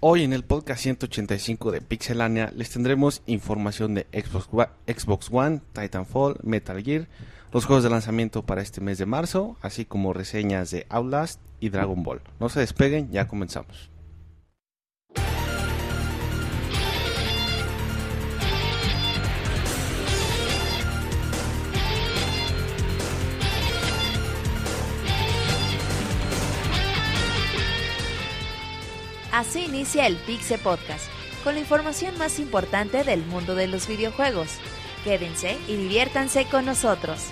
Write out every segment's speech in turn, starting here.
Hoy en el podcast 185 de Pixelania les tendremos información de Xbox Xbox One, Titanfall, Metal Gear, los juegos de lanzamiento para este mes de marzo, así como reseñas de Outlast y Dragon Ball. No se despeguen, ya comenzamos. Así inicia el Pixe Podcast, con la información más importante del mundo de los videojuegos. Quédense y diviértanse con nosotros.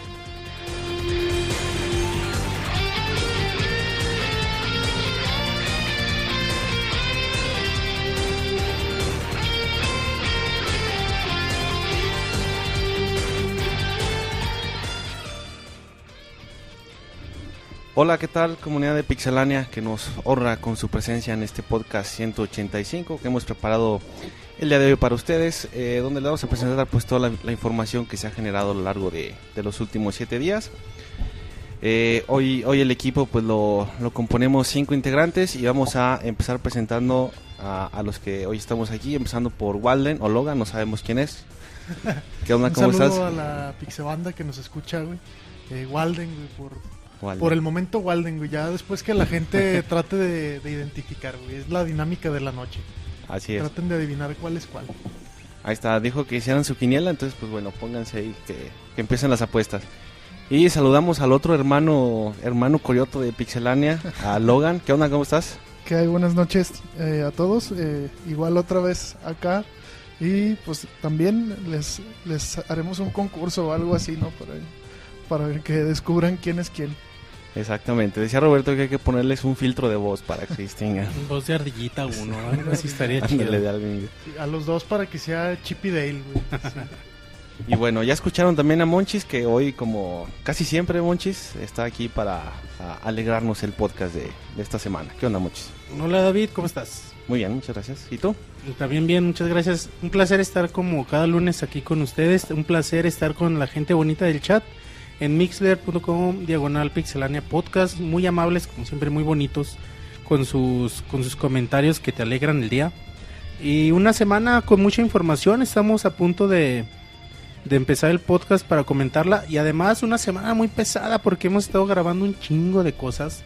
Hola, ¿qué tal comunidad de Pixelania que nos honra con su presencia en este podcast 185 que hemos preparado el día de hoy para ustedes, eh, donde le vamos a presentar pues toda la, la, información que se ha generado a lo largo de, de los últimos siete días. Eh, hoy, hoy el equipo pues lo, lo, componemos cinco integrantes y vamos a empezar presentando a, a, los que hoy estamos aquí, empezando por Walden o Logan, no sabemos quién es. ¿Qué onda? ¿Cómo saludo estás? a la Pixebanda que nos escucha, güey. Eh, Walden, güey, por Walden. Por el momento Walden, güey. Ya después que la gente trate de, de, identificar, güey. Es la dinámica de la noche. Así es. Traten de adivinar cuál es cuál. Ahí está, dijo que hicieran su quiniela, entonces pues bueno, pónganse ahí que, que empiecen las apuestas. Y saludamos al otro hermano, hermano Corioto de Pixelania, a Logan. ¿Qué onda? ¿Cómo estás? Que hay buenas noches eh, a todos. Eh, igual otra vez acá. Y pues también les, les haremos un concurso o algo así, ¿no? Para, para que descubran quién es quién. Exactamente. Decía Roberto que hay que ponerles un filtro de voz para que se distingan. voz de ardillita uno, algo así estaría chido. De alguien. A los dos para que sea Chippy Dale, güey. Sí. Y bueno, ya escucharon también a Monchis, que hoy, como casi siempre, Monchis está aquí para alegrarnos el podcast de, de, esta semana. ¿Qué onda, Monchis? Hola, David, ¿cómo estás? Muy bien, muchas gracias. ¿Y tú? También bien, muchas gracias. Un placer estar como cada lunes aquí con ustedes. Un placer estar con la gente bonita del chat en mixler.com diagonal pixelania podcast. Muy amables, como siempre, muy bonitos con sus, con sus comentarios que te alegran el día. Y una semana con mucha información. Estamos a punto de de empezar el podcast para comentarla y además una semana muy pesada porque hemos estado grabando un chingo de cosas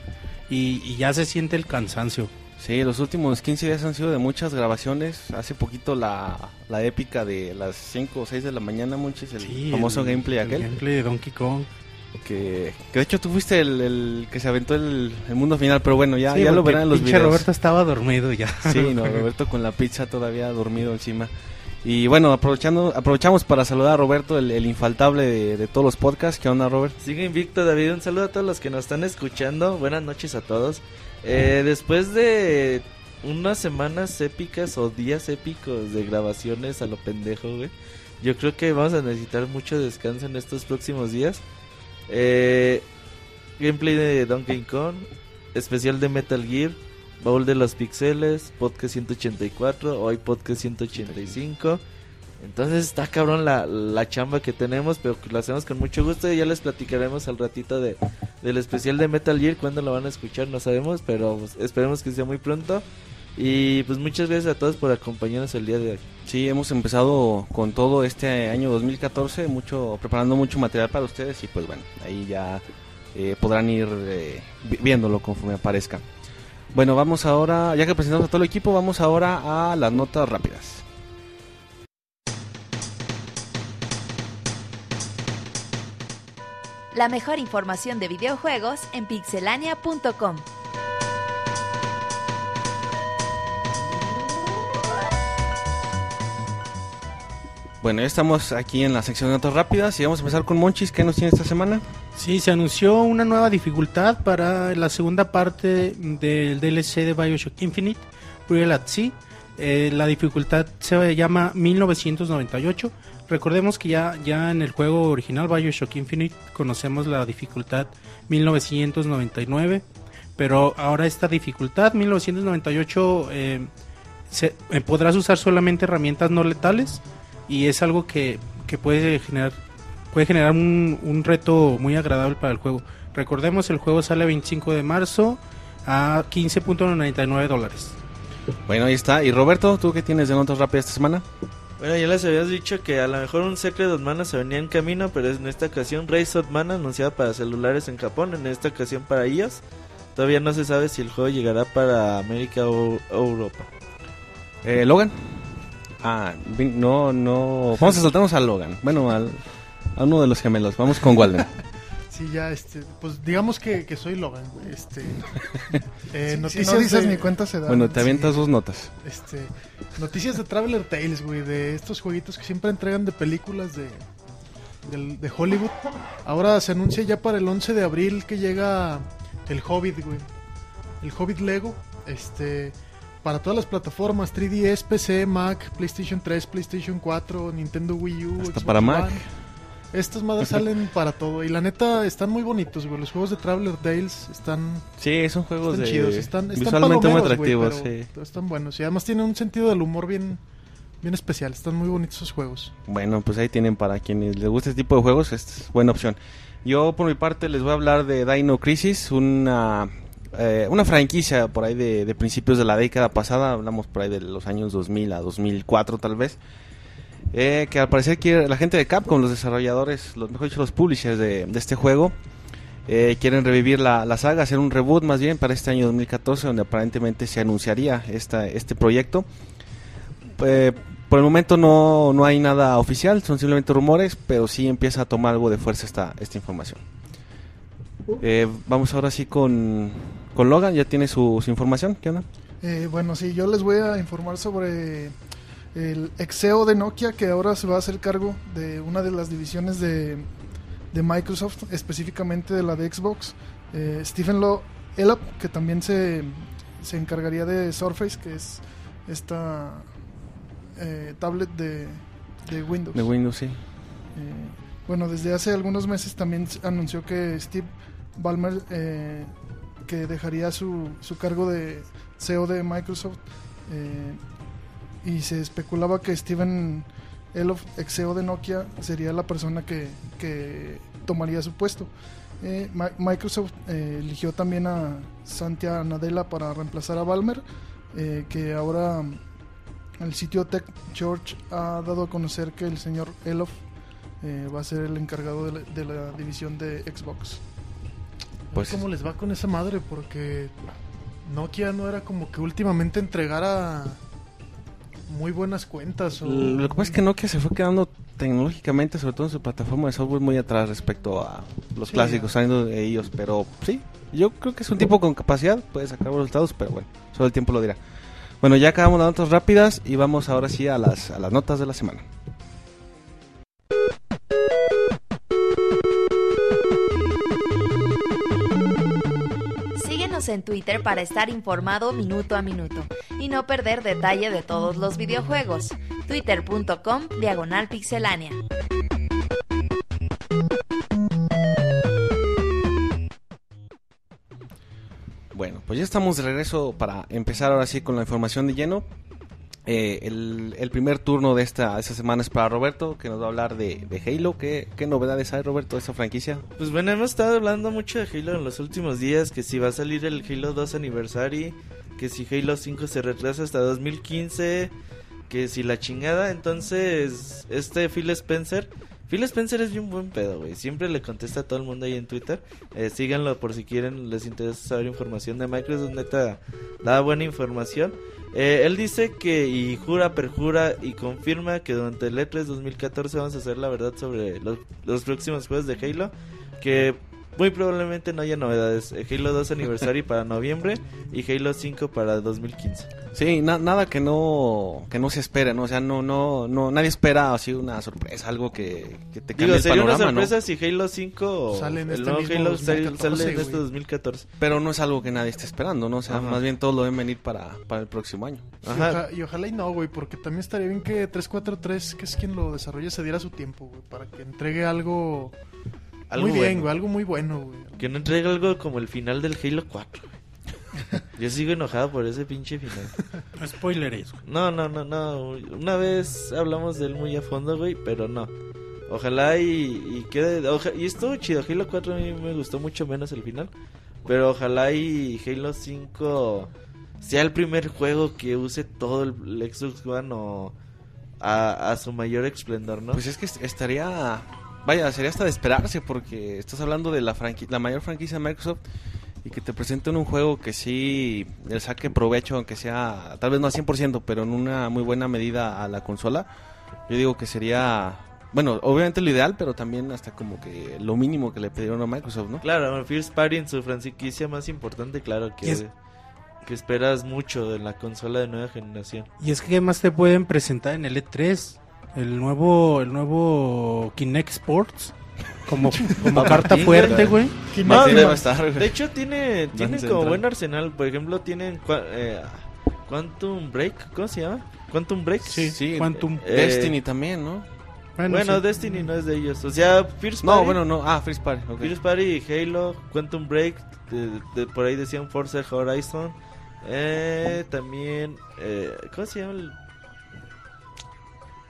y, y, ya se siente el cansancio. Sí, los últimos 15 días han sido de muchas grabaciones. Hace poquito la, la épica de las 5 o 6 de la mañana, Monchis, el sí, famoso el, gameplay el aquel. gameplay de Donkey Kong. Que, que de hecho tú fuiste el, el que se aventó el, el, mundo final, pero bueno, ya, sí, ya lo verán en los videos. Roberto estaba dormido ya. Sí, no, Roberto con la pizza todavía dormido encima. Y bueno, aprovechando, aprovechamos para saludar a Roberto, el, el infaltable de, de, todos los podcasts. ¿Qué onda, Robert? Sigue invicto, David. Un saludo a todos los que nos están escuchando. Buenas noches a todos. Eh, después de unas semanas épicas o días épicos de grabaciones a lo pendejo, güey. Yo creo que vamos a necesitar mucho descanso en estos próximos días. Eh, gameplay de Donkey Kong, especial de Metal Gear, Baúl de los Pixeles, Podcast 184, hoy Podcast 185. Entonces está cabrón la, la chamba que tenemos, pero lo hacemos con mucho gusto y ya les platicaremos al ratito de, del especial de Metal Gear. Cuando lo van a escuchar no sabemos, pero pues, esperemos que sea muy pronto. Y pues muchas gracias a todos por acompañarnos el día de hoy. Sí, hemos empezado con todo este año 2014, mucho preparando mucho material para ustedes y pues bueno, ahí ya eh, podrán ir eh, viéndolo conforme aparezca. Bueno, vamos ahora, ya que presentamos a todo el equipo, vamos ahora a las notas rápidas. La mejor información de videojuegos en pixelania.com. Bueno, ya estamos aquí en la sección de notas rápidas y vamos a empezar con Monchis. ¿Qué nos tiene esta semana? Sí, se anunció una nueva dificultad para la segunda parte del DLC de Bioshock Infinite, Real at Sea. Eh, la dificultad se llama 1998. Recordemos que ya, ya en el juego original Bioshock Infinite conocemos la dificultad 1999, pero ahora esta dificultad 1998 eh, se, eh, podrás usar solamente herramientas no letales y es algo que, que puede generar puede generar un, un reto muy agradable para el juego. Recordemos, el juego sale el 25 de marzo a 15.99 dólares. Bueno, ahí está. ¿Y Roberto, tú qué tienes de notas rápidas esta semana? Bueno, ya les habías dicho que a lo mejor un Secret of Mana se venía en camino, pero en esta ocasión Race of Mana anunciada para celulares en Japón, en esta ocasión para iOS. Todavía no se sabe si el juego llegará para América o, Europa. Eh, Logan. Ah, no, no. Vamos a saltarnos a Logan. Bueno, al, a uno de los gemelos. Vamos con Walden. Sí, ya, este, pues digamos que, que soy Logan, güey. Este, eh, noticias si no dices ni cuenta se da. Bueno, te avientas dos notas. Este, noticias de Traveler Tales, güey, de estos jueguitos que siempre entregan de películas de, de, Hollywood. Ahora se anuncia ya para el 11 de abril que llega el Hobbit, güey. El Hobbit Lego, este, para todas las plataformas, 3DS, PC, Mac, PlayStation 3, PlayStation 4, Nintendo Wii U, Hasta para Mac. Estas madres salen para todo. Y la neta, están muy bonitos, güey. Los juegos de Traveler Tales están. Sí, son juegos están de. chidos. Están, visualmente muy atractivos, sí. Están buenos. Y además tienen un sentido del humor bien, bien especial. Están muy bonitos esos juegos. Bueno, pues ahí tienen para quienes les guste este tipo de juegos. es buena opción. Yo, por mi parte, les voy a hablar de Dino Crisis, una. Eh, una franquicia por ahí de, de principios de la década pasada, hablamos por ahí de los años 2000 a 2004 tal vez, eh, que al parecer quiere, la gente de Capcom, los desarrolladores, los mejor dicho, los publishers de, este juego, eh, quieren revivir la, saga, hacer un reboot más bien para este año 2014, donde aparentemente se anunciaría esta, este proyecto. Eh, por el momento no, no hay nada oficial, son simplemente rumores, pero sí empieza a tomar algo de fuerza esta, esta información. vamos ahora sí con, con Logan, ya tiene su, su información, ¿qué onda? bueno, sí, yo les voy a informar sobre el Exeo de Nokia que ahora se va a hacer cargo de una de las divisiones de, de Microsoft, específicamente de la de Xbox. Eh, Stephen Lo Elop, que también se, se, encargaría de Surface, que es esta eh, tablet de, de, Windows. De Windows, sí. Eh, bueno, desde hace algunos meses también anunció que Steve Ballmer, que dejaría su, su cargo de CEO de Microsoft, y se especulaba que Steven Elof, ex CEO de Nokia, sería la persona que, tomaría su puesto. Eh, Microsoft eh, eligió también a Santia Nadella para reemplazar a Balmer, eh, que ahora el sitio Tech George ha dado a conocer que el señor Elof va a ser el encargado de la, división de Xbox. Pues cómo les va con esa madre, porque Nokia no era como que últimamente entregara muy buenas cuentas. Lo que pasa es que Nokia se fue quedando tecnológicamente, sobre todo en su plataforma de software, muy atrás respecto a los clásicos saliendo de ellos. Pero sí, yo creo que es un tipo con capacidad, puede sacar resultados, pero bueno, solo el tiempo lo dirá. Bueno, ya acabamos las notas rápidas y vamos ahora sí a las, a las notas de la semana. En Twitter para estar informado minuto a minuto y no perder detalle de todos los videojuegos. Twitter.com Diagonal Pixelánea. Bueno, pues ya estamos de regreso para empezar ahora sí con la información de lleno. Eh, el, primer turno de esta, esta semana es para Roberto, que nos va a hablar de, Halo. ¿Qué, ¿Qué, novedades hay, Roberto, de esta franquicia? Pues bueno, hemos estado hablando mucho de Halo en los últimos días, que si va a salir el Halo 2 Anniversary, que si Halo 5 se retrasa hasta 2015, que si la chingada, entonces este Phil Spencer... Phil Spencer es un buen pedo, güey. Siempre le contesta a todo el mundo ahí en Twitter. Eh, síganlo por si quieren, les interesa saber información de Microsoft. Neta, da buena información. Eh, él dice que y jura, perjura y confirma que durante el E3 2014 vamos a hacer la verdad sobre los, los próximos juegos de Halo. Que muy probablemente no haya novedades. Eh, Halo 2 Anniversary para noviembre y Halo 5 para 2015. Sí, nada que no que no se espere, ¿no? O sea, no no no nadie espera así una sorpresa, algo que, que te cambie Digo, sería una sorpresa si Halo 5 sale en este Halo 2014, sale en este 2014. Pero no es algo que nadie esté esperando, ¿no? O sea, más bien todos lo deben venir para, para el próximo año. Ajá. Y, ojalá y no, güey, porque también estaría bien que 343, que es quien lo desarrolla, se diera su tiempo, güey, para que entregue algo muy bien, güey, algo muy bueno, güey. Que no entregue algo como el final del Halo 4, Yo sigo enojado por ese pinche final. Spoiler eso. No, no, no, no. Una vez hablamos de él muy a fondo, güey, pero no. Ojalá y, quede. y estuvo chido. Halo 4 a mí me gustó mucho menos el final. Pero ojalá y Halo 5 sea el primer juego que use todo el, Xbox One o a, su mayor esplendor, ¿no? Pues es que estaría. Vaya, sería hasta de esperarse porque estás hablando de la, la mayor franquicia de Microsoft y que te presenten un juego que sí el saque provecho, aunque sea tal vez no al 100%, pero en una muy buena medida a la consola. Yo digo que sería bueno, obviamente lo ideal, pero también hasta como que lo mínimo que le pidieron a Microsoft, ¿no? Claro, First Party en su franquicia más importante, claro que, que esperas mucho de la consola de nueva generación. Y es que ¿qué más te pueden presentar en el E3? El nuevo, el nuevo Kinect Sports. Como, como carta fuerte, güey. de hecho, tiene, tiene como buen arsenal. Por ejemplo, tienen eh, Quantum Break. ¿Cómo se llama? Quantum Break. Sí, sí. Quantum eh, Destiny también, ¿no? Bueno, Destiny no es de ellos. O sea, First Party. No, bueno, no. Ah, First Party. Okay. First Party, Halo, Quantum Break. De, por ahí decían Forza Horizon. Eh, también. Eh, ¿Cómo se llama el.?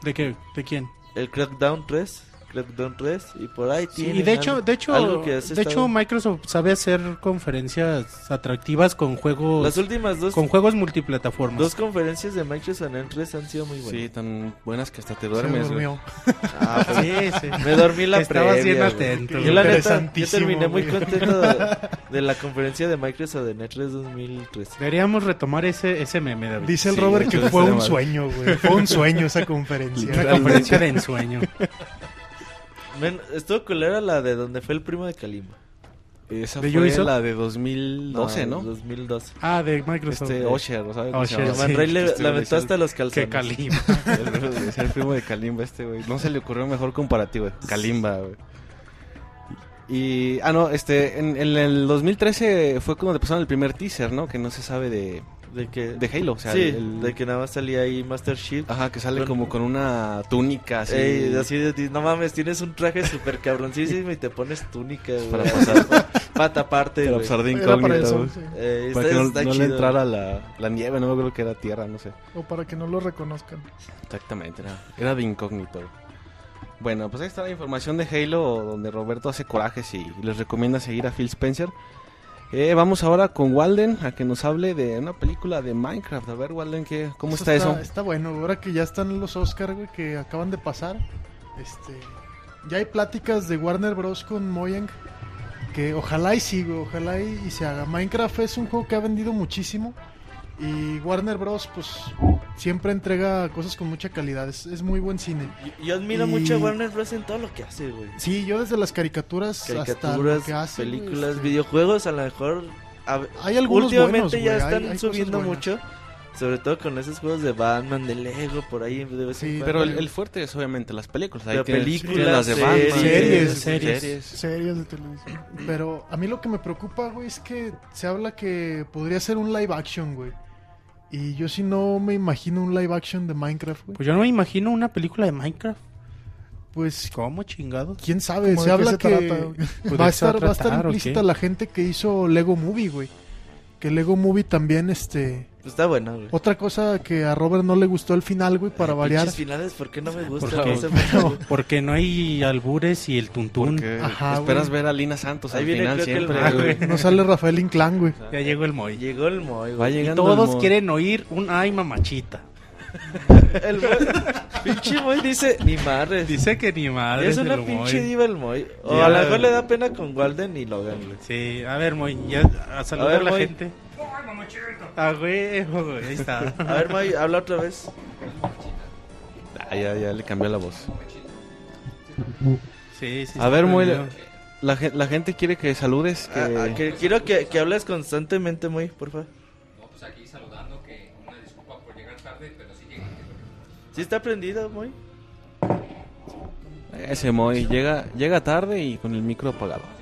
¿De qué? ¿De quién? El Crackdown 3. Crackdown 3 y por ahí tiene y de hecho de hecho de hecho Microsoft sabe hacer conferencias atractivas con juegos las últimas dos con juegos multiplataformas. dos conferencias de Microsoft en 3 han sido muy buenas. Sí tan buenas que hasta te duermes ah, pues, sí, sí. me dormí la estaba bien atento yo la neta yo terminé muy contento de, la conferencia de Microsoft de E3 2013 deberíamos retomar ese ese meme David. dice el Robert que fue un sueño güey. Fue un sueño esa conferencia. Una conferencia de ensueño estuvo culera la de donde fue el primo de Kalimba. Esa fue la de 2012, ¿no? 2012. Ah, de Microsoft. Este, Osher, ¿sabes? Osher, sí. le este lamentó hasta los calzones. Que Kalimba. el, el primo de Kalimba este, güey. No se le ocurrió mejor comparativo. Kalimba, güey. Y, ah, no, este, en, en, el 2013 fue cuando pasaron el primer teaser, ¿no? Que no se sabe de, de que de Halo, o sea, sí, de que nada más salía ahí Master Chief. Ajá, que sale como con una túnica así. Ey, así de, no mames, tienes un traje súper cabroncísimo y te pones túnica para pasar para taparte, para pasar de incógnito. Para, que no, le entrara la, la, nieve, no creo que era tierra, no sé. O para que no lo reconozcan. Exactamente, era, era de incógnito. Bueno, pues ahí está la información de Halo donde Roberto hace corajes y les recomienda seguir a Phil Spencer. Eh, vamos ahora con Walden a que nos hable de una película de Minecraft. A ver, Walden, ¿qué, ¿cómo está, eso? Está bueno, ahora que ya están los Oscars, güey, que acaban de pasar. Este, ya hay pláticas de Warner Bros. con Mojang. Que ojalá y siga, ojalá y se haga. Minecraft es un juego que ha vendido muchísimo. Y Warner Bros. pues siempre entrega cosas con mucha calidad. Es, muy buen cine. Yo, admiro mucho a Warner Bros. en todo lo que hace, güey. Sí, yo desde las caricaturas, caricaturas hasta hace, películas, este, videojuegos, a lo mejor. hay algunos Últimamente ya están subiendo mucho. Sobre todo con esos juegos de Batman, de Lego, por ahí. sí, pero el, fuerte es obviamente las películas. Hay películas, las de Batman. Series, series, series. de televisión. Pero a mí lo que me preocupa, güey, es que se habla que podría ser un live action, güey. Y yo sí no me imagino un live action de Minecraft, güey. Pues yo no me imagino una película de Minecraft. Pues... ¿Cómo chingado? ¿Quién sabe? Se habla que va, a estar, va a estar implícita la gente que hizo Lego Movie, güey. Que Lego Movie también, este pues está bueno, güey. Otra cosa que a Robert no le gustó el final, güey, para variar. finales, ¿por qué no me gusta? Porque, no, hay albures y el tuntún. Ajá, esperas ver a Lina Santos Ahí al final siempre. no sale Rafael Inclán, güey. Ya llegó el Moy. Llegó el Moy, güey. Y todos quieren oír un ay mamachita. el pinche Moy dice ni madre. Dice que ni madre. Es una pinche diva el Moy. O a lo mejor le da pena con Walden y Logan, güey. Sí, a ver, Moy, ya a saludar a, la gente. Ah, güey, ahí está. A ver, May, habla otra vez. Ah, ya, ya le cambió la voz. Sí, sí. A ver, muy. La, la, gente quiere que saludes. Que... Ah, ah, que quiero que, que, hables constantemente, muy, por favor. No, pues aquí saludando, que una disculpa por llegar tarde, pero sí llega. ¿Sí está prendido, muy? Ese Moy llega, llega tarde y con el micro apagado.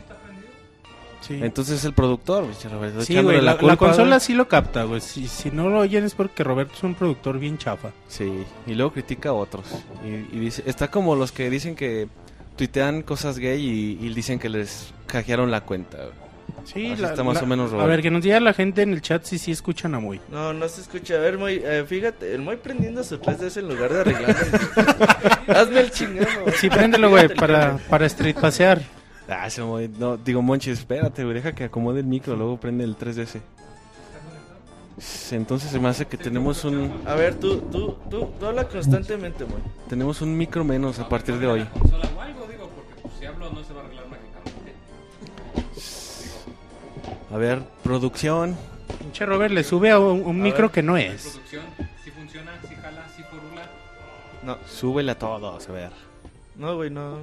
Entonces el productor, Roberto. Sí, güey, la, consola sí lo capta, güey. Si, si, no lo oyen es porque Roberto es un productor bien chafa. Sí, y luego critica a otros. Y, dice, está como los que dicen que tuitean cosas gay y, dicen que les hackearon la cuenta. Sí, está más o menos A ver, que nos diga la gente en el chat si sí escuchan a Moy. No, no se escucha. A ver, Moy, eh, fíjate, el Moy prendiendo su 3DS en lugar de arreglar. Hazme el chingado. Sí, préndelo, güey, para, para street pasear. Ah, se Moy, no, digo, Monchi, espérate, güey, deja que acomode el micro, luego prende el 3DS. Entonces se me hace que tenemos un... A ver, tú, tú, tú, tú habla constantemente, Moy. Tenemos un micro menos a partir de hoy. A ver, producción. Pinche Robert le sube a un, micro que no es. Producción, si funciona, si jala, si forula. No, súbele a todos, a ver. No, güey, no.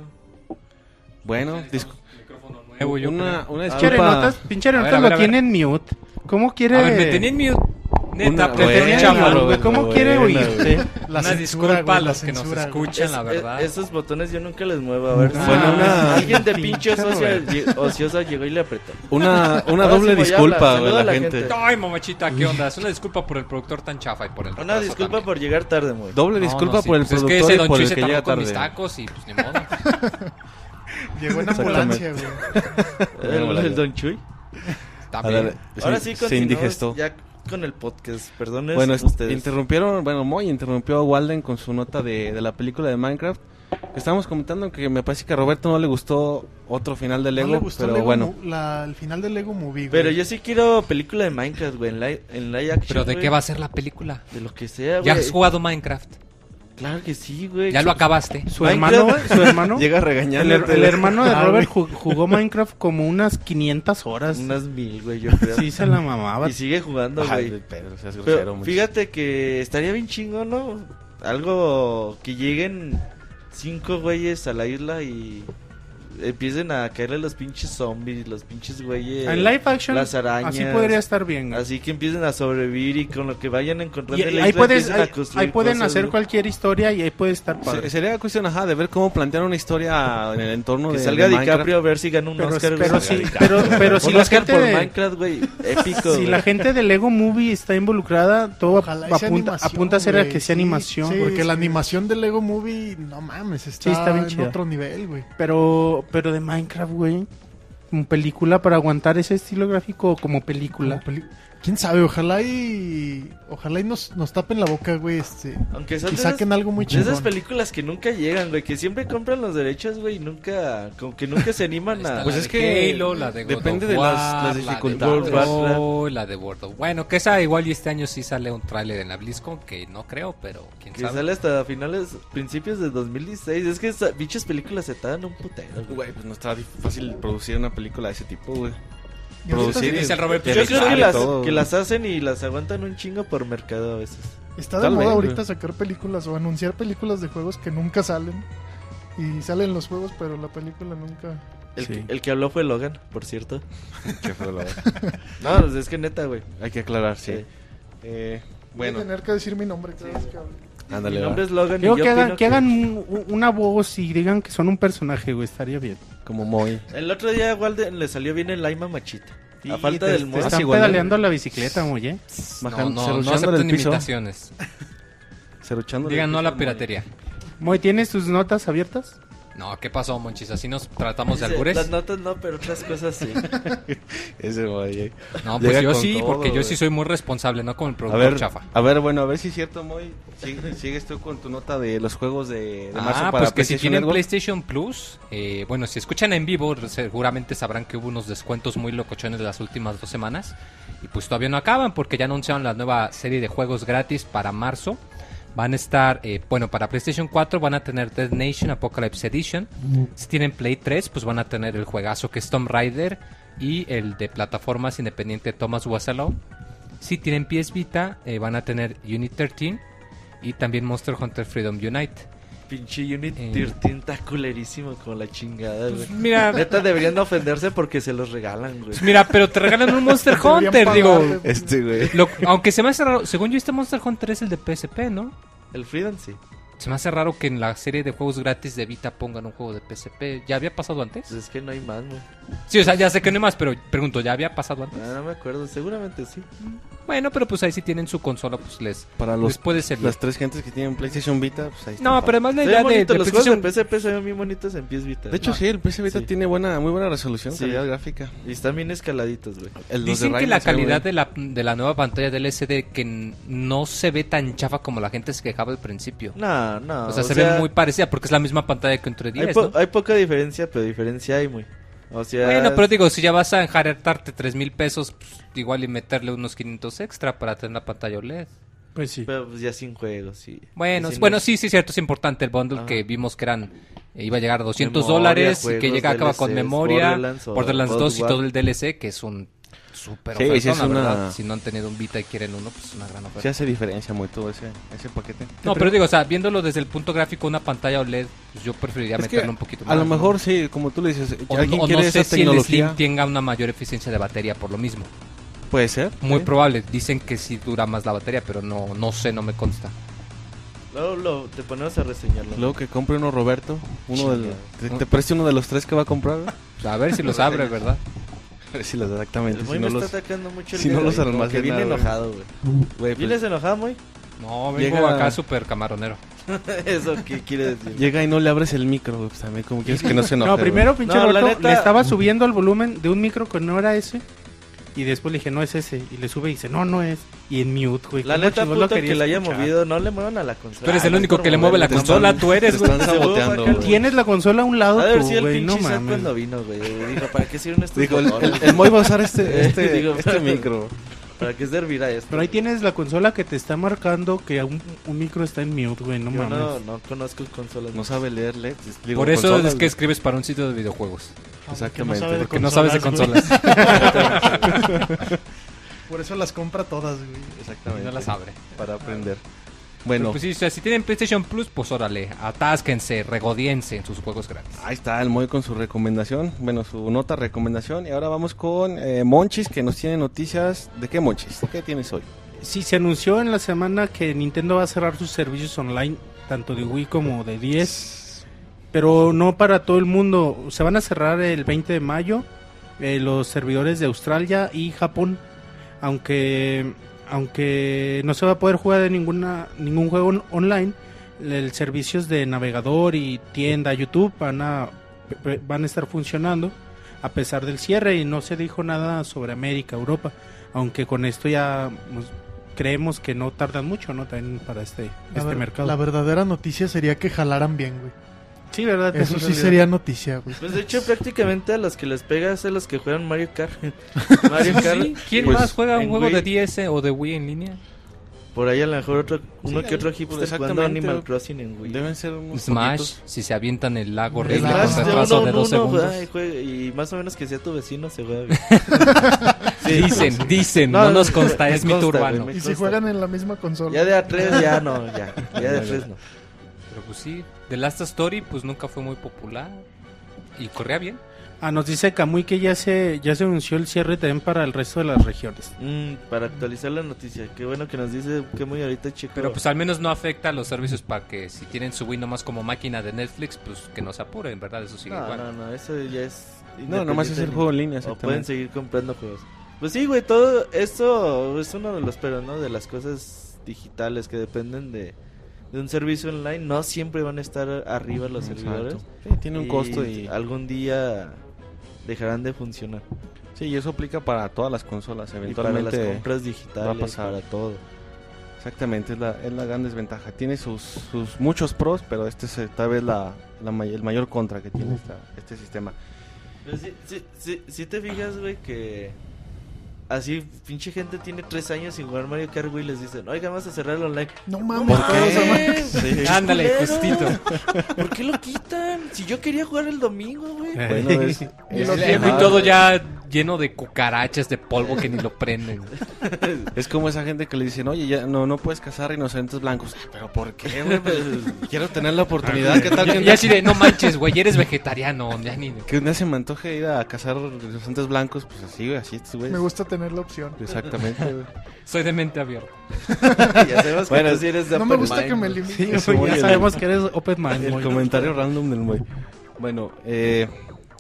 Bueno, nuevo, una, una disculpa. Pinche notas, lo tiene en mute. ¿Cómo quiere? A ver, me tenía en mute. Neta, buena, ¿Cómo quiere oírte? La Una disculpa a los que nos escuchan, la verdad. esos botones yo nunca les muevo. A ver, bueno, una... alguien de pinche ociosa, llegó y le apretó. Una, una doble disculpa, a la, gente. Ay, mamachita, ¿qué onda? Es una disculpa por el productor tan chafa y por el Una disculpa por llegar tarde, muy. Doble disculpa por el productor es que ese y por el que llega tarde. mis tacos y pues ni modo. Llegó en ambulancia, güey. ¿El, Don Chuy? También. Ahora sí, se indigestó. Ya con el podcast, perdón. Bueno, ustedes. interrumpieron, bueno, Moy interrumpió a Walden con su nota de, de la película de Minecraft. Estábamos comentando que me parece que a Roberto no le gustó otro final de Lego, pero bueno. el final de Lego Movie, Pero yo sí quiero película de Minecraft, güey, en live, en action. ¿Pero de qué va a ser la película? De lo que sea, güey. ¿Ya has jugado Minecraft? Claro que sí, güey. Ya lo acabaste. Su hermano, su hermano llega regañando. El, el, hermano de ah, Robert jugó Minecraft como unas 500 horas. Unas mil, güey, yo creo. Sí, se la mamaba. Y sigue jugando, güey. Pero fíjate que estaría bien chingo, ¿no? Algo que lleguen cinco güeyes a la isla y empiecen a caerle los pinches zombies, los pinches güeyes. En live action, las arañas. Así podría estar bien. Así que empiecen a sobrevivir y con lo que vayan encontrando y, ahí, puedes, ahí, pueden hacer cualquier historia y ahí puede estar padre. sería cuestión ajá, de ver cómo plantear una historia en el entorno que de salga DiCaprio a ver si gana un Oscar. Pero, pero, pero si la gente por Minecraft, güey, épico. Si la gente de Lego Movie está involucrada, todo apunta, apunta a ser a que sea animación. porque la animación de Lego Movie, no mames, está, está bien en otro nivel, güey. Pero, pero de Minecraft, güey. Como película para aguantar ese estilo gráfico como película. Quién sabe, ojalá y ojalá y nos, nos tapen la boca, güey, este. Aunque son y saquen algo muy chido. esas películas que nunca llegan, güey, que siempre compran los derechos, güey, y nunca como que nunca se animan a Pues es que Halo, la de depende de las, dificultades, la de, la de World Bueno, que esa igual y este año sí sale un tráiler en la BlizzCon que no creo, pero quién que sale hasta finales principios de 2016. Es que esas bichas películas se tardan un putero. Güey, pues no está fácil producir una película de ese tipo, güey producir. Dice Roberto, yo creo que las, que las hacen y las aguantan un chingo por mercado a veces. Está de moda ahorita sacar películas o anunciar películas de juegos que nunca salen. Y salen los juegos, pero la película nunca. El, que, el que habló fue Logan, por cierto. no, pues es que neta, güey. Hay que aclarar, sí. Eh, bueno. Voy a tener que decir mi nombre cada vez que hable. Ándale, mi nombre es Logan. Creo que, hagan, que, hagan una voz y digan que son un personaje, güey. Estaría bien. Como Moy. El otro día igual le salió bien el Laima Machita. a falta del Moy. Están pedaleando la bicicleta, Moy, ¿eh? No, no, no acepten invitaciones. Digan no a la piratería. Moy, ¿tienes tus notas abiertas? No, ¿qué pasó, Monchis? ¿Así nos tratamos de albures? Las notas no, pero otras cosas sí. Ese Moy. No, pues yo sí, porque yo sí soy muy responsable, no con el productor chafa. A ver, bueno, a ver si es cierto, Moy. ¿Sigues tú con tu nota de los juegos de, de marzo ah, para pues que si tienen PlayStation Plus, eh, bueno, si escuchan en vivo, seguramente sabrán que hubo unos descuentos muy locochones de las últimas dos semanas. Y pues todavía no acaban porque ya anunciaron la nueva serie de juegos gratis para marzo. Van a estar, eh, bueno, para PlayStation 4 van a tener Dead Nation Apocalypse Edition. Si tienen Play 3, pues van a tener el juegazo que es Tomb Raider y el de plataformas independiente Thomas Was Si tienen PS Vita, eh, van a tener Unit 13 y también Monster Hunter Freedom Unite. Pinche Unit 13 eh, está culerísimo con la chingada, pues mira, neta deberían ofenderse porque se los regalan, güey. Pues mira, pero te regalan un Monster Hunter, digo. Este, güey. aunque se me hace raro, según yo este Monster Hunter es el de PSP, ¿no? El Freedom sí. Se me hace raro que en la serie de juegos gratis de Vita pongan un juego de PSP. ¿Ya había pasado antes? Pues es que no hay más, güey. Sí, o sea, ya sé que no hay más, pero pregunto, ¿ya había pasado antes? Ah, no me acuerdo, seguramente sí. Bueno, pero pues ahí sí tienen su consola, pues les, Para los, les puede servir. las tres gentes que tienen PlayStation Vita, pues ahí está. No, pero además la idea de, los juegos de PSP se ven bien bonitos en PS Vita. De hecho, sí, el PS Vita Sí. tiene buena, muy buena resolución, Sí. calidad gráfica. Y están bien escaladitos, güey. El- los de Dicen que la calidad de la, de la nueva pantalla del LCD que no se ve tan chafa como la gente se quejaba al principio. No, no. o sea, se ve muy parecida porque es la misma pantalla que entre hay, 10, po- ¿no? hay poca diferencia, pero diferencia hay muy. O sea, Bueno, pero digo, si ya vas a enjaretarte 3 mil pesos, pues, igual y meterle unos 500 extra para tener una pantalla OLED. Pues sí. pero, pues, ya sin juegos, sí. Bueno, Y sin bueno, los- sí, sí, cierto, es importante el bundle Ajá. que vimos que eran eh, iba a llegar a 200 Memoria, dólares y que juegos, llega acaba con memoria, Borderlands Borderlands, o 2 y todo el DLC que es un super Sí, ofertón, sí, es la una- verdad. Si no han tenido un Vita y quieren uno, pues es una gran oferta. Sí hace diferencia muy todo ese, ese paquete. No, pero digo, o sea, viéndolo desde el punto gráfico, una pantalla OLED, pues yo preferiría Es que meterle un poquito más. A lo ¿no? mejor sí, como tú le dices, O, alguien o quiere no sé esa si el tecnología. Slim tenga una mayor eficiencia de batería por lo mismo. Puede ser. Muy sí. probable. Dicen que sí dura más la batería, pero no, no sé, no me consta. Luego lo, te ponemos a reseñarlo. Luego que compre uno Roberto, uno del, te, te preste uno de los tres que va a comprar. a ver si los abre, ¿verdad? Si los exactamente. El Si no me los, está atacando mucho el si no de los hoy, como almacena, que viene enojado, güey. pues, ¿Vienes enojado, muy? No, vengo Llega- acá súper camaronero. ¿Eso qué quiere decir? llega y no le abres el micro, güey, pues también como quieres que no se enoje. No, primero, pinche No, la neta- le estaba subiendo el volumen de un micro que no era ese. Y después le dije, no es ese. Y le sube y dice, no, no es. Y en mute, güey. La ¿cómo neta, puto, que la haya escuchar? movido, no le muevan a la consola. Tú eres el único que le mueve la consola, tú eres, Te están saboteando. Güey. Tienes la consola a un lado, haber tú, sido el güey. No mames. cuando vino, güey. Dijo, ¿para qué sirven estos Dijo, el, botones? el, el Moy va a usar este, este, Digo, este micro. ¿Para qué servirá esto? Pero ahí tienes la consola que te está marcando que un, un micro está en mute, güey. No Yo mames. no, no conozco consolas. No sabe leer LEDs. digo, Por eso consolas, es que escribes para un sitio de videojuegos. Exactamente. sabe de Porque no sabes de Consolas. Por eso las compra todas, güey. Exactamente. no las abre. Para aprender. Bueno, pues sí, o sea, si tienen PlayStation Plus, pues órale, atásquense, regodíense en sus juegos gratis. ahí está el Moy con su recomendación. Bueno, su nota recomendación. Y ahora vamos con eh, Monchis, que nos tiene noticias. ¿De qué Monchis? ¿De qué tienes hoy? Sí, se anunció en la semana que Nintendo va a cerrar sus servicios online, tanto de Wii como de 10. Pero no para todo el mundo. Se van a cerrar el 20 de mayo eh, los servidores de Australia y Japón. Aunque aunque no se va a poder jugar de ninguna ningún juego on- online, el servicios de navegador y tienda YouTube van a van a estar funcionando a pesar del cierre y no se dijo nada sobre América, Europa, aunque con esto ya pues, creemos que no tardan mucho, ¿no? También para este, La este mercado. La verdadera noticia sería que jalaran bien, güey. Sí, ¿verdad? Eso sí sería noticia, güey. Pues de hecho, prácticamente a los que les pega es a los que juegan Mario Kart. Mario Kart. Sí, ¿Quién Pues, más juega un juego Wii. de 10 o de Wii en línea? Por ahí a lo mejor otro, uno Sí, que otro pues, hipster jugando exactamente. Animal Crossing en Wii. Deben ser unos Smash, poquitos. si se avientan el lago horrible con de retraso uno de dos uno, segundos. juega y, juega, y más o menos que sea tu vecino se juega bien. Dicen, dicen, no, nos consta, es consta, urbano. Y si juegan en la misma consola. Ya de A3 ya no, ya. Ya de A3 no. Pero pues sí, The Last Story pues nunca fue muy popular y corría bien. Ah, nos dice Kamui que ya se ya se anunció el cierre también para el resto de las regiones. Mm, para actualizar la noticia, qué bueno que nos dice que muy ahorita chico. Pero pues al menos no afecta a los servicios para que si tienen su Wii nomás como máquina de Netflix, pues que no se apuren, ¿verdad? Eso sigue no, igual. no, no, eso ya es. No, nomás es el juego en línea, O pueden seguir comprando juegos. Pues sí, güey, todo esto es uno de los pero, ¿no? De las cosas digitales que dependen de, de un servicio online. No siempre van a estar arriba los Exacto. servidores. Sí, tiene un costo y... algún día dejarán de funcionar. Sí, y eso aplica para todas las consolas. Y para Eventualmente las compras digitales, va a pasar. para todo. Exactamente, es la, es la gran desventaja. Tiene sus, sus muchos pros, pero este es tal vez la, la may- el mayor contra que tiene esta, este sistema. Pero sí, sí, sí, sí te fijas, güey, que así pinche gente tiene tres años sin jugar Mario Kart, güey, y les dicen, oiga, vamos a cerrar el online. No mames, ¿Por todos qué? Sí. Ándale, justito. ¿Por qué lo quitan? Si yo quería jugar el domingo, güey. Bueno, es, Y es- todo ya lleno de cucarachas, de polvo que ni lo prenden. Es como esa gente que le dicen, oye, ya no, no puedes cazar rinocerontes blancos. ¿Pero por qué, güey? Pues, quiero tener la oportunidad. ¿Qué tal? Y, así de, no manches, güey, eres vegetariano. Ya ni... Que un día se me antoje ir a cazar rinocerontes blancos, pues así, güey, así, güey. Me gusta tener la opción. Exactamente. Soy de mente abierta. ya sabemos bueno, que tú sí eres de No me gusta que me limiten. Sí, ya sabemos que eres open mind. El comentario random del muy. Bueno, eh...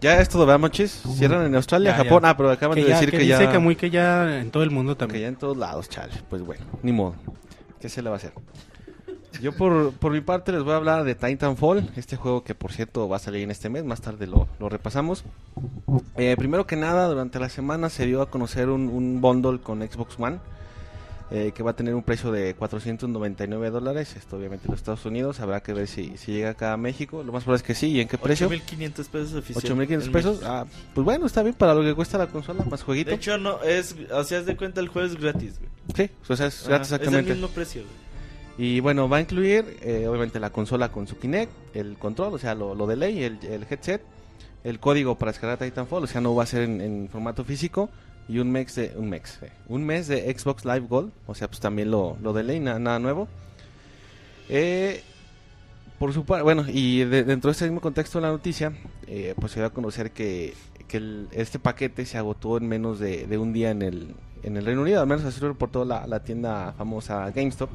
Ya es todo, ¿verdad, Cierran en Australia, Japón. Ah, pero acaban de decir que, que, ya. Dice que muy que ya en todo el mundo también. Que ya en todos lados, chale. Pues bueno, ni modo. ¿Qué se le va a hacer? Yo por, por mi parte les voy a hablar de Titanfall, este juego que por cierto va a salir en este mes, más tarde lo, lo repasamos. Eh, primero que nada, durante la semana se dio a conocer un, un bundle con Xbox One eh, que va a tener un precio de 499 dólares. Esto obviamente en los Estados Unidos. Habrá que ver si, si llega acá a México. Lo más probable es que sí. ¿Y en qué precio? 8.500 pesos oficial. 8.500 pesos. Ah, pues bueno, está bien para lo que cuesta la consola, más jueguito. De hecho, no, es, o sea, de cuenta el juego es gratis, Sí, o sea, es gratis exactamente. Es el mismo precio, Y bueno, va a incluir eh, obviamente la consola con su Kinect, el control, o sea, lo, lo de el, el headset, el código para descargar Titanfall, o sea, no va a ser en, formato físico, y un mes de un mes, eh, un mes de Xbox Live Gold, o sea, pues también lo, lo de ley, nada, nuevo. Eh, por su parte, bueno, y dentro de este mismo contexto de la noticia, eh, pues se dio a conocer que, que este paquete se agotó en menos de, de, un día en el, en el Reino Unido, al menos así lo reportó la, la tienda famosa GameStop.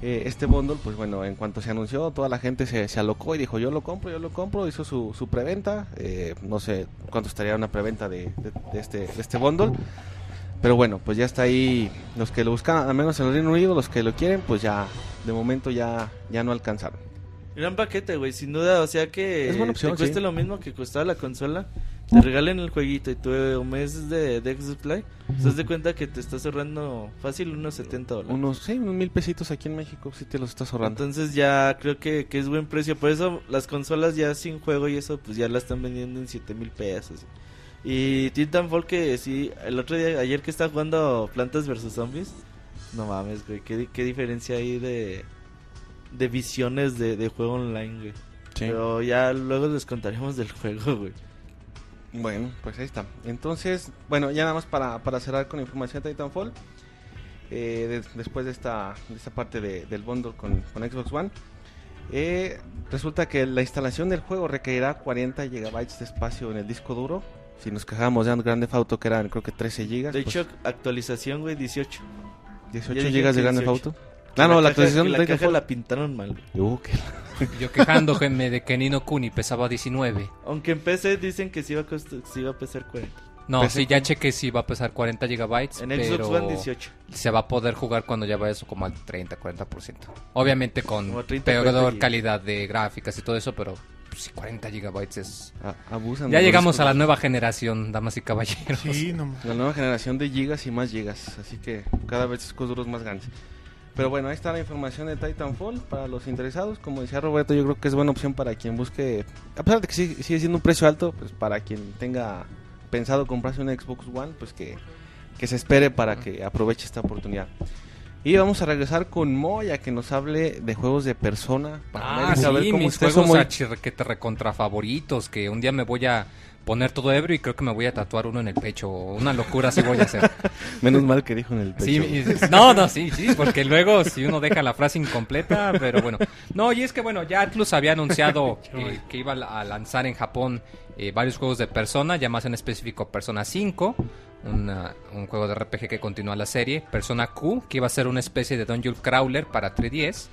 Eh, este bundle, pues bueno, en cuanto se anunció, toda la gente se, se alocó y dijo, yo lo compro, yo lo compro, hizo su, su preventa, eh, no sé cuánto estaría una preventa de, de, este, de este bundle, pero bueno, pues ya está ahí, los que lo buscan, al menos en el Reino Unido, los que lo quieren, pues ya, de momento ya, ya no alcanzaron. Gran paquete, güey, sin duda, o sea que es buena opción, te cueste lo mismo que costaba la consola, te regalen el jueguito y tu mes de, de Xbox Live, te das de cuenta que te estás ahorrando fácil unos 70 dólares. Unos, sí, unos mil pesitos aquí en México, sí te los estás ahorrando. Entonces ya creo que, que es buen precio, por eso las consolas ya sin juego y eso, pues ya la están vendiendo en 7 mil pesos. Y Titanfall que sí, el otro día, ayer que estaba jugando Plantas vs Zombies, no mames, güey, qué, qué diferencia hay de, de visiones de, de juego online, güey. Pero ya luego les contaremos del juego, güey. Bueno, pues ahí está. Entonces, bueno, ya nada más para, para cerrar con información de Titanfall. Eh, después de esta, de esta parte de, del bundle con, con Xbox One. Eh, resulta que la instalación del juego requerirá 40 GB de espacio en el disco duro. Si nos quejamos de un Grande Auto que eran creo que 13 GB. De pues hecho, actualización, güey, 18. 18 GB de Grande Auto. Ah, no, la, actualización de la caja la pintaron mal. Uh, qué... Yo quejándome de que Nino Kuni pesaba 19. Aunque en PC dicen que sí iba a, sí iba a pesar 40. No, PC sí, ya chequé si va a pesar 40 gigabytes. En Xbox One 18. Se va a poder jugar cuando ya vaya eso como al 30, 40%. Obviamente con peor calidad de gráficas y todo eso, pero si 40 gigabytes es... abusan. Ya llegamos a la nueva generación, damas y caballeros. Sí, no. La nueva generación de gigas y más gigas. Así que cada vez es duros más grandes. Pero bueno, ahí está la información de Titanfall para los interesados. Como decía Roberto, yo creo que es buena opción para quien busque, a pesar de que sigue, siendo un precio alto, pues para quien tenga pensado comprarse un Xbox One, pues que, se espere para que aproveche esta oportunidad. Y vamos a regresar con Moya que nos hable de juegos de persona. Para ah, sí, mis juegos que te recontra favoritos, que un día me voy a poner todo ebrio y creo que me voy a tatuar uno en el pecho. Una locura así voy a hacer. Menos mal que dijo en el pecho. no, no, sí, sí, porque luego si uno deja la frase incompleta, pero bueno. No, y es que bueno, ya Atlus había anunciado eh, que iba a lanzar en Japón eh, varios juegos de Persona, ya más en específico Persona 5. un juego de RPG que continúa la serie, Persona Q, que iba a ser una especie de Dungeon Crawler para 3DS,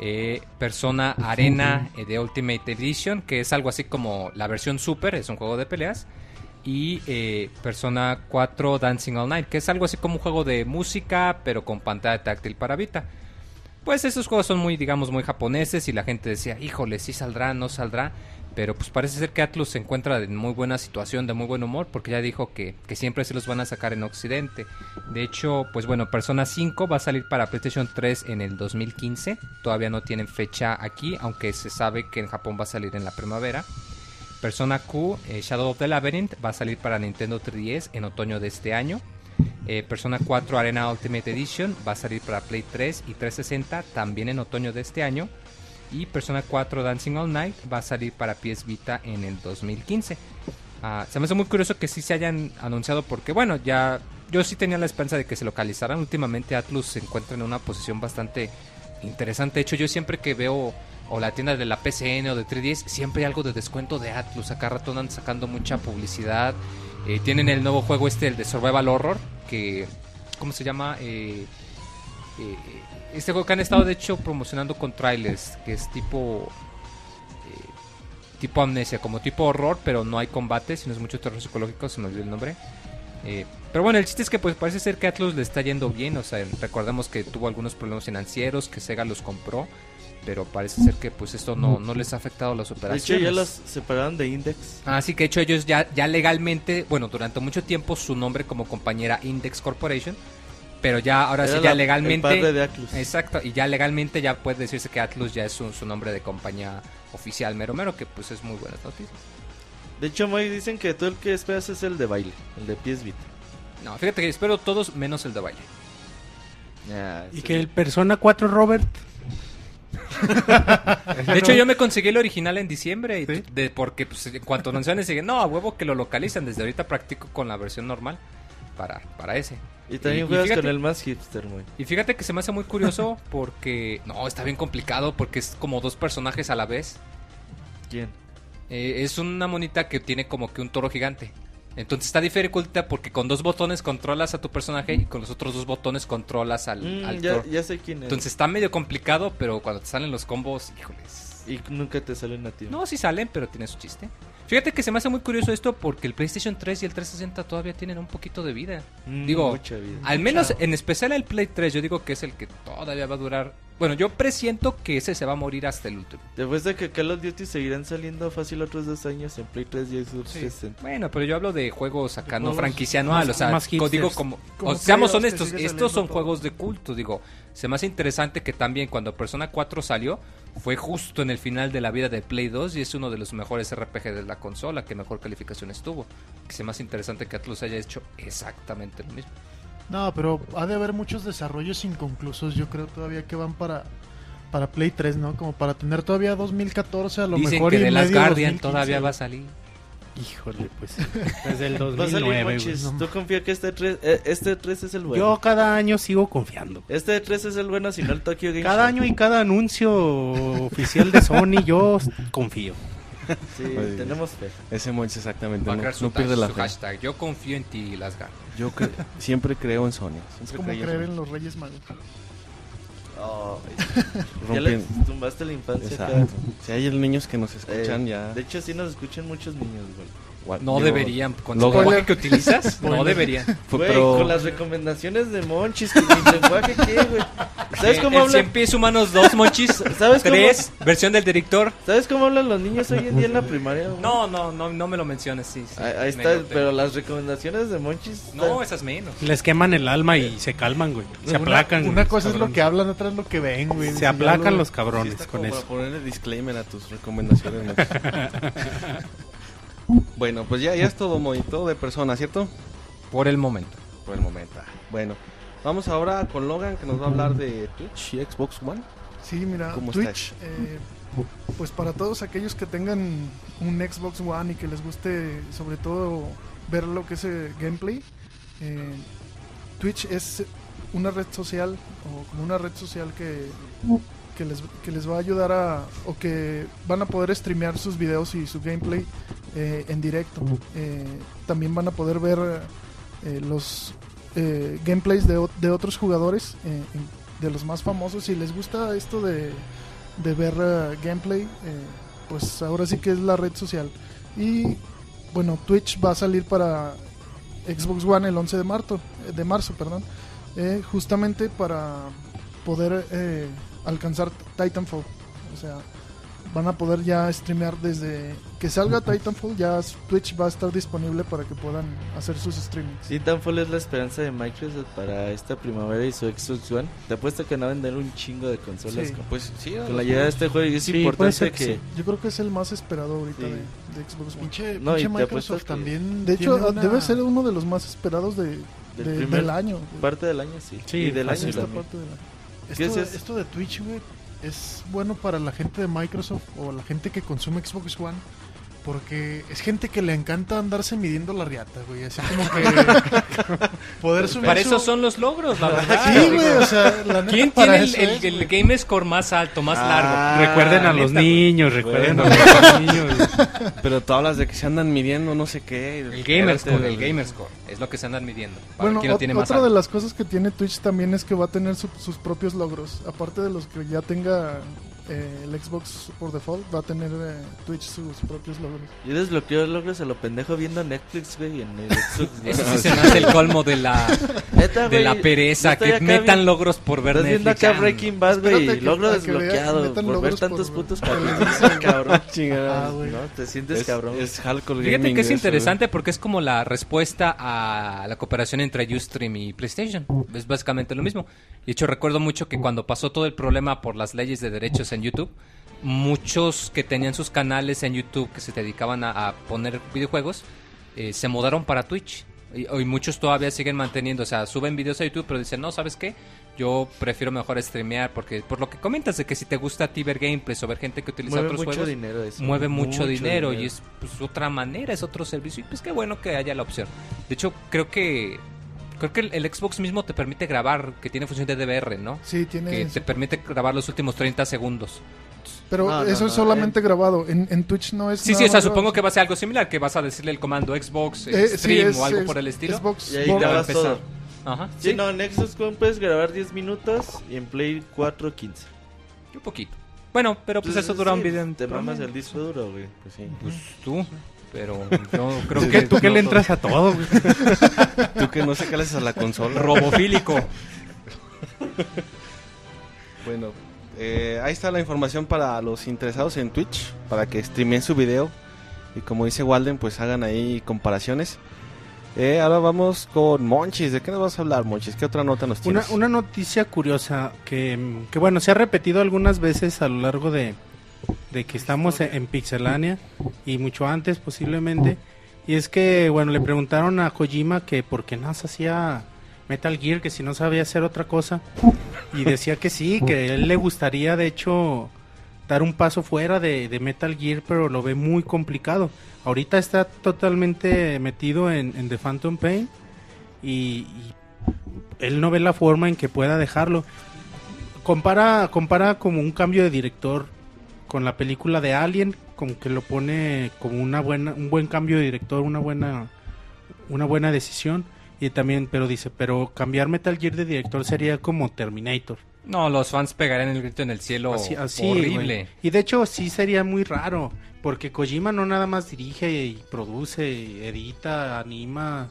eh, Persona Arena eh, de Ultimate Edition, que es algo así como la versión Super, es un juego de peleas. Y eh, Persona 4 Dancing All Night, que es algo así como un juego de música, pero con pantalla táctil para Vita. Pues esos juegos son muy, digamos, muy japoneses y la gente decía, híjole, si saldrá, no saldrá. Pero pues parece ser que Atlus se encuentra en muy buena situación, de muy buen humor, porque ya dijo que, que, siempre se los van a sacar en Occidente. De hecho, pues bueno, Persona 5 va a salir para PlayStation 3 en el 2015. Todavía no tienen fecha aquí, aunque se sabe que en Japón va a salir en la primavera. Persona Q, eh, Shadow of the Labyrinth, va a salir para Nintendo 3DS en otoño de este año. Eh, Persona 4 Arena Ultimate Edition va a salir para Play 3 y 360 también en otoño de este año y Persona 4 Dancing All Night va a salir para PS Vita en el 2015. Ah, se me hace muy curioso que sí se hayan anunciado porque, bueno, ya yo sí tenía la esperanza de que se localizaran. Últimamente Atlus se encuentra en una posición bastante interesante. De hecho, yo siempre que veo o la tienda de la PCN o de 3DS, siempre hay algo de descuento de Atlus. Acá rato andan sacando mucha publicidad. Eh, tienen el nuevo juego este, el de Survival Horror, que, ¿cómo se llama? Eh, eh, este juego que han estado de hecho promocionando con trailers, que es tipo tipo amnesia, como tipo horror, pero no hay combate, sino es mucho terror psicológico, se me olvidó el nombre. pero bueno, el chiste es que pues parece ser que Atlus le está yendo bien, o sea, recordemos que tuvo algunos problemas financieros, que Sega los compró pero parece ser que pues esto no, no les ha afectado las operaciones. De hecho ya las separaron de Index. Ah, sí, que de hecho ellos ya, ya legalmente, bueno, durante mucho tiempo su nombre como compañera Index Corporation, pero ya ahora sí ya legalmente... de Atlus. Exacto, y ya legalmente ya puede decirse que Atlus ya es su, nombre de compañía oficial mero mero, que pues es muy buena noticia. De hecho, Mike, dicen que tú el que esperas es el de baile, el de pies Vita. No, fíjate que espero todos menos el de baile. y que el Persona 4 Robert de hecho, yo me conseguí el original en diciembre. de, porque pues, en cuanto anunciaron, dije, no, a huevo que lo localizan. Desde ahorita practico con la versión normal para, para ese. Y también juegas con el más hipster, muy. Y fíjate que se me hace muy curioso porque. No, está bien complicado porque es como dos personajes a la vez. ¿Quién? Eh, es una monita que tiene como que un toro gigante. Entonces está dificulta porque con dos botones controlas a tu personaje y con los otros dos botones controlas al, mm, ya, sé quién es. Entonces está medio complicado, pero cuando te salen los combos, híjoles. Y nunca te salen a ti. No, sí salen, pero tiene su chiste. Fíjate que se me hace muy curioso esto porque el PlayStation 3 y el 360 todavía tienen un poquito de vida. Mm, digo, al menos en especial el Play 3, yo digo que es el que todavía va a durar bueno, yo presiento que ese se va a morir hasta el último. Después de que Call of Duty seguirán saliendo fácil otros dos años en Play 3 y Xbox sí. Bueno, pero yo hablo de juegos acá, no franquicia anual. o sea, digo como. seamos honestos, estos son juegos de culto. Digo, se me hace interesante que también cuando Persona 4 salió, fue justo en el final de la vida de Play 2 y es uno de los mejores RPG de la consola que mejor calificación estuvo. Que se me hace interesante que Atlus haya hecho exactamente lo mismo. No, pero ha de haber muchos desarrollos inconclusos, yo creo todavía que van para para Play 3, ¿no? Como para tener todavía 2014 a lo Dicen mejor que de Last Guardian todavía va a salir. Híjole, pues desde el 2009. ¿Tú confías que este 3, eh, este 3 es el bueno? Yo cada año sigo confiando. Este 3 es el bueno, si no el Tokyo Game Cada año y cada anuncio oficial de Sony yo confío. Sí, tenemos fe. Ese Monch exactamente, no, pierde la fe. Hashtag, yo confío en ti, Lasgar. Yo siempre creo en Sony. Es como creer en los Reyes Magos. Oh, ya le tumbaste la infancia. Si hay niños que nos escuchan eh, ya. De hecho, sí nos escuchan muchos niños, güey. No deberían. Con el lenguaje que utilizas, no deberían. Con las recomendaciones de Monchis, con mi lenguaje, ¿qué, güey? ¿Sabes cómo hablan? 100 pies humanos 2, Monchis. ¿Sabes Tres, versión del director. ¿Sabes cómo hablan los niños hoy en día en la primaria? No, no, no, no me lo menciones, sí. ahí, está, pero las recomendaciones de Monchis. No, esas menos. Les queman el alma y se calman, güey. Se aplacan. Una cosa es lo que hablan, otra es lo que ven, güey. Se aplacan los cabrones con eso. Para ponerle disclaimer a tus recomendaciones, Bueno, pues ya, ya es todo movimiento de persona, ¿cierto? Por el momento. Por el momento. Bueno, vamos ahora con Logan que nos va a hablar de Twitch y Xbox One. Sí, mira, Twitch, eh, pues para todos aquellos que tengan un Xbox One y que les guste sobre todo ver lo que es el gameplay, eh, Twitch es una red social o como una red social que que les, que les va a ayudar a, o que van a poder streamear sus videos y su gameplay eh, en directo. Eh, también van a poder ver eh, los gameplays de, de, otros jugadores, de los más famosos. Si les gusta esto de, de ver gameplay, pues ahora sí que es la red social. Y bueno, Twitch va a salir para Xbox One el 11 de marzo, de marzo perdón, justamente para poder alcanzar Titanfall. O sea, van a poder ya streamear desde que salga Titanfall, ya Twitch va a estar disponible para que puedan hacer sus streamings. Titanfall es la esperanza de Microsoft para esta primavera y su Xbox One. Te apuesto que van a vender un chingo de consolas. Con, pues sí, con la llegada de este juego es importante que... Yo creo que es el más esperado ahorita de, Xbox One. Pinche, no, Microsoft también... De hecho, debe ser uno de los más esperados de, del, año. Parte del año, sí. Sí, y del año. Parte esto, esto de Twitch, güey, es bueno para la gente de Microsoft o la gente que consume Xbox One Porque es gente que le encanta andarse midiendo la riata, güey. Así como que poder subir. Para eso son los logros, la verdad. Sí, güey, o sea, la ¿Quién tiene el, el, game score más alto, más largo? Ah, recuerden a los niños, recuerden a los niños. Pero tú hablas de que se andan midiendo no sé qué. El gamer score, el gamer score. Es lo que se andan midiendo. Bueno, otra de las cosas que tiene Twitch también es que va a tener sus propios logros. Aparte de los que ya tenga eh, el Xbox por default va a tener eh, Twitch sus propios logros. Yo desbloqueo logros a lo pendejo viendo Netflix, güey, en el Xbox. Eso se me hace el colmo de la, de la pereza, que metan logros por ver Netflix. viendo acá Breaking Bad, güey, logro desbloqueado por ver tantos putos capítulos, cabrón. Ah, no, te sientes cabrón. Es Fíjate que es interesante porque es como la respuesta a la cooperación entre Ustream y PlayStation. Es básicamente lo mismo. De hecho, recuerdo mucho que cuando pasó todo el problema por las leyes de derechos en YouTube, muchos que tenían sus canales en YouTube que se dedicaban a, poner videojuegos, eh, se mudaron para Twitch. Y, muchos todavía siguen manteniendo, o sea, suben videos a YouTube, pero dicen, no, ¿sabes qué? Yo prefiero mejor streamear porque por lo que comentas de que si te gusta a ti ver gameplays o ver gente que utiliza otros juegos, dinero mueve mucho, dinero, y es pues, otra manera, es otro servicio y pues qué bueno que haya la opción. De hecho, creo que Creo que el, Xbox mismo te permite grabar, que tiene función de DVR, ¿no? Sí, tiene. Que te permite grabar los últimos 30 segundos. Pero eso es solamente grabado. En, Twitch no es. Sí, sí, o sea, supongo que va a ser algo similar, que vas a decirle el comando Xbox, eh, Stream o algo por el estilo. Xbox, y ahí grabas todo. Ajá. Sí, no, en Xbox puedes grabar 10 minutos y en Play 4, 15. Un poquito. Bueno, pero pues, eso dura un video. Te mamas el disco duro, güey. Pues sí. Pues tú. Pero yo creo que... ¿Tú que le entras a todo, güey? Tú que no sé qué le haces a la consola. Robofílico. bueno, eh, ahí está la información para los interesados en Twitch, para que streamen su video. Y como dice Walden, pues hagan ahí comparaciones. Eh, ahora vamos con Monchis. ¿De qué nos vas a hablar, Monchis? ¿Qué otra nota nos tienes? Una, una noticia curiosa que, que, bueno, se ha repetido algunas veces a lo largo de, de que estamos en, Pixelania y mucho antes posiblemente. Y es que, bueno, le preguntaron a Kojima que por qué no hacía Metal Gear, que si no sabía hacer otra cosa. Y decía que sí, que a él le gustaría, de hecho, dar un paso fuera de, Metal Gear, pero lo ve muy complicado. Ahorita está totalmente metido en, The Phantom Pain y, y, él no ve la forma en que pueda dejarlo. Compara, compara como un cambio de director con la película de Alien, como que lo pone como una buena, un buen cambio de director, una buena, una buena decisión. Y también, pero dice, pero cambiar Metal Gear de director sería como Terminator. No, los fans pegarían el grito en el cielo así, horrible. Y de hecho sí sería muy raro, porque Kojima no nada más dirige y produce, edita, anima,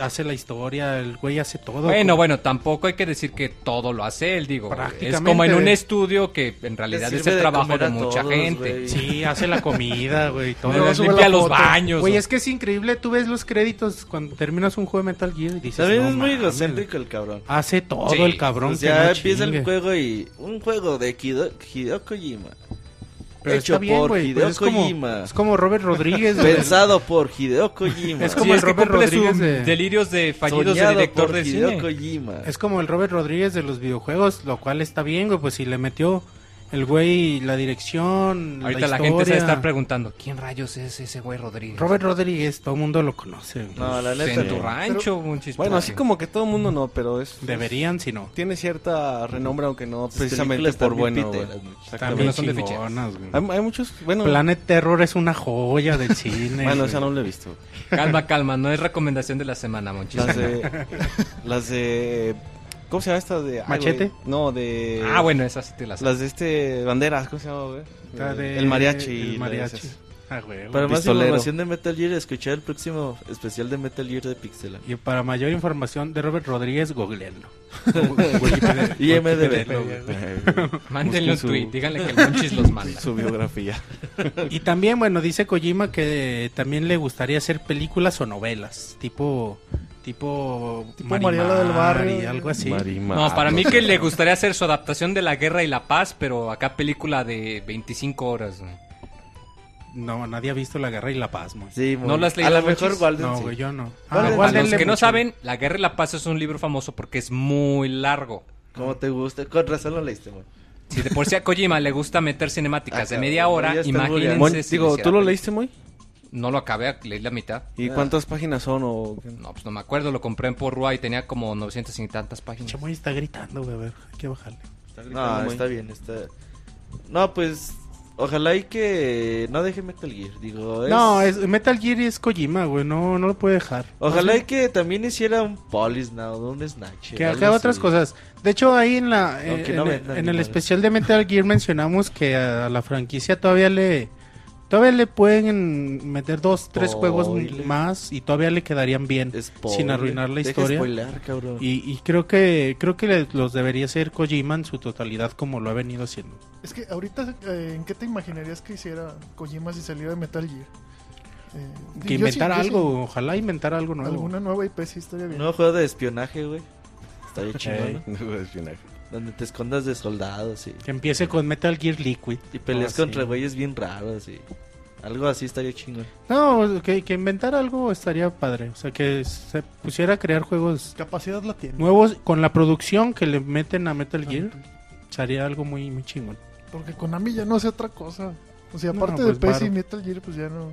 hace la historia, el güey hace todo. Bueno, bueno, tampoco hay que decir que todo lo hace él, digo. Es como en un estudio que en realidad es el trabajo de, mucha gente. Sí, hace la comida, güey, todo. limpia los baños. Güey, es que es increíble, tú ves los créditos cuando terminas un juego de Metal Gear y dices, También es muy egocéntrico el cabrón. Hace todo el cabrón. Pues ya empieza el juego y un juego de Hideo Kojima hecho por pues Hideo Kojima. es como Robert Rodríguez. Pensado por Hideo Kojima. Es como el Robert Rodríguez de... delirios de fallidos de director de Hideo Kojima. Es como el Robert Rodríguez de los videojuegos, lo cual está bien, güey, pues si le metió el güey, la dirección. Ahorita la, gente se está preguntando: ¿quién rayos es ese güey Rodríguez? Robert Rodríguez, todo el mundo lo conoce. No, la neta. En tu rancho, Bueno, así como que todo el mundo no, pero es. Deberían, si no. Tiene cierta renombre, aunque no precisamente por bueno. También son de hay, hay, muchos. Bueno. Planet Terror es una joya del cine. bueno, esa no lo he visto. Calma, calma, no es recomendación de la semana, Monchis. Las de. las de ¿Cómo se llama esta de Machete? no, de Ah, bueno, esas sí te las. Las de este banderas, ¿cómo se llama, güey? el mariachi. El mariachi. Ah, güey, para más información de Metal Gear, escuchar el próximo especial de Metal Gear de Pixel. Y para mayor información de Robert Rodríguez, googleenlo. y MDB. Mándenle un tweet, díganle que el Monchis los manda. Su biografía. y también, bueno, dice Kojima que también le gustaría hacer películas o novelas, tipo tipo, tipo del Barrio y algo así. No, para mí que le gustaría hacer su adaptación de La Guerra y la Paz, pero acá película de 25 horas. No, nadie ha visto La Guerra y la Paz, Sí, ¿No las leído? A lo mejor Walden No, yo no. Ah, para los que no saben, La Guerra y la Paz es un libro famoso porque es muy largo. ¿Cómo te gusta? Con razón lo leíste, güey. Si de por sí a Kojima le gusta meter cinemáticas ah, de media hora, imagínense Digo, ¿tú lo leíste, muy? No lo acabé, leí la mitad. ¿Y cuántas páginas son? O... No, pues no me acuerdo, lo compré en Porrua y tenía como 900 y tantas páginas. Chamoy está gritando, güey, a ver, hay que bajarle. no, está bien, está... No, pues Ojalá y que no deje Metal Gear, digo. No, es, Metal Gear es Kojima, güey, no, no lo puede dejar. Ojalá y que también hiciera un Police Now, un Snatch. Que haga otras cosas. De hecho, ahí en la eh, en, el especial de Metal Gear mencionamos que a la franquicia todavía le Todavía le pueden meter dos, tres juegos más y todavía le quedarían bien sin arruinar la historia. y, y, creo que creo que los debería ser Kojima en su totalidad como lo ha venido haciendo. Es que ahorita, eh, ¿en qué te imaginarías que hiciera Kojima si saliera de Metal Gear? Eh, que inventara algo, ojalá inventara algo nuevo. Alguna nueva IP sí estaría bien. Nuevo juego de espionaje, güey. Estaría chido, Nuevo de espionaje. Donde te escondas de soldados y... Que empiece con Metal Gear Liquid. Y peleas ah, contra güeyes bien raros y... Algo así estaría chingón. No, que, que inventar algo estaría padre. O sea, que se pusiera a crear juegos... Capacidad la tiene. Nuevos con la producción que le meten a Metal Gear. Sería algo muy, muy chingón. Porque Konami ya no hace otra cosa. O sea, aparte de pues, PS y Metal Gear, pues ya no...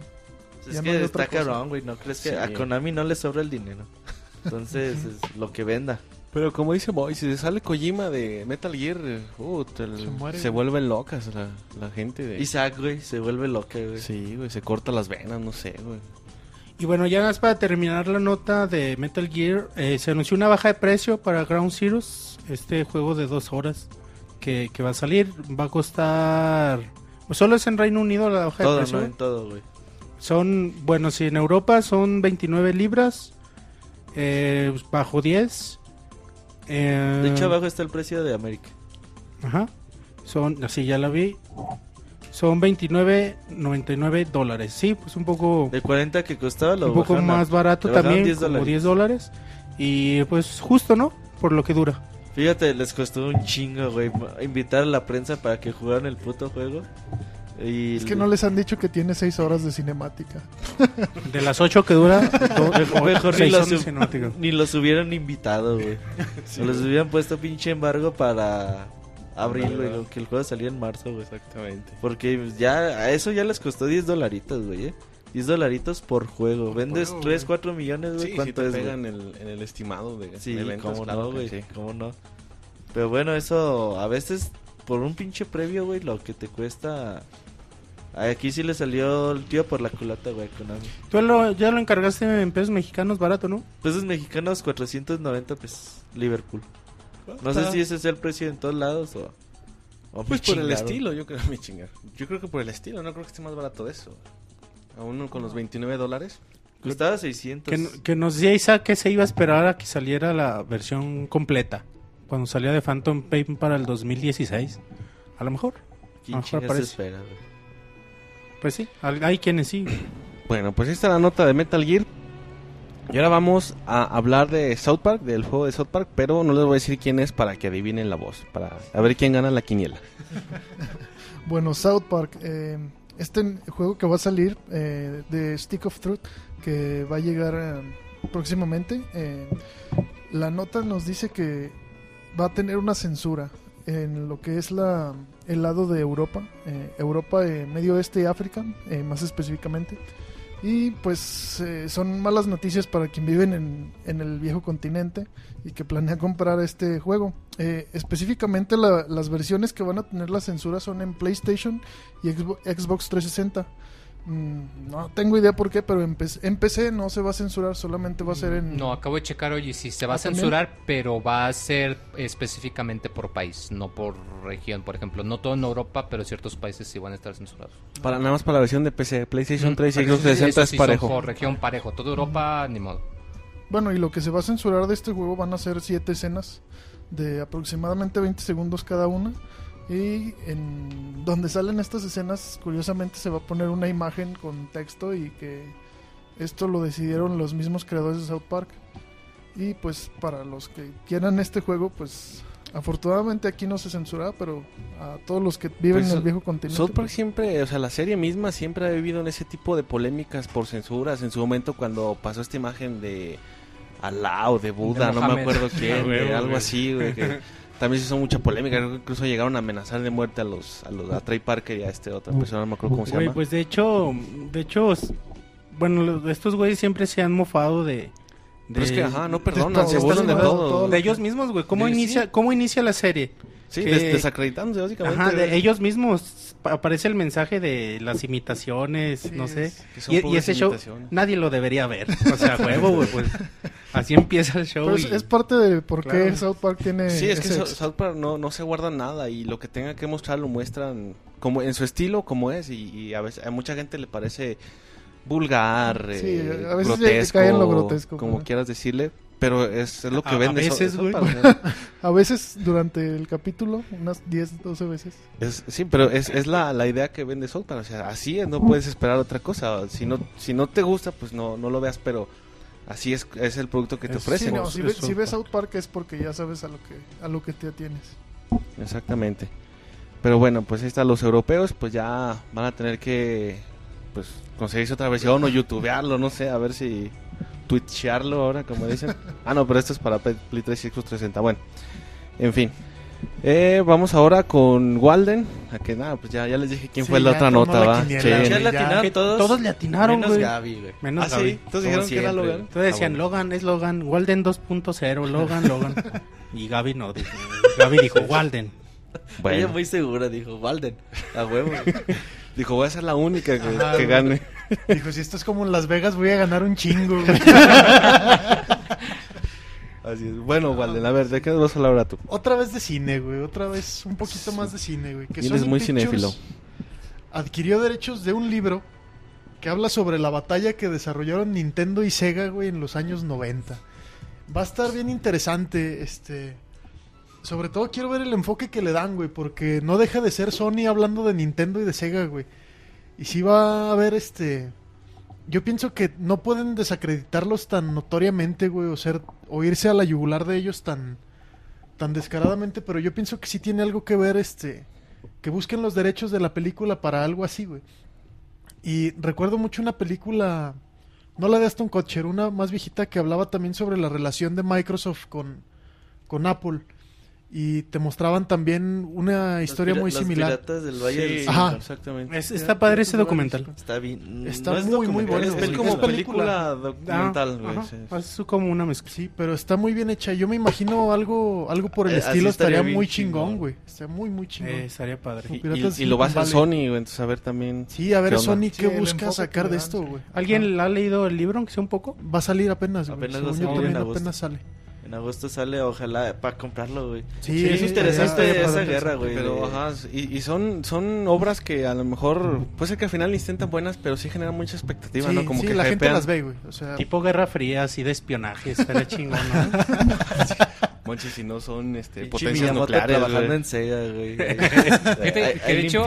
Es que está cabrón, güey. ¿No crees que a Konami no le sobra el dinero? Entonces, es lo que venda. Pero como dice Boy, si sale Kojima de Metal Gear, uh, se, vuelven locas la, gente. De... Isaac, güey, se vuelve loca, güey. Sí, güey, se corta las venas, no sé, güey. Y bueno, ya más para terminar la nota de Metal Gear, eh, se anunció una baja de precio para Ground Zeroes, este juego de dos horas que, va a salir. Va a costar... Pues solo es en Reino Unido la baja de precio. No, en todo, güey. Son, bueno, si en Europa son 29 libras, eh, bajo 10 de hecho, abajo está el precio de América. Ajá. Son, así ya la vi. Son 29.99 dólares. Sí, pues un poco. De 40 que costaba, lo Un poco más barato también, como 10 dólares. Y pues justo, ¿no? Por lo que dura. Fíjate, les costó un chingo, güey, invitar a la prensa para que jugaran el puto juego es que no les han dicho que tiene 6 horas de cinemática. De las 8 que dura, mejor ni los, ni los, hubieran invitado, güey. los hubieran puesto pinche embargo para abril, que el juego salía en marzo, güey. Exactamente. Porque ya a eso ya les costó 10 dolaritos, güey. ¿eh? 10 dolaritos por juego. Vendes 3, 4 millones, güey. ¿Cuánto es? pegan en el, estimado de, sí, cómo no, güey. Cómo no. Pero bueno, eso a veces por un pinche previo, güey, lo que te cuesta Aquí sí le salió el tío por la culata, güey, Konami. Tú lo, ya lo encargaste en pesos mexicanos barato, ¿no? Pesos mexicanos 490 pesos, Liverpool. No sé si ese es el precio en todos lados o... pues por el estilo, yo creo, mi chingar. Yo creo que por el estilo, no creo que esté más barato de eso. Aún con los 29 dólares. Costaba 600. Que, que nos decía Isaac que se iba a esperar a que saliera la versión completa. Cuando salía de Phantom Pain para el 2016. A lo mejor. ¿Quién se espera, güey? Pues sí, hay quienes sí. Bueno, pues esta es la nota de Metal Gear. Y ahora vamos a hablar de South Park, del juego de South Park, pero no les voy a decir quién es para que adivinen la voz, para a ver quién gana la quiniela. bueno, South Park, eh, este juego que va a salir eh, de Stick of Truth, que va a llegar eh, próximamente, la nota nos dice que va a tener una censura en lo que es la, el lado de Europa, eh, Europa, eh, Medio Oeste y África, eh, más específicamente. Y pues son malas noticias para quien vive en, en, el viejo continente y que planea comprar este juego. específicamente las versiones que van a tener la censura son en PlayStation y Xbox 360. Mm, no tengo idea por qué, pero en PC, no se va a censurar, solamente va a ser en... No, acabo de checar, oye, si se va a ah, censurar, pero va a ser específicamente por país, no por región. Por ejemplo, no todo en Europa, pero ciertos países sí van a estar censurados. Para Nada más para la versión de PC, PlayStation 3 y Xbox 360 es parejo. Por región parejo, toda Europa, ni modo. Bueno, y lo que se va a censurar de este juego van a ser siete escenas de aproximadamente 20 segundos cada una y en donde salen estas escenas, curiosamente se va a poner una imagen con texto y que esto lo decidieron los mismos creadores de South Park. Y pues para los que quieran este juego, pues afortunadamente aquí no se censura, pero a todos los que viven pues, en el viejo continente. South Park pues, siempre, o sea, la serie misma siempre ha vivido en ese tipo de polémicas por censuras. En su momento cuando pasó esta imagen de Alá o de Buda, no me acuerdo quién, algo así, güey. También se hizo mucha polémica, incluso llegaron a amenazar de muerte a los a, los, a Trey Parker y a este otra persona, no me acuerdo cómo se llama. Pues de hecho, de hecho bueno, estos güeyes siempre se han mofado de... Pero es que, ajá, no perdonan, se burlan de todo. De ellos mismos, güey. ¿Cómo, inicia, ¿Cómo inicia la serie? Sí, desacreditándose básicamente. Ajá, de ellos mismos aparece el mensaje de las imitaciones, no sé. Y, ese show nadie lo debería ver. O sea, huevo, güey, pues así empieza el show. Es parte de por qué South Park tiene... Sí, es que South Park no, no se guarda nada y lo que tenga que mostrar lo muestran como en su estilo, como es. Y, a veces a mucha gente le parece vulgar, eh, a veces grotesco, en lo grotesco, como quieras decirle, pero es, lo que vende. A veces, güey. a veces durante el capítulo, unas 10, 12 veces. sí, pero es, es la, la, idea que vende South Park. O sea, así es, no puedes esperar otra cosa. Si no, si no te gusta, pues no, no lo veas, pero así es, es el producto que te ofrecen. Sí, no, si, si, ves South Park es porque ya sabes a lo que, a lo que te atienes. Exactamente. Pero bueno, pues ahí están los europeos, pues ya van a tener que pues conseguirse otra versión o youtubearlo, no sé, a ver si twitchearlo ahora, como dicen. ah, no, pero esto es para Play 3 y Xbox 360. Bueno, en fin. Eh, vamos ahora con Walden. A que nada, pues ya, ya les dije quién fue la otra nota, va. Ya le atinaron todos. Todos le atinaron, Menos Gaby, güey. Menos ¿Ah, Sí? Todos dijeron que era Logan. Todos decían, Logan, es Logan. Walden 2.0, Logan, Logan. y Gaby no. Dijo, Gaby dijo, Walden. Bueno. Ella muy segura dijo, Walden. A huevo. dijo, voy a ser la única que, gane. Dijo, si esto es como en Las Vegas, voy a ganar un chingo. Así es. Bueno, Walden, a ver, ¿de qué nos vas a hablar ahora tú? Otra vez de cine, güey. Otra vez un poquito más de cine, güey. Que es muy cinéfilo. Adquirió derechos de un libro que habla sobre la batalla que desarrollaron Nintendo y Sega, güey, en los años 90. Va a estar bien interesante, este... Sobre todo quiero ver el enfoque que le dan, güey, porque no deja de ser Sony hablando de Nintendo y de Sega, güey. Y si va a haber este... Yo pienso que no pueden desacreditarlos tan notoriamente, güey, o ser o irse a la yugular de ellos tan tan descaradamente, pero yo pienso que sí tiene algo que ver este que busquen los derechos de la película para algo así, güey. Y recuerdo mucho una película no la de Aston Kutcher, una más viejita que hablaba también sobre la relación de Microsoft con con Apple y te mostraban también una historia muy similar. Piratas del Valle sí, Ajá. exactamente. está padre ese documental. Está bien. Está muy, muy bueno. Es, como película, documental. Ah, es como una mezcla. Sí, pero está muy bien hecha. Yo me imagino algo algo por el eh, estilo estaría, muy chingón, güey. Está muy, muy chingón. Eh, estaría padre. Y, lo vas a Sony, güey. Entonces, a ver también. Sí, a ver, Sony, ¿qué busca sacar de esto, güey? ¿Alguien ha leído el libro, aunque sea un poco? Va a salir apenas, Apenas, apenas sale. En agusto sale, ojalá, para comprarlo, güey. Sí, es interesante esa guerra, güey. Pero, ajá, y, y, son, son obras que a lo mejor, puede ser que al final intentan buenas, pero sí generan mucha expectativa, ¿no? Como que la gente las ve, güey. O sea... Tipo Guerra Fría, así de espionaje, estaría chingón, ¿no? Monchi, si no son este, potencias nucleares, trabajando en Sega, güey. que de hecho,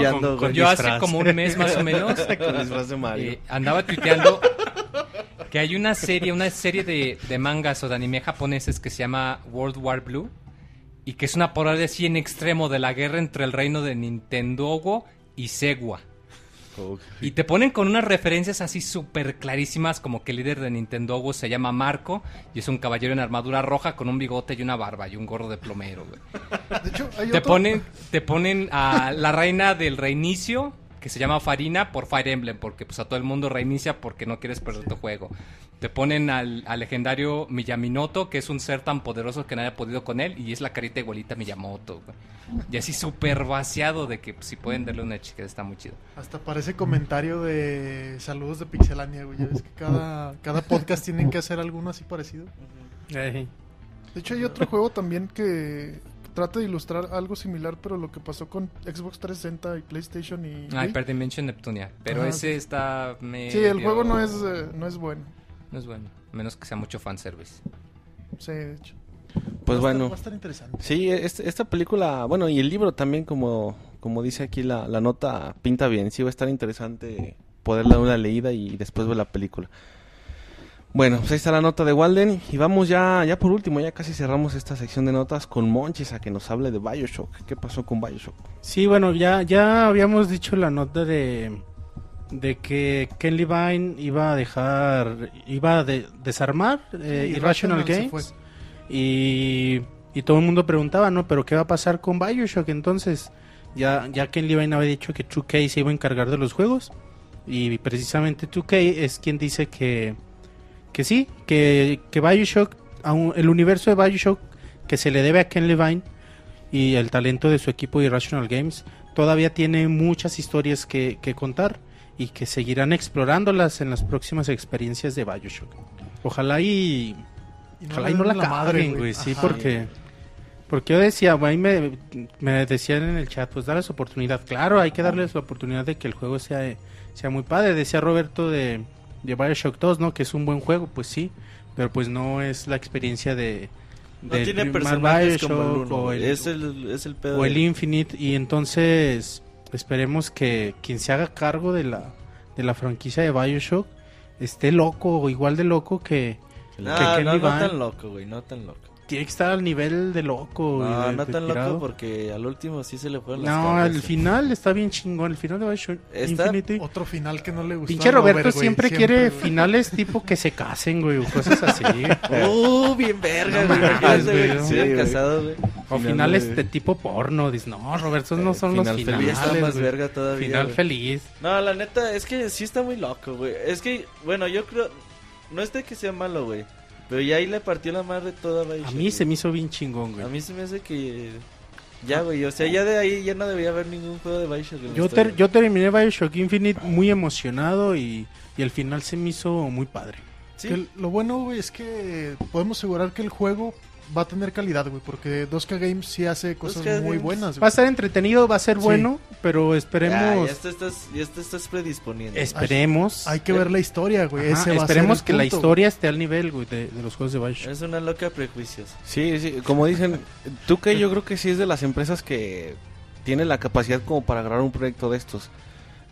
yo hace como un mes más o menos, eh, andaba tuiteando que hay una serie, una serie de, de, mangas o de anime japoneses que se llama World War Blue y que es una parodia así en extremo de la guerra entre el reino de Nintendo y Segua. Y te ponen con unas referencias así súper clarísimas, como que el líder de Nintendo se llama Marco y es un caballero en armadura roja con un bigote y una barba y un gorro de plomero, De hecho, te, ponen, te ponen a la reina del reinicio, que se llama Farina por Fire Emblem, porque pues a todo el mundo reinicia porque no quieres perder tu juego. Te ponen al, legendario Miyaminoto, que es un ser tan poderoso que nadie ha podido con él, y es la carita igualita a Miyamoto. Y así súper vaciado de que pues, si pueden darle una chica, está muy chido. Hasta parece comentario de saludos de Pixelania, güey. Ya ves que cada, cada podcast tienen que hacer alguno así parecido. De hecho, hay otro juego también que trata de ilustrar algo similar, pero lo que pasó con Xbox 360 y PlayStation y... Ah, Hyperdimension Neptunia. Pero ese está medio... Sí, el juego no es, eh, no es bueno. No es bueno. Menos que sea mucho fanservice. Sí, de hecho. Pues bueno. Va a estar interesante. Sí, este, esta película, bueno, y el libro también, como, como dice aquí la, la nota, pinta bien. Sí, va a estar interesante poder dar una leída y después ver la película. Bueno, pues ahí está la nota de Walden. Y vamos ya, ya por último, ya casi cerramos esta sección de notas con Monchis a que nos hable de Bioshock. ¿Qué pasó con Bioshock? Sí, bueno, ya, ya habíamos dicho la nota de, de que Ken Levine iba a dejar, iba a desarmar eh, Irrational Games. Y, y todo el mundo preguntaba, ¿no? Pero ¿qué va a pasar con Bioshock? Entonces, ya, ya Ken Levine había dicho que 2K se iba a encargar de los juegos. Y precisamente 2K es quien dice que, que sí, que, que Bioshock, el universo de Bioshock que se le debe a Ken Levine y el talento de su equipo Irrational Games, todavía tiene muchas historias que, que contar y que seguirán explorándolas en las próximas experiencias de Bioshock. Ojalá y, ojalá y no la, madre, güey, sí, porque porque yo decía, me, me decían en el chat, pues darles oportunidad. Claro, hay que darles la oportunidad de que el juego sea, sea muy padre. Decía Roberto de, de Bioshock 2, ¿no? Que es un buen juego, pues sí, pero pues no es la experiencia de, no tiene personajes como el es el, es el O el Infinite. Y entonces esperemos que quien se haga cargo de la, de la franquicia de Bioshock esté loco o igual de loco que... No, que no, no tan loco, güey, no tan loco tiene que estar al nivel de loco. No, no tan loco porque al último sí se le fueron las No, al final está bien chingón. El final de Bioshock Infinity. Otro final que no le gusta. Pinche Roberto siempre, quiere finales tipo que se casen, güey, o cosas así. uh, bien verga, güey. Sí, casado, güey. O finales de... tipo porno. Dices, no, Roberto, no son los finales. Está más verga todavía. Final feliz. No, la neta, es que sí está muy loco, güey. Es que, bueno, yo creo. No es de que sea malo, güey. Pero ya ahí le partió la madre toda Bioshock. A mí se me hizo bien chingón, güey. A mí se me hace que... Ya, güey, o sea, ya de ahí ya no debía haber ningún juego de Bioshock. yo, yo terminé Bioshock Infinite muy emocionado y, y el final se me hizo muy padre. ¿Sí? lo bueno, güey, es que podemos asegurar que el juego va a tener calidad, güey, porque 2K Games sí hace cosas muy buenas. Va a estar entretenido, va a ser bueno, pero esperemos. Ya, ya, estás, ya te estás predisponiendo. Esperemos. Hay, que ver la historia, güey. esperemos que la historia esté al nivel, güey, de, los juegos de Bioshock. Es una loca prejuicios. Sí, sí, como dicen, tú que yo creo que sí es de las empresas que tiene la capacidad como para agarrar un proyecto de estos.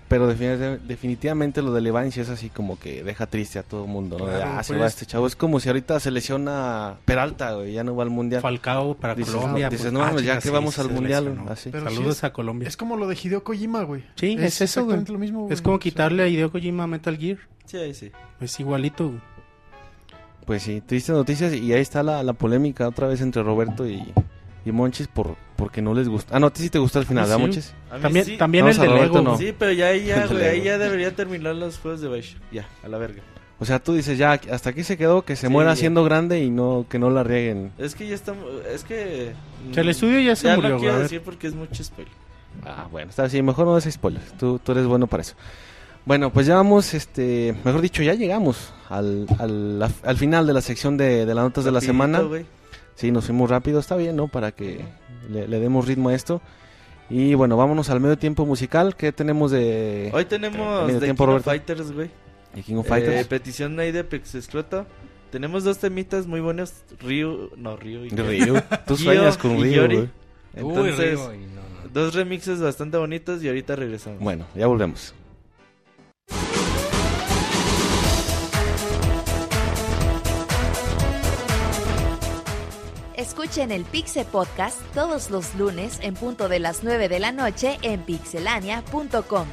Pero definitivamente lo de Levancia es así como que deja triste a todo el mundo, ¿no? ah, se va pues. este chavo. Es como si ahorita se lesiona Peralta, güey, ya no va al Mundial. Falcao para Colombia. Dices, no, pues, ya que vamos al Mundial. Así. Saludos a Colombia. Es como lo de Hideo Kojima, güey. Sí, es, eso, güey. Lo mismo, Es como quitarle a Hideo Kojima Metal Gear. Sí, sí. Es igualito, Pues sí, tristes noticias y ahí está la, la polémica otra vez entre Roberto y, y Monchis por porque no les gusta. Ah, no, a ti sí te gustó el final, ¿verdad, Monchis? También, también el de Lego. No. Sí, pero ya, ya, güey, ahí ya debería terminar los juegos de Bioshock. Ya, a la verga. O sea, tú dices ya, hasta aquí se quedó, que se muera siendo grande y no que no la rieguen. Es que ya estamos, es que... O el estudio ya se murió, no quiero decir porque es mucho spoiler. Ah, bueno, está así, mejor no des spoilers, tú, tú eres bueno para eso. Bueno, pues ya vamos, este, mejor dicho, ya llegamos al, al, al final de la sección de, de las notas de la semana. Sí, nos fuimos rápido, está bien, ¿no? Para que le, demos ritmo a esto. Y bueno, vámonos al medio tiempo musical. ¿Qué tenemos de. Hoy tenemos de King of Fighters, güey. King of Fighters. Eh, petición ahí de. Tenemos dos temitas muy buenos. Ryu. No, Ryu. Y Ryu. Tú sueñas con Ryu, güey. Entonces, dos remixes bastante bonitos y ahorita regresamos. Bueno, ya volvemos. Escuchen el Pixel Podcast todos los lunes en punto de las 9 de la noche en pixelania.com.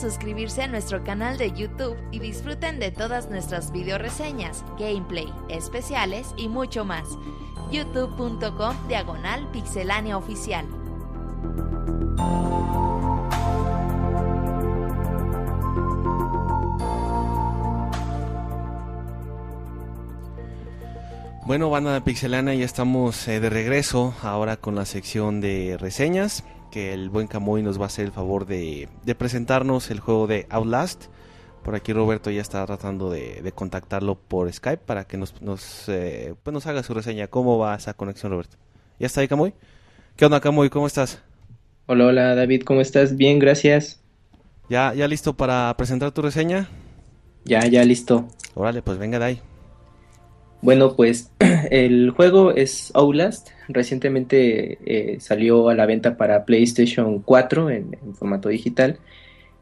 Suscribirse a nuestro canal de YouTube y disfruten de todas nuestras video reseñas, gameplay, especiales y mucho más. youtube.com diagonal pixelánea oficial. Bueno, banda de Pixelana, ya estamos eh, de regreso ahora con la sección de reseñas, que el buen Camuy nos va a hacer el favor de, presentarnos el juego de Outlast. Por aquí Roberto ya está tratando de, contactarlo por Skype para que nos, nos, eh, pues nos haga su reseña. ¿Cómo va esa conexión, Roberto? ¿Ya está ahí, Camuy? ¿Qué onda, Camuy? ¿Cómo estás? Hola, hola, David, ¿cómo estás? Bien, gracias. ¿Ya, ya listo para presentar tu reseña? Ya, ya listo. Órale, pues venga de ahí. Bueno, pues el juego es Outlast. Recientemente eh, salió a la venta para PlayStation 4 en, formato digital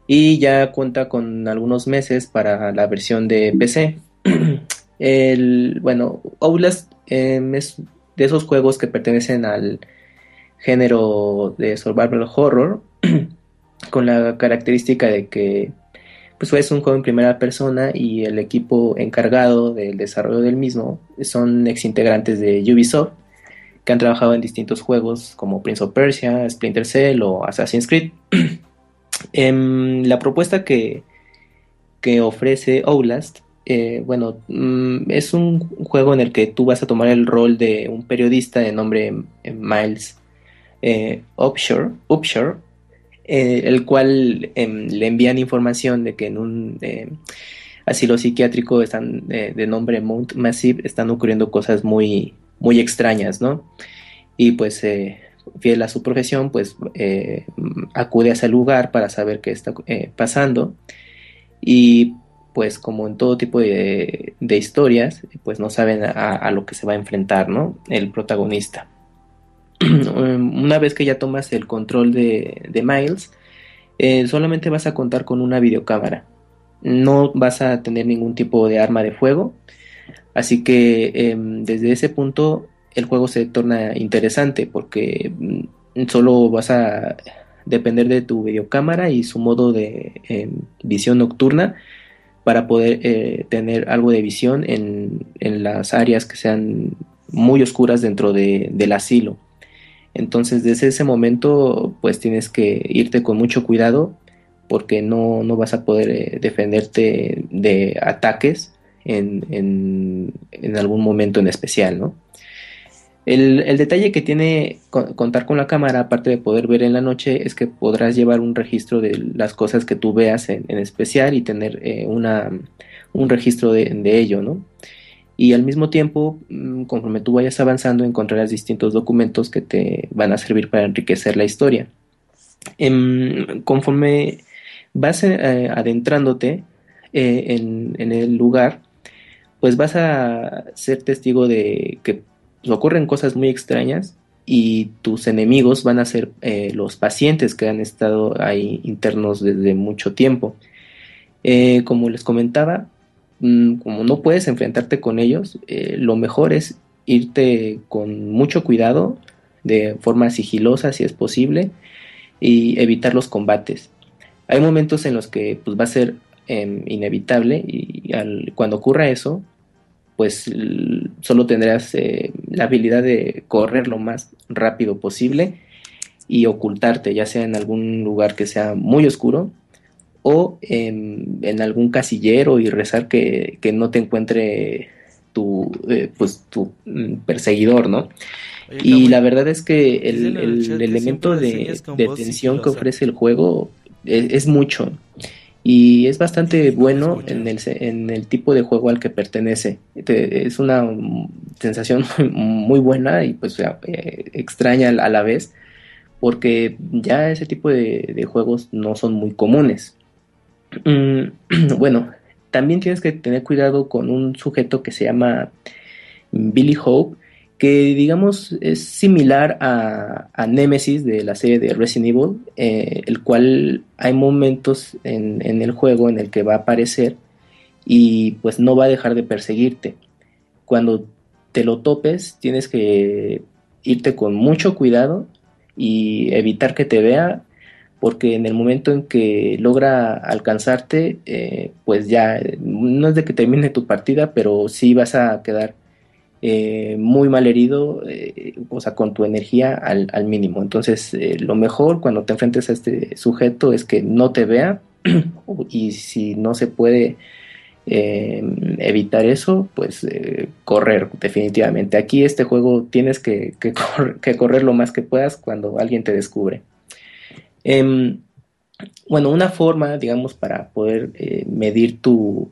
y ya cuenta con algunos meses para la versión de PC. el, bueno, Outlast em, es de esos juegos que pertenecen al género de survival horror con la característica de que pues es un juego en primera persona y el equipo encargado del desarrollo del mismo son exintegrantes de Ubisoft que han trabajado en distintos juegos como Prince of Persia, Splinter Cell o Assassin's Creed. Em, la propuesta que, que ofrece Outlast, eh, bueno, mm, es un juego en el que tú vas a tomar el rol de un periodista de nombre eh, Miles eh, eh, el cual em, le envían información de que en un eh, asilo psiquiátrico están eh, de nombre Mount Massive están ocurriendo cosas muy muy extrañas, ¿no? Y pues fiel a su profesión, pues acude a ese lugar para saber qué está pasando y pues como en todo tipo de, historias, pues no saben a, lo que se va a enfrentar, ¿no? El protagonista. una vez que ya tomas el control de, Miles, eh, solamente vas a contar con una videocámara. No vas a tener ningún tipo de arma de fuego. Así que em, desde ese punto el juego se torna interesante porque mm, solo vas a depender de tu videocámara y su modo de em, visión nocturna para poder eh, tener algo de visión en, las áreas que sean muy oscuras dentro del asilo. Entonces desde ese momento pues tienes que irte con mucho cuidado porque no, vas a poder eh, defenderte de ataques en, algún momento en especial, ¿no? El, detalle que tiene contar con la cámara, aparte de poder ver en la noche, es que podrás llevar un registro de las cosas que tú veas en, especial y tener eh, una, un registro de, de ello, ¿no? Y al mismo tiempo, mm, conforme tú vayas avanzando, encontrarás distintos documentos que te van a servir para enriquecer la historia. Em, conforme vas eh, adentrándote eh, en, el lugar, pues vas a ser testigo de que ocurren cosas muy extrañas y tus enemigos van a ser eh, los pacientes que han estado ahí internos desde mucho tiempo. como les comentaba, como no puedes enfrentarte con ellos, eh, lo mejor es irte con mucho cuidado, de forma sigilosa si es posible, y evitar los combates. Hay momentos en los que pues, va a ser em, inevitable y cuando ocurra eso, pues solo tendrás eh, la habilidad de correr lo más rápido posible y ocultarte, ya sea en algún lugar que sea muy oscuro o en, algún casillero y rezar que, no te encuentre tu, eh, pues, tu mm, perseguidor, ¿no? y la verdad es que el, elemento de, tensión que ofrece el juego es, mucho y es bastante bueno en el, en el tipo de juego al que pertenece. es una sensación muy buena y pues eh, extraña a la vez porque ya ese tipo de juegos no son muy comunes. Mm, bueno, también tienes que tener cuidado con un sujeto que se llama Billy Hope, que digamos es similar a, Nemesis de la serie de Resident Evil, eh, el cual hay momentos en, en, el juego en el que va a aparecer y pues no va a dejar de perseguirte. Cuando te lo topes tienes que irte con mucho cuidado y evitar que te vea porque en el momento en que logra alcanzarte, eh, pues ya no es de que termine tu partida, pero sí vas a quedar eh, muy mal herido, eh, o sea, con tu energía al, mínimo. Entonces, lo mejor cuando te enfrentes a este sujeto es que no te vea y si no se puede evitar eso, pues correr definitivamente. Aquí este juego tienes que correr lo más que puedas cuando alguien te descubre. Em, bueno, una forma, digamos, para poder eh, medir tu,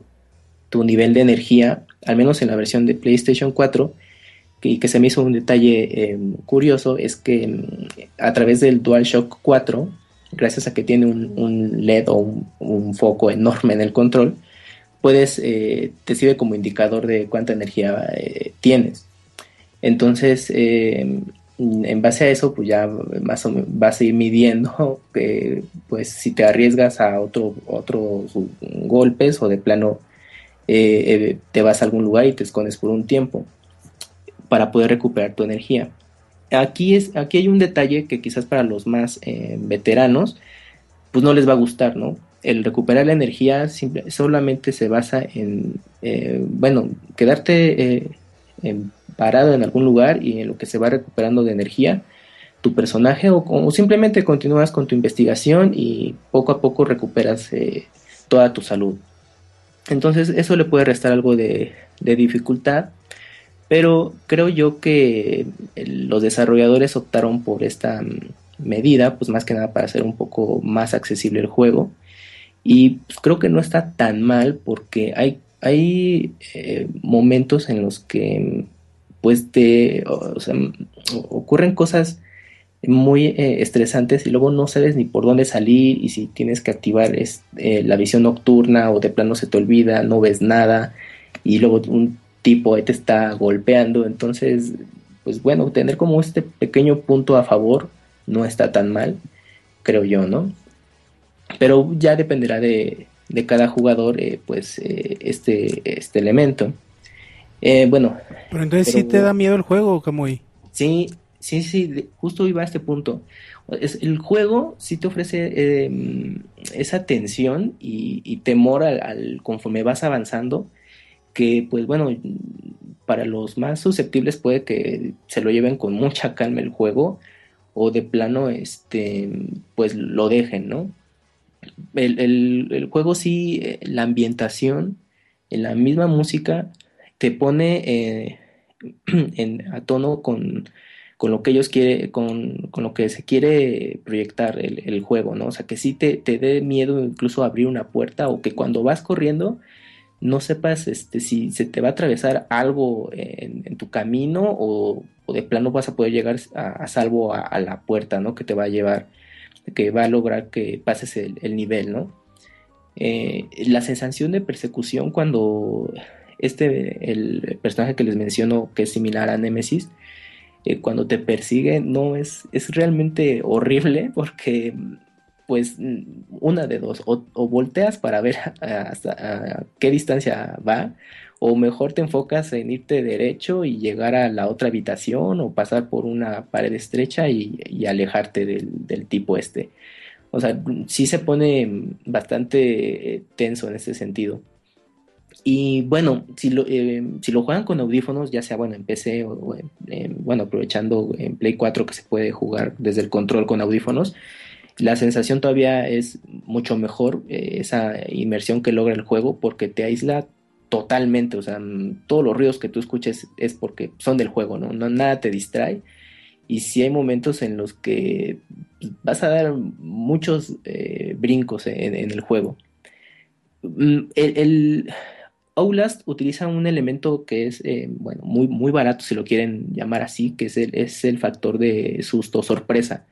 nivel de energía, al menos en la versión de PlayStation 4, y que, se me hizo un detalle em, curioso, es que em, a través del DualShock 4, gracias a que tiene un, LED o un, foco enorme en el control, puedes, eh, te sirve como indicador de cuánta energía eh, tienes. Entonces, en base a eso, pues ya más o menos vas a ir midiendo que, pues, si te arriesgas a otro, otros golpes o de plano eh, eh, te vas a algún lugar y te escondes por un tiempo para poder recuperar tu energía. Aquí, es, aquí hay un detalle que quizás para los más eh, veteranos, pues no les va a gustar, ¿no? El recuperar la energía solamente se basa en, bueno, quedarte en parado en algún lugar y en lo que se va recuperando de energía tu personaje o, simplemente continúas con tu investigación y poco a poco recuperas eh, toda tu salud. Entonces eso le puede restar algo de, dificultad, pero creo yo que los desarrolladores optaron por esta mm, medida, pues más que nada para hacer un poco más accesible el juego. Y pues, creo que no está tan mal porque hay, hay eh, momentos en los que pues te, ocurren cosas muy eh, estresantes y luego no sabes ni por dónde salir y si tienes que activar eh, la visión nocturna o de plano se te olvida, no ves nada y luego un tipo te está golpeando, entonces pues bueno, tener como este pequeño punto a favor no está tan mal, creo yo, ¿no? Pero ya dependerá de, de cada jugador eh, pues este, este elemento. Eh, bueno. Pero entonces sí te da miedo el juego, Kamui. Sí, sí, sí, justo iba a este punto. Es, el juego sí te ofrece em, esa tensión y, temor al, conforme vas avanzando, que pues bueno, para los más susceptibles puede que se lo lleven con mucha calma el juego o de plano este pues lo dejen, ¿no? El, el juego sí, eh, la ambientación, en la misma música, te pone eh, en, a tono con, con, lo que ellos quieren, con, con, lo que se quiere proyectar el, juego, ¿no? O sea, que sí te, te dé miedo incluso abrir una puerta o que cuando vas corriendo no sepas este, si se te va a atravesar algo en, tu camino o, o, de plano vas a poder llegar a, salvo a, la puerta, ¿no? Que te va a llevar, que va a lograr que pases el, el nivel, ¿no? Eh, la sensación de persecución cuando este, el personaje que les menciono, que es similar a Nemesis, eh, cuando te persigue, no es, es realmente horrible porque, pues, una de dos, o, volteas para ver hasta qué distancia va, o mejor te enfocas en irte derecho y llegar a la otra habitación, o pasar por una pared estrecha y, alejarte del, del tipo este. O sea, sí se pone bastante eh, tenso en ese sentido. Y bueno, si lo, eh, si lo juegan con audífonos, ya sea bueno en PC o, bueno, aprovechando en Play 4 que se puede jugar desde el control con audífonos, la sensación todavía es mucho mejor, eh, esa inmersión que logra el juego, porque te aísla totalmente, o sea, todos los ruidos que tú escuches es porque son del juego, ¿no? no nada te distrae. Y si hay momentos en los que vas a dar muchos eh, brincos en, el juego. Mm, el Outlast utiliza un elemento que es eh, bueno, muy, muy barato, si lo quieren llamar así, que es el, es el factor de susto, sorpresa.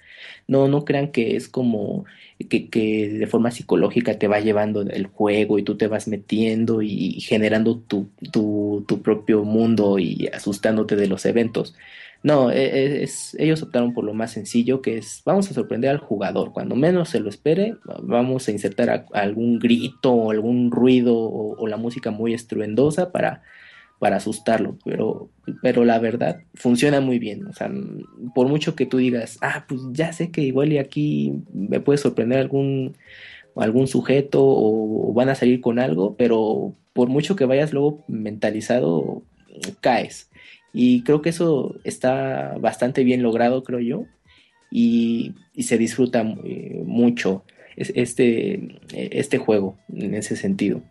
No, no crean que es como que, que, de forma psicológica te va llevando el juego y tú te vas metiendo y generando tu, tu, tu propio mundo y asustándote de los eventos. No, e, e, es, ellos optaron por lo más sencillo, que es vamos a sorprender al jugador. Cuando menos se lo espere, vamos a insertar algún grito o algún ruido o, la música muy estruendosa para, para asustarlo, pero, pero la verdad funciona muy bien. O sea, por mucho que tú digas, ah, pues ya sé que igual y aquí me puede sorprender algún, algún sujeto o van a salir con algo, pero por mucho que vayas luego mentalizado, caes. Y creo que eso está bastante bien logrado, creo yo, y, se disfruta eh, mucho este, este juego en ese sentido.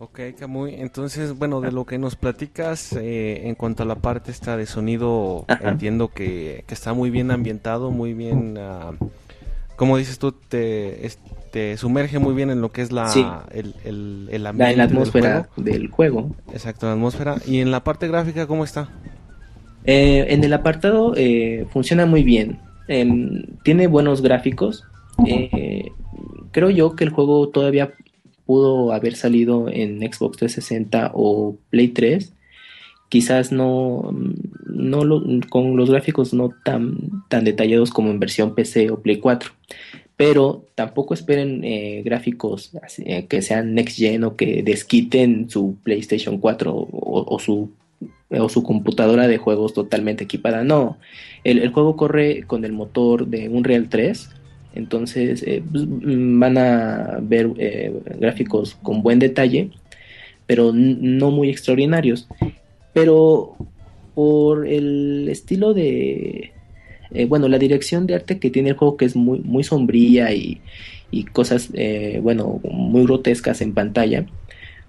Ok, Camuy. Entonces, bueno, de lo que nos platicas eh, en cuanto a la parte esta de sonido, entiendo que, está muy bien ambientado, muy bien, uh, como dices tú, te, te sumerge muy bien en lo que es la, el, el, ambiente la, atmósfera del juego. Exacto, la atmósfera. ¿Y en la parte gráfica cómo está? Eh, en el apartado eh, funciona muy bien. Tiene buenos gráficos. creo yo que el juego todavía pudo haber salido en Xbox 360 o Play 3, quizás no, no con los gráficos no tan, tan detallados como en versión PC o Play 4. Pero tampoco esperen eh, gráficos eh, que sean next gen o que desquiten su PlayStation 4 o, su, o su computadora de juegos totalmente equipada. No, el, juego corre con el motor de Unreal 3 entonces eh, pues, mm, van a ver gráficos con buen detalle, pero no muy extraordinarios. Pero por el estilo de... Eh, bueno, la dirección de arte que tiene el juego que es muy, muy sombría y, cosas, bueno, muy grotescas en pantalla,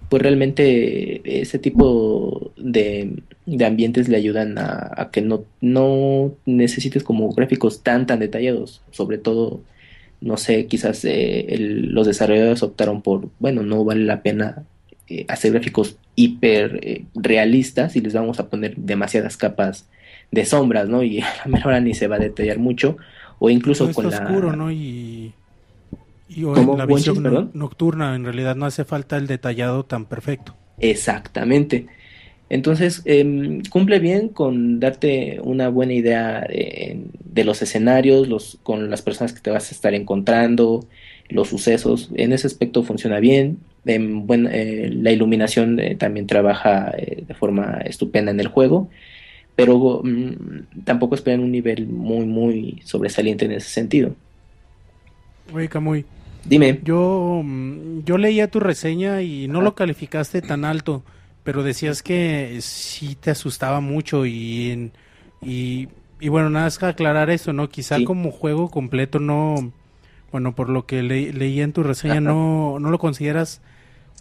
pues realmente ese tipo de, ambientes le ayudan a, que no, no necesites como gráficos tan tan detallados, sobre todo no sé, quizás eh, los desarrolladores optaron por, bueno, no vale la pena eh, hacer gráficos hiper eh, realistas y les vamos a poner demasiadas capas de sombras, ¿no? Y a la mejor ni se va a detallar mucho, o incluso con la... oscuro, ¿no? Y, y la visión nocturna, en realidad no hace falta el detallado tan perfecto. Exactamente. Entonces, em, cumple bien con darte una buena idea de, los escenarios, los, con las personas que te vas a estar encontrando, los sucesos. En ese aspecto funciona bien. Eh, la iluminación eh, también trabaja eh, de forma estupenda en el juego, pero mm, tampoco esperan un nivel muy, muy sobresaliente en ese sentido. Oye, Camuy. Dime. Yo, mm, yo leía tu reseña y no lo calificaste tan alto pero decías que sí te asustaba mucho y, y, bueno, nada más que aclarar eso, ¿no? Quizá como juego completo no, bueno, por lo que le, leí en tu reseña, no, no lo consideras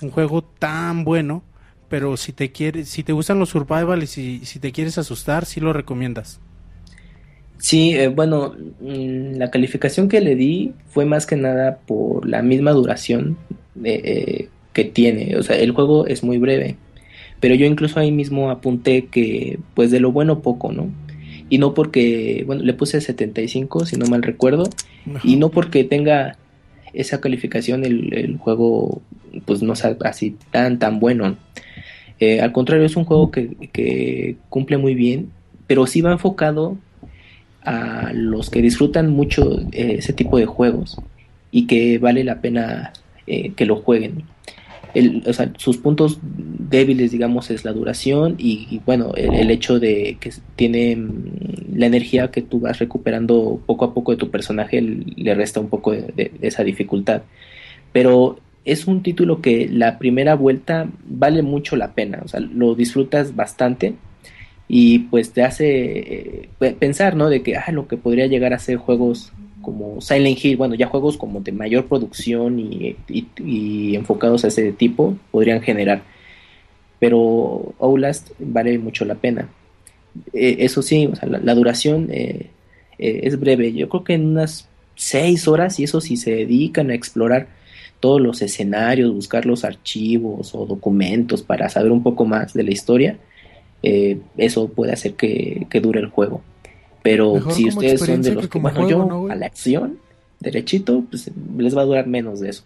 un juego tan bueno, pero si te quieres, si te gustan los survival y si, si te quieres asustar, sí lo recomiendas. Sí, eh, bueno, mm, la calificación que le di fue más que nada por la misma duración de, eh, que tiene. O sea, el juego es muy breve. Pero yo incluso ahí mismo apunté que, pues de lo bueno poco, ¿no? Y no porque, bueno, le puse 75, si no mal recuerdo, y no porque tenga esa calificación el, juego, pues no sea así tan, tan bueno. Eh, al contrario, es un juego que, cumple muy bien, pero sí va enfocado a los que disfrutan mucho eh, ese tipo de juegos y que vale la pena eh, que lo jueguen o sea, sus puntos débiles, digamos, es la duración y, bueno, el, hecho de que tiene mm, la energía que tú vas recuperando poco a poco de tu personaje le resta un poco de, esa dificultad. Pero es un título que la primera vuelta vale mucho la pena, o sea, lo disfrutas bastante y pues te hace eh, pensar, ¿no? De que, ah, lo que podría llegar a ser juegos como Silent Hill, bueno, ya juegos como de mayor producción y, enfocados a ese tipo podrían generar. Pero Outlast vale mucho la pena. Eh, eso sí, la, duración eh, eh, es breve. Yo creo que en unas seis horas, y eso si se dedican a explorar todos los escenarios, buscar los archivos o documentos para saber un poco más de la historia, eso puede hacer que dure el juego. Pero si ustedes son de los que, bueno, yo a la acción, derechito, pues les va a durar menos de eso.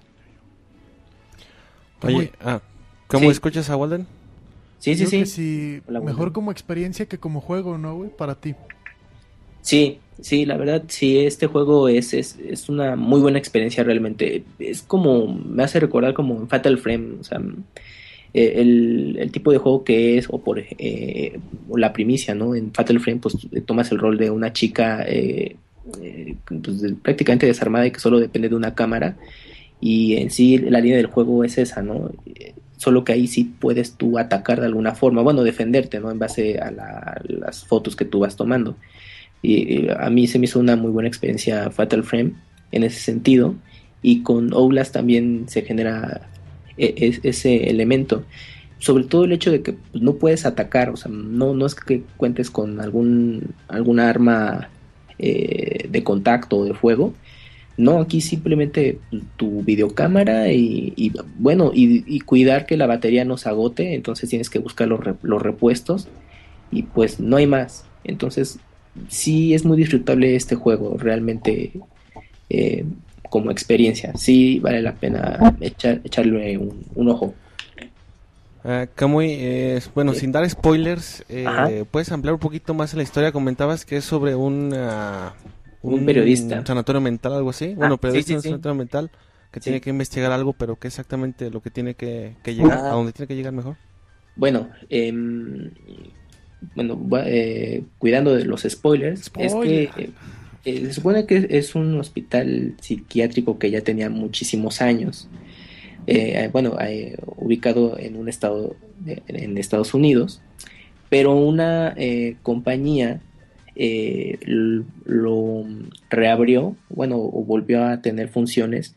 Oye, ah, ¿cómo escuchas a Walden? Sí, sí, sí. mejor como experiencia que como juego, ¿no, güey? Para ti. Sí, sí, la verdad, sí, este juego es, es, es, una muy buena experiencia realmente. Es como, me hace recordar como en Fatal Frame, o sea, eh, el, tipo de juego que es, o por eh, la primicia, ¿no? En Fatal Frame, pues tomas el rol de una chica pues, prácticamente desarmada y que solo depende de una cámara. Y en sí la línea del juego es esa, ¿no? Solo que ahí sí puedes tú atacar de alguna forma, bueno, defenderte, ¿no? En base a, las fotos que tú vas tomando. Y, a mí se me hizo una muy buena experiencia Fatal Frame en ese sentido. Y con Oulas también se genera e, ese elemento. Sobre todo el hecho de que pues, no puedes atacar, o sea, no, no es que cuentes con algún, alguna arma eh, de contacto o de fuego. No, aquí simplemente tu videocámara y, bueno, y, cuidar que la batería no se agote, entonces tienes que buscar los, los repuestos y pues no hay más. Entonces sí es muy disfrutable este juego, realmente eh, como experiencia. Sí vale la pena echarle un, ojo. Uh, bueno, sin dar spoilers, eh, ¿puedes ampliar un poquito más la historia? Comentabas que es sobre un, un, periodista. Un sanatorio mental, algo así. bueno, ah, periodista un sanatorio mental que tiene que investigar algo, pero ¿qué exactamente lo que tiene que, llegar? ¿A dónde tiene que llegar mejor? Bueno, eh, bueno, eh, cuidando de los spoilers, es que eh, eh, se supone que es un hospital psiquiátrico que ya tenía muchísimos años. bueno, ubicado en un estado en Estados Unidos, pero una compañía lo reabrió, bueno, o volvió a tener funciones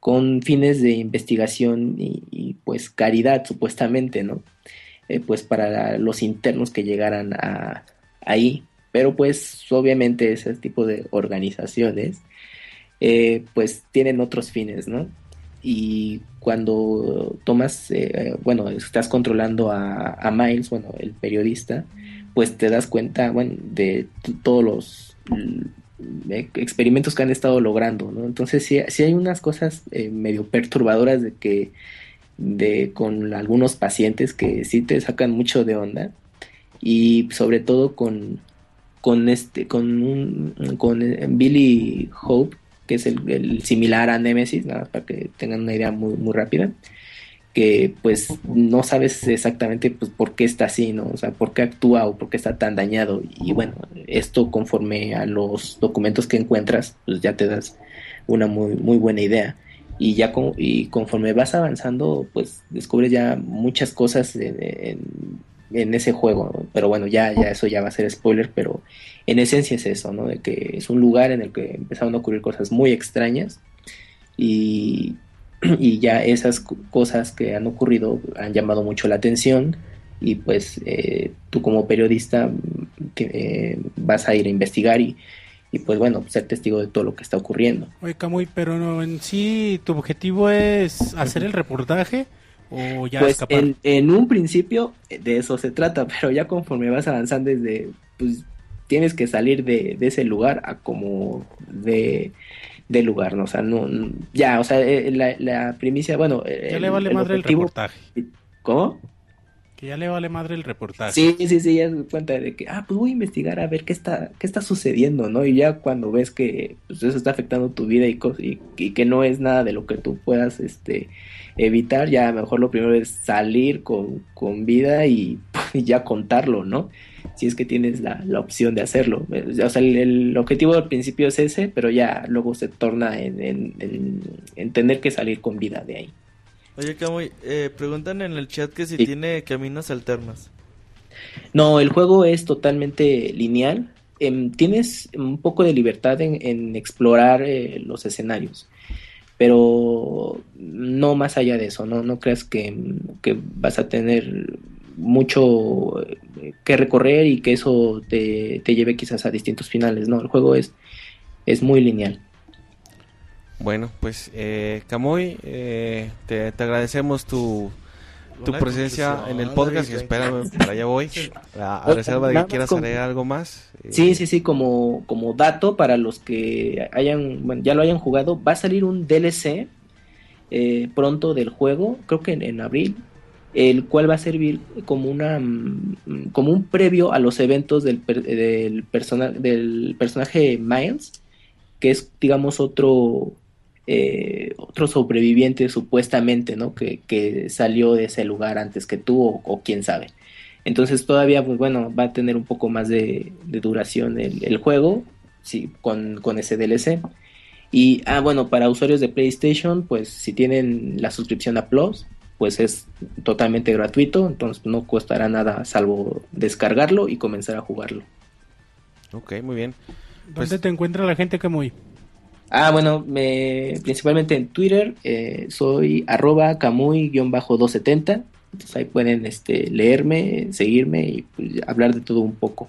con fines de investigación y, y pues caridad supuestamente, ¿no? Eh, pues para los internos que llegaran a, ahí. Pero pues obviamente ese tipo de organizaciones eh, pues tienen otros fines, ¿no? Y cuando tomas, eh, bueno, estás controlando a, Miles, bueno, el periodista, pues te das cuenta, bueno, de todos los experimentos que han estado logrando, ¿no? Entonces sí hay unas cosas medio perturbadoras de que de con algunos pacientes que sí te sacan mucho de onda y sobre todo con con este con un con Billy Hope que es el, similar a Nemesis para que tengan una idea muy muy rápida que pues no sabes exactamente pues por qué está así no o sea por qué actúa o por qué está tan dañado. Y bueno esto conforme a los documentos que encuentras pues ya te das una muy muy buena idea y ya y conforme vas avanzando, pues descubres ya muchas cosas en, ese juego, pero bueno, ya, ya eso ya va a ser spoiler, pero en esencia es eso, ¿no? De que es un lugar en el que empezaron a ocurrir cosas muy extrañas y, y ya esas cosas que han ocurrido han llamado mucho la atención y pues eh, tú como periodista eh, vas a ir a investigar y y pues bueno, ser testigo de todo lo que está ocurriendo. Oye, Camuy, pero no, en sí, ¿tu objetivo es hacer el reportaje o ya pues En, un principio de eso se trata, pero ya conforme vas avanzando desde, pues tienes que salir de, ese lugar a como de, lugar, ¿no? O sea, no, ya, o sea, eh, la, primicia, bueno... Ya le vale madre el reportaje. ¿Cómo? Que ya le vale madre el reportaje. Sí, sí, sí, ya se cuenta de que, ah, pues voy a investigar a ver qué está, qué está sucediendo, ¿no? Y ya cuando ves que pues, eso está afectando tu vida y, y, y, que no es nada de lo que tú puedas este, evitar, ya mejor lo primero es salir con, con vida y, ya contarlo, ¿no? Si es que tienes la, la opción de hacerlo. O sea, el, objetivo al principio es ese, pero ya luego se torna en, en, en tener que salir con vida de ahí. Oye, Camuy, eh, preguntan en el chat que si tiene caminos alternos. No, el juego es totalmente lineal. Em, tienes un poco de libertad en, explorar eh, los escenarios, pero no más allá de eso. No, no creas que, vas a tener mucho eh, que recorrer y que eso te, te, lleve quizás a distintos finales. No, el juego es, es muy lineal. Bueno, pues eh, Camuy, eh, te, agradecemos tu, tu presencia en el podcast y espérame, para allá voy. A, reserva de que quieras agregar algo más. Eh. Sí, sí, sí, como, como dato para los que hayan, bueno, ya lo hayan jugado, va a salir un DLC eh, pronto del juego, creo que en, abril, el cual va a servir como una mm, como un previo a los eventos del, del, persona, del personaje Miles, que es digamos otro eh, otro sobreviviente supuestamente, ¿no? Que, que, salió de ese lugar antes que tú o, quién sabe. Entonces todavía, pues bueno, va a tener un poco más de, duración el, juego, sí, con, con ese DLC. Y, ah, bueno, para usuarios de PlayStation, pues si tienen la suscripción a Plus, pues es totalmente gratuito, entonces no costará nada salvo descargarlo y comenzar a jugarlo. Ok, muy bien. ¿Dónde pues te encuentra la gente, muy Ah, bueno, me, principalmente en Twitter eh, soy arroba camuy-270. Entonces ahí pueden este, leerme, seguirme y pues, hablar de todo un poco.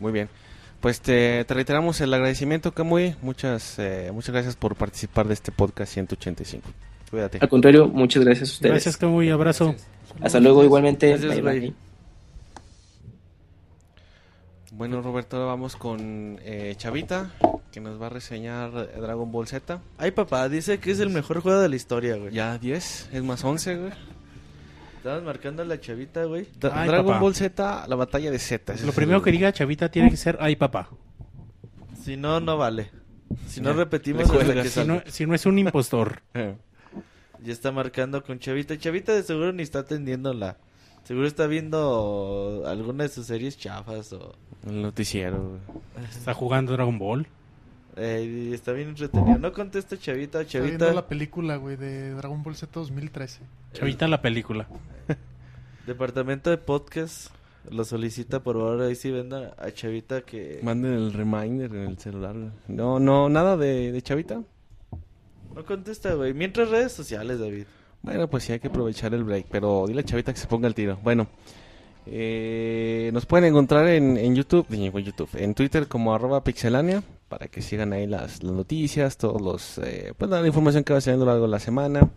Muy bien. Pues te, reiteramos el agradecimiento, Camuy. Muchas, eh, muchas gracias por participar de este podcast 185. Cuídate. Al contrario, muchas gracias a ustedes. Gracias, Camuy. Abrazo. Hasta luego, igualmente. Bueno, Roberto, ahora vamos con eh, Chavita, que nos va a reseñar Dragon Ball Z. Ay, papá, dice que es el mejor juego de la historia, güey. Ya 10, es más 11, güey. Estabas marcando a la Chavita, güey. Dragon Ball Z, la batalla de Z. Lo primero que diga Chavita tiene que ser ay, papá. Si no, no vale. Si no repetimos, si, no, si no es un impostor. ya está marcando con Chavita. Chavita de seguro ni está atendiendo la Seguro está viendo alguna de sus series chafas o... El noticiero. Está jugando Dragon Ball. Eh, y está bien entretenido. No contesta Chavita, Chavita. Está viendo la película, güey, de Dragon Ball Z 2013. Chavita la película. Departamento de podcast lo solicita por favor ahí sí venda a Chavita que manden el reminder en el celular. No, no, nada de, de Chavita. No contesta, güey. Mientras redes sociales, David. Bueno, pues sí hay que aprovechar el break, pero dile a Chavita que se ponga el tiro. Bueno, eh, nos pueden encontrar en, en YouTube, en YouTube, en Twitter como arroba pixelania, para que sigan ahí las, noticias, todos los, eh, pues la información que va saliendo a lo largo de la semana.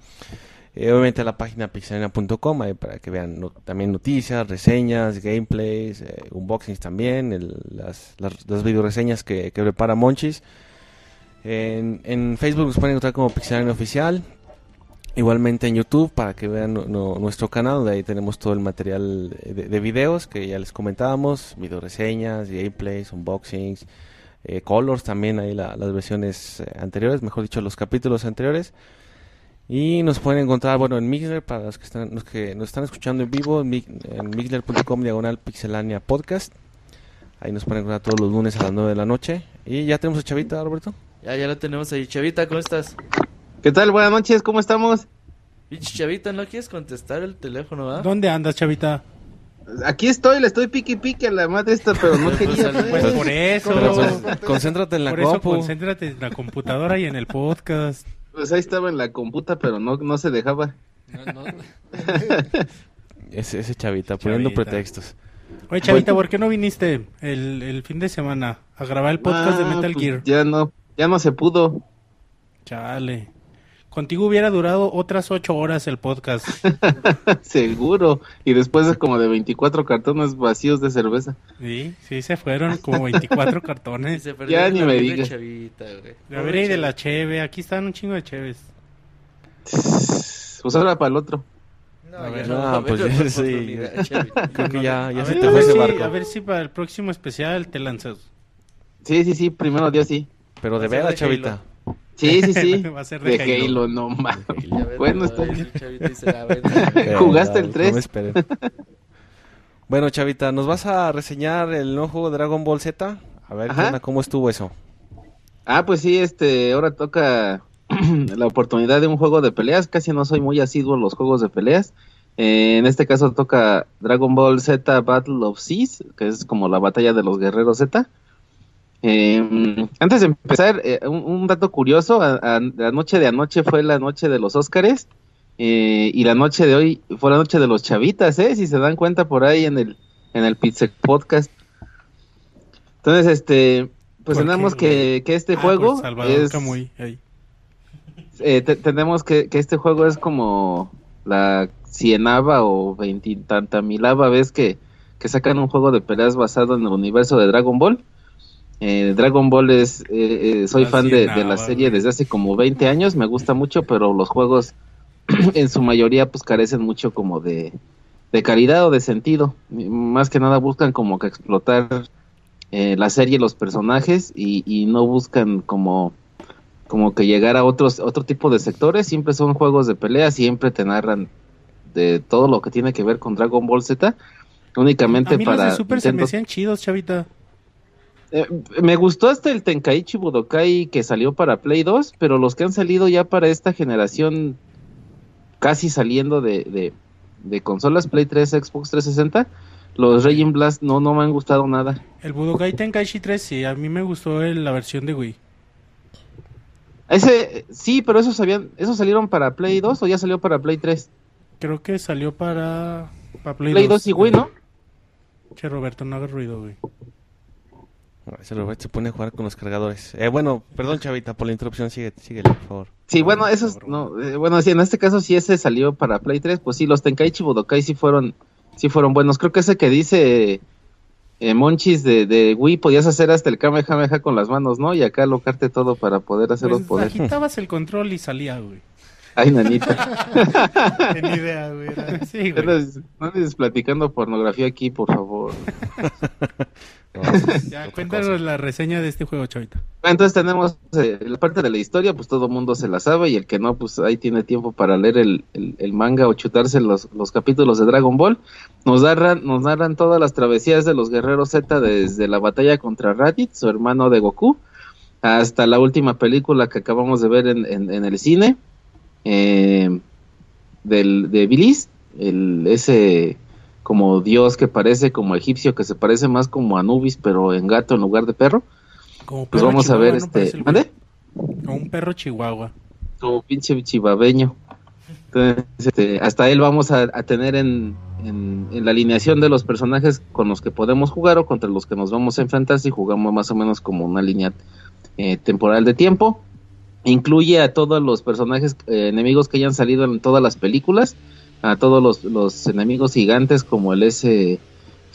Eh, obviamente la página pixelania.com para que vean también noticias, reseñas, gameplays, unboxings también, las, las, las video reseñas que, que prepara Monchis. En, en, Facebook nos pueden encontrar como Pixelania Oficial. Igualmente en YouTube para que vean nuestro canal, donde ahí tenemos todo el material de, videos que ya les comentábamos, video reseñas, gameplays, unboxings, eh, colors también, ahí las versiones eh, anteriores, mejor dicho, los capítulos anteriores. Y nos pueden encontrar, bueno, en Mixler, para los que están, los que nos están escuchando en vivo, en, mixler.com diagonal pixelania podcast. Ahí nos pueden encontrar todos los lunes a las 9 de la noche. Y ya tenemos a Chavita, Roberto. Ya, ya lo tenemos ahí. Chavita, ¿cómo estás? ¿Qué tal? Buenas noches, ¿cómo estamos? Chavita, ¿no quieres contestar el teléfono, va? ¿Dónde andas, Chavita? Aquí estoy, le estoy piqui piqui a la madre esta, pero no quería. Pues, por eso. Pues, concéntrate en la por eso concéntrate en la computadora y en el podcast. Pues ahí estaba en la computa, pero no, no se dejaba. ese, ese chavita, poniendo pretextos. Oye, Chavita, ¿por qué no viniste el, el fin de semana a grabar el podcast de ah, Metal pues Gear? Ya no, ya no se pudo. Chale. Contigo hubiera durado otras ocho horas el podcast. Seguro. Y después de como de 24 cartones vacíos de cerveza. Sí, sí, se fueron como 24 cartones. ya ni me digas. A ver, y de la cheve. Aquí están un chingo de cheves. Pues ahora para el otro. No, a ver, no, pues ya, sí. Creo que ya, ya se te fue ese barco. A ver si para el próximo especial te lanzas. Sí, sí, sí, primero Dios sí. Pero de verdad, chavita. Sí, sí, sí. de, Halo. no mames. Bueno, está bien. ¿Jugaste el 3? bueno, Chavita, ¿nos vas a reseñar el nuevo juego de Dragon Ball Z? A ver, ¿cómo estuvo eso? Ah, pues sí, este, ahora toca la oportunidad de un juego de peleas. Casi no soy muy asiduo a los juegos de peleas. Eh, en este caso toca Dragon Ball Z Battle of Seas, que es como la batalla de los guerreros Z. Eh, antes de empezar, eh, un, dato curioso, la noche de anoche fue la noche de los Óscares eh, y la noche de hoy fue la noche de los chavitas, ¿eh? si se dan cuenta por ahí en el, en el Pizza Podcast. Entonces, este, pues tenemos que, que, este ah, juego es... tenemos que, que este juego es como la cienava o veintitanta milava vez que, que sacan un juego de peleas basado en el universo de Dragon Ball. Eh, Dragon Ball es, eh, eh, soy fan de, la serie desde hace como 20 años, me gusta mucho, pero los juegos en su mayoría pues carecen mucho como de, de calidad o de sentido. Más que nada buscan como que explotar la serie, los personajes y, no buscan como como que llegar a otros otro tipo de sectores, siempre son juegos de pelea, siempre te narran de todo lo que tiene que ver con Dragon Ball Z, únicamente para los Super se me hacían chidos, chavita. Eh, me gustó hasta el Tenkaichi Budokai que salió para Play 2, pero los que han salido ya para esta generación, casi saliendo de, de, consolas Play 3, Xbox 360, los Raging Blast no, no me han gustado nada. El Budokai Tenkaichi 3 sí, a mí me gustó la versión de Wii. Ese, sí, pero esos, habían, esos salieron para Play 2 o ya salió para Play 3? Creo que salió para, Play, 2, y Wii, ¿no? Che, Roberto, no hagas ruido, güey. Ese Roberto se pone a jugar con los cargadores. Eh, bueno, perdón, Chavita, por la interrupción. Sigue, síguele, por favor. Sí, bueno, esos, no, eh, bueno, sí, en este caso, si ese salió para Play 3, pues sí, los Tenkaichi Budokai sí fueron, sí fueron buenos. Creo que ese que dice eh, Monchis de, de Wii podías hacer hasta el Kamehameha con las manos, ¿no? Y acá alocarte todo para poder hacer los pues, poderes. Agitabas el control y salía, güey. Ay, nanita. Tenía idea, güey. Sí, güey. No andes platicando pornografía aquí, por favor. ya, cuéntanos la reseña de este juego, Chavita. Entonces tenemos eh, la parte de la historia, pues todo mundo se la sabe y el que no, pues ahí tiene tiempo para leer el, el, manga o chutarse los, los, capítulos de Dragon Ball. Nos narran, nos narran todas las travesías de los guerreros Z desde la batalla contra Raditz, su hermano de Goku, hasta la última película que acabamos de ver en, en, el cine, eh, del, de Bilis, el, ese como dios que parece como egipcio, que se parece más como Anubis, pero en gato en lugar de perro. Como pues vamos a ver este. ¿Mande? Como un perro chihuahua. Como pinche chivabeño. Entonces, este, hasta él vamos a, tener en, en, la alineación de los personajes con los que podemos jugar o contra los que nos vamos a enfrentar si jugamos más o menos como una línea eh, temporal de tiempo. Incluye a todos los personajes eh, enemigos que hayan salido en todas las películas a todos los, enemigos gigantes como el ese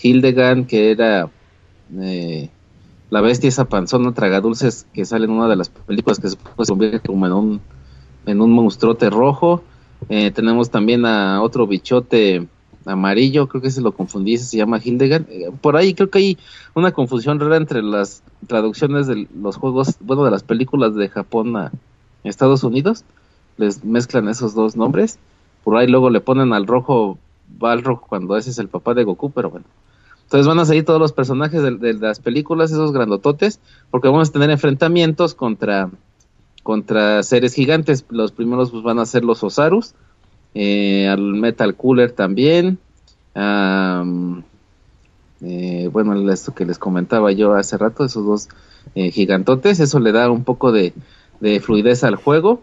Hildegard que era eh, la bestia esa panzona tragadulces que sale en una de las películas que se convierte como en un en un monstruote rojo. Eh, tenemos también a otro bichote amarillo creo que se lo confundí se llama Hildegard eh, por ahí creo que hay una confusión rara entre las traducciones de los juegos bueno de las películas de Japón a Estados Unidos. Les mezclan esos dos nombres por ahí luego le ponen al rojo Balrog cuando ese es el papá de Goku, pero bueno. Entonces van a salir todos los personajes de, las películas, esos grandototes, porque vamos a tener enfrentamientos contra, contra seres gigantes. Los primeros pues, van a ser los Osarus, eh, al Metal Cooler también. Eh, bueno, esto que les comentaba yo hace rato, esos dos eh, gigantotes, eso le da un poco de, de fluidez al juego.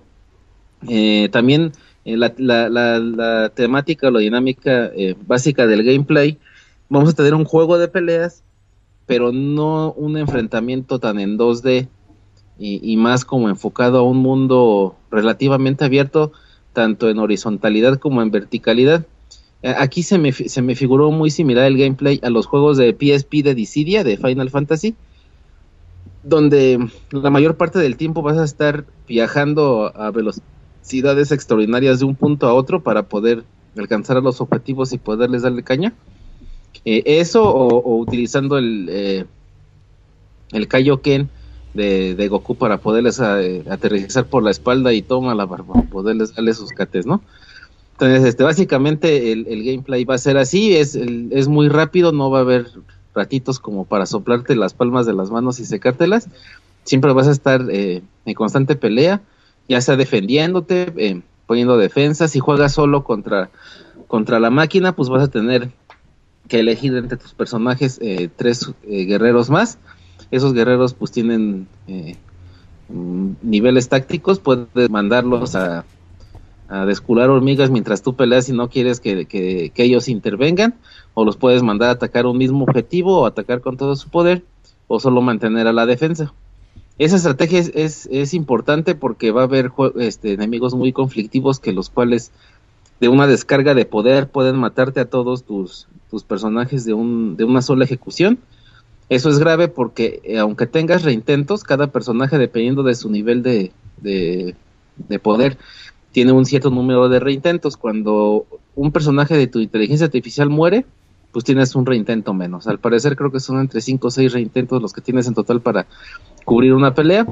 también eh, la, la, temática o la dinámica eh, básica del gameplay, vamos a tener un juego de peleas, pero no un enfrentamiento tan en 2D y, más como enfocado a un mundo relativamente abierto, tanto en horizontalidad como en verticalidad. Eh, aquí se me, se me figuró muy similar el gameplay a los juegos de PSP de Dissidia, de Final Fantasy, donde la mayor parte del tiempo vas a estar viajando a velocidad ciudades extraordinarias de un punto a otro para poder alcanzar a los objetivos y poderles darle caña. Eh, eso o, utilizando el, eh, el Kaioken de, Goku para poderles eh, aterrizar por la espalda y toma la barba, poderles darle sus cates, ¿no? Entonces, este, básicamente el, el gameplay va a ser así, es, es muy rápido, no va a haber ratitos como para soplarte las palmas de las manos y secártelas, siempre vas a estar en constante pelea, ya sea defendiéndote, eh, poniendo defensas, si juegas solo contra, contra la máquina, pues vas a tener que elegir entre tus personajes eh, tres eh, guerreros más. Esos guerreros pues tienen mm, niveles tácticos, puedes mandarlos a, a descular hormigas mientras tú peleas y no quieres que, que, ellos intervengan, o los puedes mandar a atacar un mismo objetivo o atacar con todo su poder, o solo mantener a la defensa. Esa estrategia es, es, importante porque va a haber este, enemigos muy conflictivos que los cuales de una descarga de poder pueden matarte a todos tus, tus personajes de, un, de una sola ejecución. Eso es grave porque eh, aunque tengas reintentos, cada personaje dependiendo de su nivel de, de, de poder tiene un cierto número de reintentos. Cuando un personaje de tu inteligencia artificial muere, pues tienes un reintento menos. Al parecer creo que son entre 5 o 6 reintentos los que tienes en total para cubrir una pelea.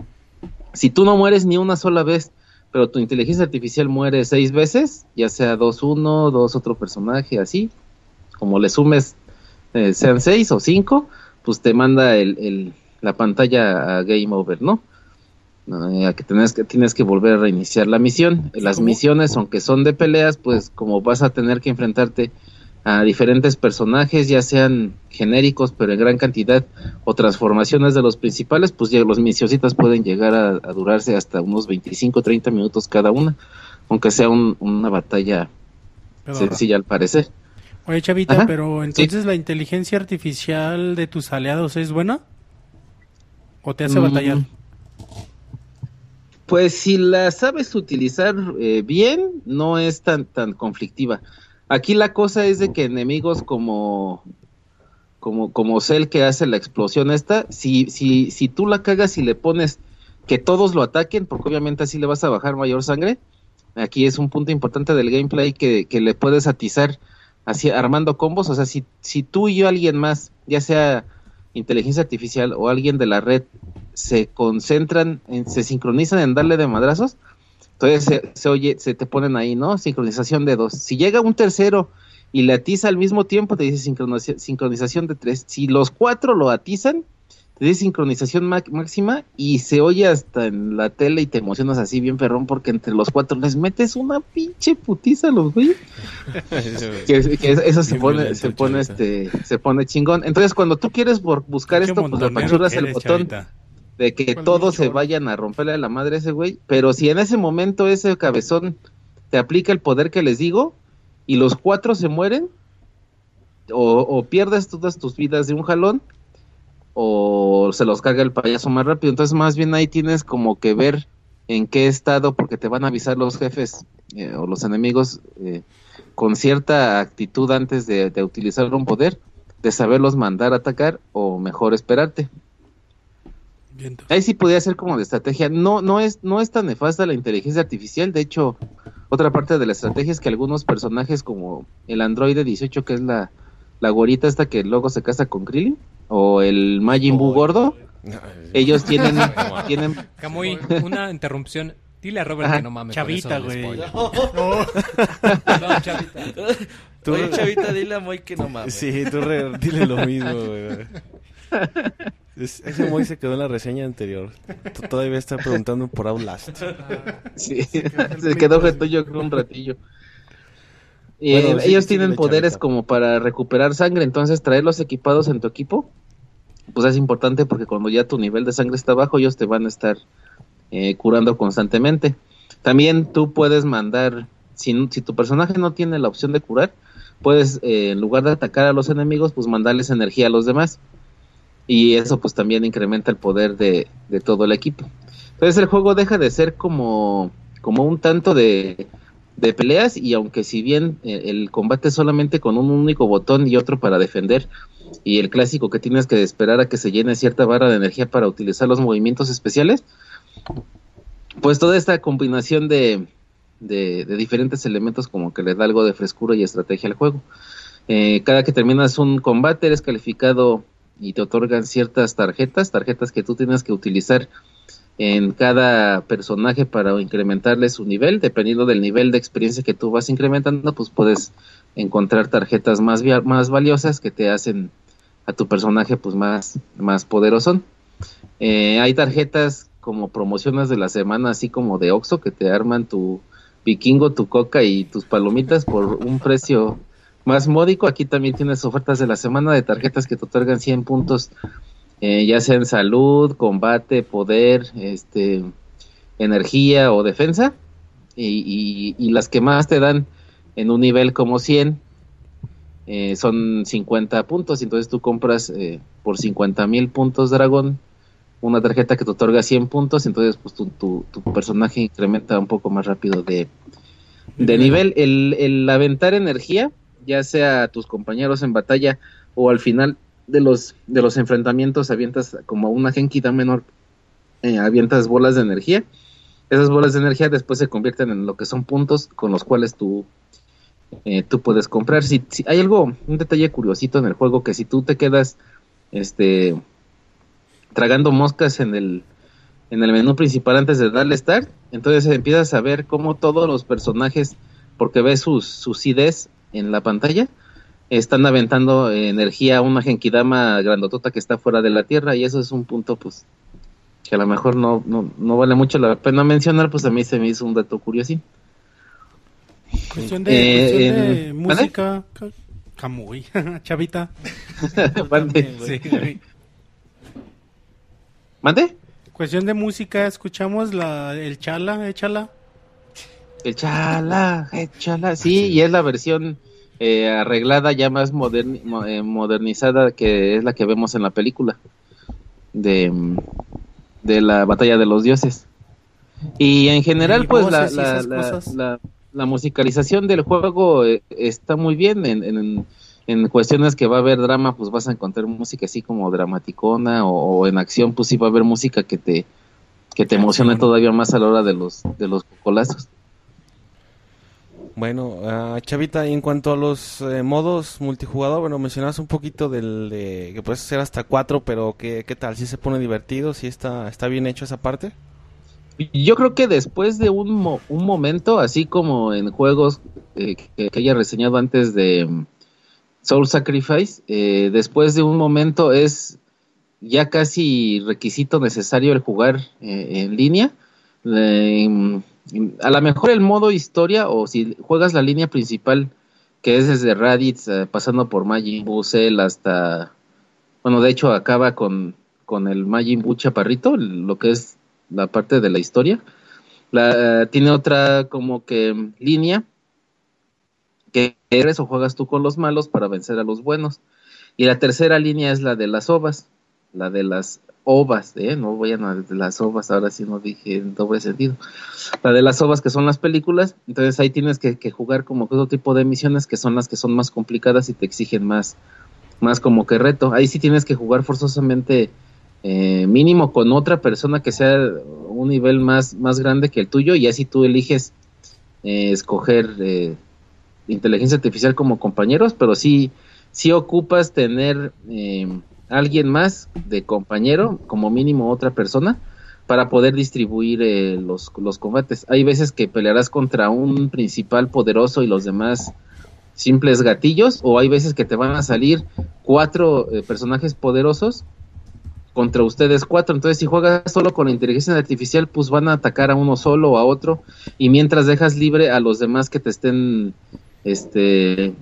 Si tú no mueres ni una sola vez, pero tu inteligencia artificial muere seis veces, ya sea dos uno, dos otro personaje, así, como le sumes, eh, sean seis o cinco, pues te manda el, la pantalla a Game Over, ¿no? a que tienes que tienes que volver a reiniciar la misión. Las misiones, aunque son de peleas, pues como vas a tener que enfrentarte a diferentes personajes, ya sean genéricos pero en gran cantidad o transformaciones de los principales, pues ya los misiositas pueden llegar a, durarse hasta unos 25 30 minutos cada una, aunque sea una batalla sencilla al parecer. Oye, Chavita, pero entonces la inteligencia artificial de tus aliados es buena? ¿O te hace mm, batallar? Pues si la sabes utilizar eh, bien, no es tan, tan conflictiva. Aquí la cosa es de que enemigos como como como Cell que hace la explosión esta, si si si tú la cagas y le pones que todos lo ataquen, porque obviamente así le vas a bajar mayor sangre. Aquí es un punto importante del gameplay que, que le puedes atizar así armando combos, o sea, si si tú y yo alguien más, ya sea inteligencia artificial o alguien de la red se concentran, en, se sincronizan en darle de madrazos, entonces se, oye, se te ponen ahí, ¿no? Sincronización de dos. Si llega un tercero y le atiza al mismo tiempo, te dice sincronización de tres. Si los cuatro lo atizan, te dice sincronización máxima y se oye hasta en la tele y te emocionas así bien perrón porque entre los cuatro les metes una pinche putiza a los güey. que, eso se pone, se pone este, se pone chingón. Entonces cuando tú quieres buscar esto, pues le apachuras el botón de que todos se vayan a romperle a la madre a ese güey, pero si en ese momento ese cabezón te aplica el poder que les digo y los cuatro se mueren, o, o pierdes todas tus vidas de un jalón, o se los carga el payaso más rápido. Entonces más bien ahí tienes como que ver en qué estado, porque te van a avisar los jefes eh, o los enemigos eh, con cierta actitud antes de, de utilizar un poder, de saberlos mandar a atacar o mejor esperarte. Ahí sí podría ser como de estrategia. No, no es, no es tan nefasta la inteligencia artificial. De hecho, otra parte de la estrategia es que algunos personajes como el androide 18, que es la, la gorita esta que luego se casa con Krillin, o el Majin Buu gordo, ellos tienen, tienen... Camuy, una interrupción. Dile a Robert que no mames. Chavita, güey. No. Chavita. Tú, Chavita, dile a Moy que no mames. Sí, tú dile lo mismo, güey ese Moy se quedó en la reseña anterior. Todavía está preguntando por Outlast. Sí, se quedó yo un ratillo. ellos tienen poderes como para recuperar sangre, entonces traerlos equipados en tu equipo, pues es importante porque cuando ya tu nivel de sangre está bajo, ellos te van a estar eh, curando constantemente. También tú puedes mandar, si, si tu personaje no tiene la opción de curar, puedes, eh, en lugar de atacar a los enemigos, pues mandarles energía a los demás y eso pues también incrementa el poder de, todo el equipo. Entonces el juego deja de ser como, como un tanto de, de peleas y aunque si bien eh, el combate es solamente con un único botón y otro para defender y el clásico que tienes que esperar a que se llene cierta barra de energía para utilizar los movimientos especiales, pues toda esta combinación de, de, diferentes elementos como que le da algo de frescura y estrategia al juego. Eh, cada que terminas un combate eres calificado y te otorgan ciertas tarjetas, tarjetas que tú tienes que utilizar en cada personaje para incrementarle su nivel, dependiendo del nivel de experiencia que tú vas incrementando, pues puedes encontrar tarjetas más, más valiosas que te hacen a tu personaje pues más, más poderoso. Eh, hay tarjetas como promociones de la semana, así como de Oxxo, que te arman tu vikingo, tu coca y tus palomitas por un precio más módico. Aquí también tienes ofertas de la semana de tarjetas que te otorgan 100 puntos, eh, ya sea en salud, combate, poder, este, energía o defensa. Y, y, las que más te dan en un nivel como 100 eh, son 50 puntos. Entonces tú compras eh, por 50 mil puntos dragón una tarjeta que te otorga 100 puntos. Entonces pues tu, tu, tu personaje incrementa un poco más rápido de, de nivel. El, el aventar energía ya sea tus compañeros en batalla o al final de los, de los enfrentamientos avientas como una genquita menor, eh, avientas bolas de energía. Esas bolas de energía después se convierten en lo que son puntos con los cuales tú, eh, tú puedes comprar. Si, hay algo, un detalle curiosito en el juego que si tú te quedas este tragando moscas en el en el menú principal antes de darle start. Entonces empiezas a ver cómo todos los personajes, porque ves sus, sus en la pantalla, están aventando energía a una genkidama grandotota que está fuera de la Tierra y eso es un punto pues que a lo mejor no, no, no vale mucho la pena mencionar, pues a mí se me hizo un dato curioso. Cuestión de, eh, música, Camuy, Chavita. ¿Mande? ¿Mande? Cuestión de música, escuchamos la, el Chala, échala. El Chala, échala, sí, y es la versión eh, arreglada, ya más eh, modernizada que es la que vemos en la película de, de la batalla de los dioses. Y en general, pues la, la, la, musicalización del juego eh, está muy bien. En, en, cuestiones que va a haber drama, pues vas a encontrar música así como dramaticona, o, en acción, pues sí va a haber música que te, que te emocione todavía más a la hora de los, de los colazos. Bueno, uh, Chavita, en cuanto a los eh, modos multijugador, bueno, mencionabas un poquito del de que puedes hacer hasta cuatro, pero ¿qué, qué tal? ¿Si se pone divertido? ¿Si está, está bien hecho esa parte? Yo creo que después de un, un momento, así como en juegos eh, que, haya reseñado antes de mm, Soul Sacrifice, eh, después de un momento es ya casi requisito necesario el jugar en línea. A lo mejor el modo historia o si juegas la línea principal que es desde Raditz eh, pasando por Majin Buu hasta bueno de hecho acaba con, con el Majin Buu chaparrito lo que es la parte de la historia. La, tiene otra como que línea que eres o juegas tú con los malos para vencer a los buenos. Y la tercera línea es la de las ovas la de las ovas, ¿eh? no voy a de las ovas, ahora sí no dije en doble sentido. La de las ovas que son las películas, entonces ahí tienes que, jugar como otro tipo de misiones que son las que son más complicadas y te exigen más, más como que reto. Ahí sí tienes que jugar forzosamente eh, mínimo con otra persona que sea un nivel más, más grande que el tuyo y así tú eliges eh, escoger eh, inteligencia artificial como compañeros, pero sí, sí ocupas tener alguien más de compañero, como mínimo otra persona, para poder distribuir eh, los, los combates. Hay veces que pelearás contra un principal poderoso y los demás simples gatillos, o hay veces que te van a salir cuatro eh, personajes poderosos contra ustedes cuatro. Entonces, si juegas solo con inteligencia artificial, pues van a atacar a uno solo o a otro, y mientras dejas libre a los demás que te estén, este,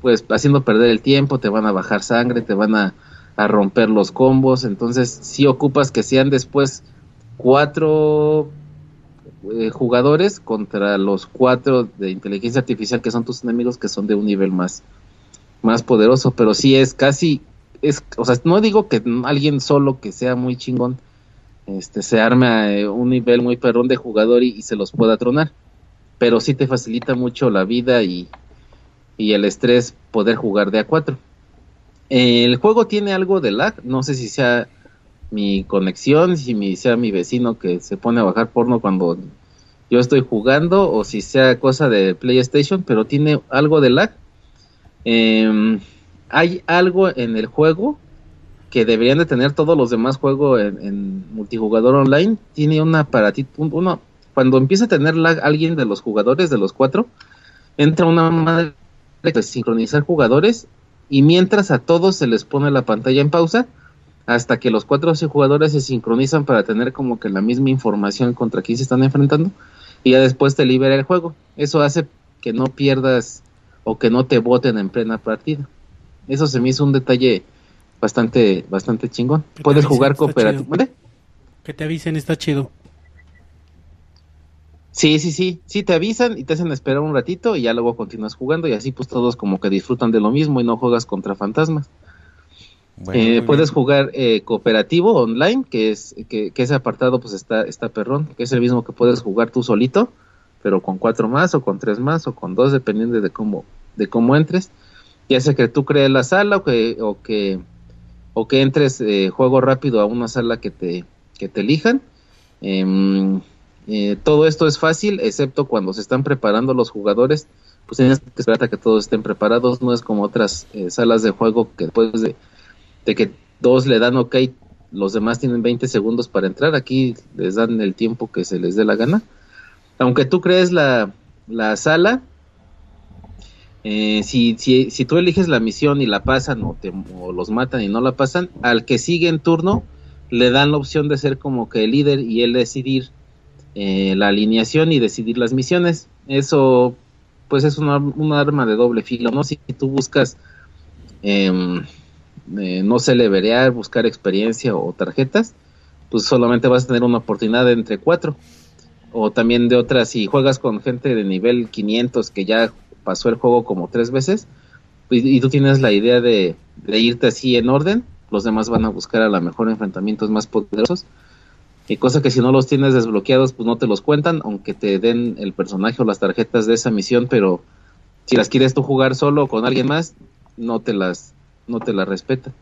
pues haciendo perder el tiempo, te van a bajar sangre, te van a a romper los combos. Entonces, si ocupas que sean después cuatro eh, jugadores contra los cuatro de inteligencia artificial que son tus enemigos, que son de un nivel más, más poderoso. Pero sí es casi, es, o sea, no digo que alguien solo que sea muy chingón, este, se arme a eh, un nivel muy perrón de jugador y, se los pueda tronar. Pero sí te facilita mucho la vida y, y el estrés poder jugar de a cuatro. El juego tiene algo de lag, no sé si sea mi conexión, si sea mi vecino que se pone a bajar porno cuando yo estoy jugando o si sea cosa de PlayStation, pero tiene algo de lag. Em, hay algo en el juego que deberían de tener todos los demás juegos en, multijugador online. Tiene una aparatito, uno, cuando empieza a tener lag alguien de los jugadores, de los cuatro, entra una madre de sincronizar jugadores y mientras a todos se les pone la pantalla en pausa hasta que los cuatro jugadores se sincronizan para tener como que la misma información contra quién se están enfrentando y ya después te libera el juego. Eso hace que no pierdas o que no te voten en plena partida. Eso se me hizo un detalle bastante bastante chingón. Puedes jugar cooperativo. Que te avisen, está chido. Sí, sí, sí, sí, te avisan y te hacen esperar un ratito y ya luego continúas jugando y así pues todos como que disfrutan de lo mismo y no juegas contra fantasmas. Eh, puedes jugar eh, cooperativo online, que es que, ese apartado pues está, está perrón, que es el mismo que puedes jugar tú solito, pero con cuatro más o con tres más o con dos, dependiendo de cómo, de cómo entres. Ya sea que tú crees la sala o que, o que, o que entres eh, juego rápido a una sala que te, que te elijan. Eh, todo esto es fácil, excepto cuando se están preparando los jugadores, pues tienes que esperar a que todos estén preparados, no es como otras eh, salas de juego que después de, que dos le dan ok, los demás tienen 20 segundos para entrar, aquí les dan el tiempo que se les dé la gana. Aunque tú crees la, la sala, eh, si, si, si, tú eliges la misión y la pasan o, te, o los matan y no la pasan, al que sigue en turno le dan la opción de ser como que el líder y él decidir eh, la alineación y decidir las misiones. Eso pues es un, arma de doble filo, ¿no? Si tú buscas, em, eh, no sé, leverear, buscar experiencia o tarjetas, pues solamente vas a tener una oportunidad de entre cuatro. O también de otras, si juegas con gente de nivel 500 que ya pasó el juego como tres veces, pues, y, tú tienes la idea de, de irte así en orden, los demás van a buscar a lo mejor enfrentamientos más poderosos. Y cosa que si no los tienes desbloqueados, pues no te los cuentan, aunque te den el personaje o las tarjetas de esa misión, pero si las quieres tú jugar solo o con alguien más, no te las, no te las respeta.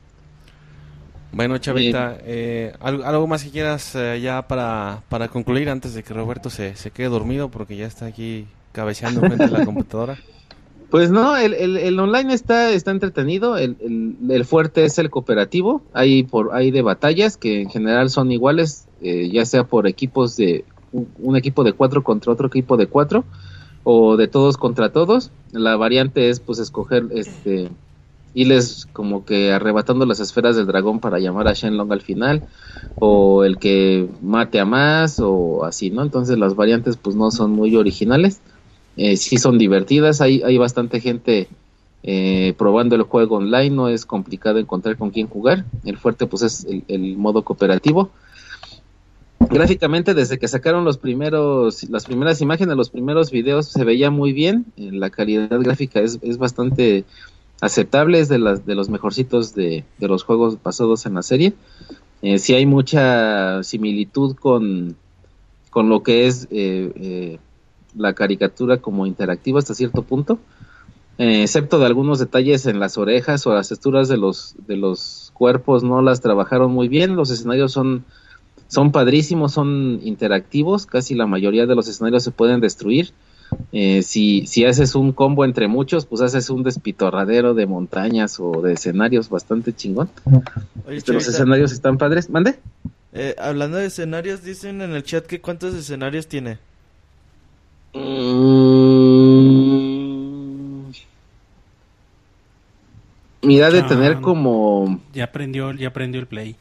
Bueno, Chavita, eh, ¿algo, más que quieras eh, ya para, para concluir antes de que Roberto se, se quede dormido porque ya está aquí cabeceando frente a la computadora? Pues no, el, el, online está, está entretenido, el, el, fuerte es el cooperativo, hay, por, hay de batallas que en general son iguales, eh, ya sea por equipos de un, equipo de cuatro contra otro equipo de cuatro o de todos contra todos. La variante es pues escoger este irles como que arrebatando las esferas del dragón para llamar a Shenlong al final o el que mate a más o así, ¿no? Entonces las variantes pues no son muy originales eh, sí son divertidas, hay, hay bastante gente eh, probando el juego online, no es complicado encontrar con quién jugar, el fuerte pues es el, modo cooperativo. Gráficamente, desde que sacaron los primeros, las primeras imágenes, los primeros videos, se veía muy bien. Eh, la calidad gráfica es, es bastante aceptable, es de, las, de los mejorcitos de, de los juegos pasados en la serie. Eh, sí hay mucha similitud con, con lo que es la caricatura como interactiva hasta cierto punto, eh, excepto de algunos detalles en las orejas o las texturas de los, de los cuerpos no las trabajaron muy bien, los escenarios son, son padrísimos, son interactivos, casi la mayoría de los escenarios se pueden destruir. Eh, si, si haces un combo entre muchos, pues haces un despitorradero de montañas o de escenarios bastante chingón. Este, los escenarios están padres. ¿Mande? Eh, hablando de escenarios, dicen en el chat que cuántos escenarios tiene. Mm. Mira, de tener como. Ya aprendió, ya aprendió el play.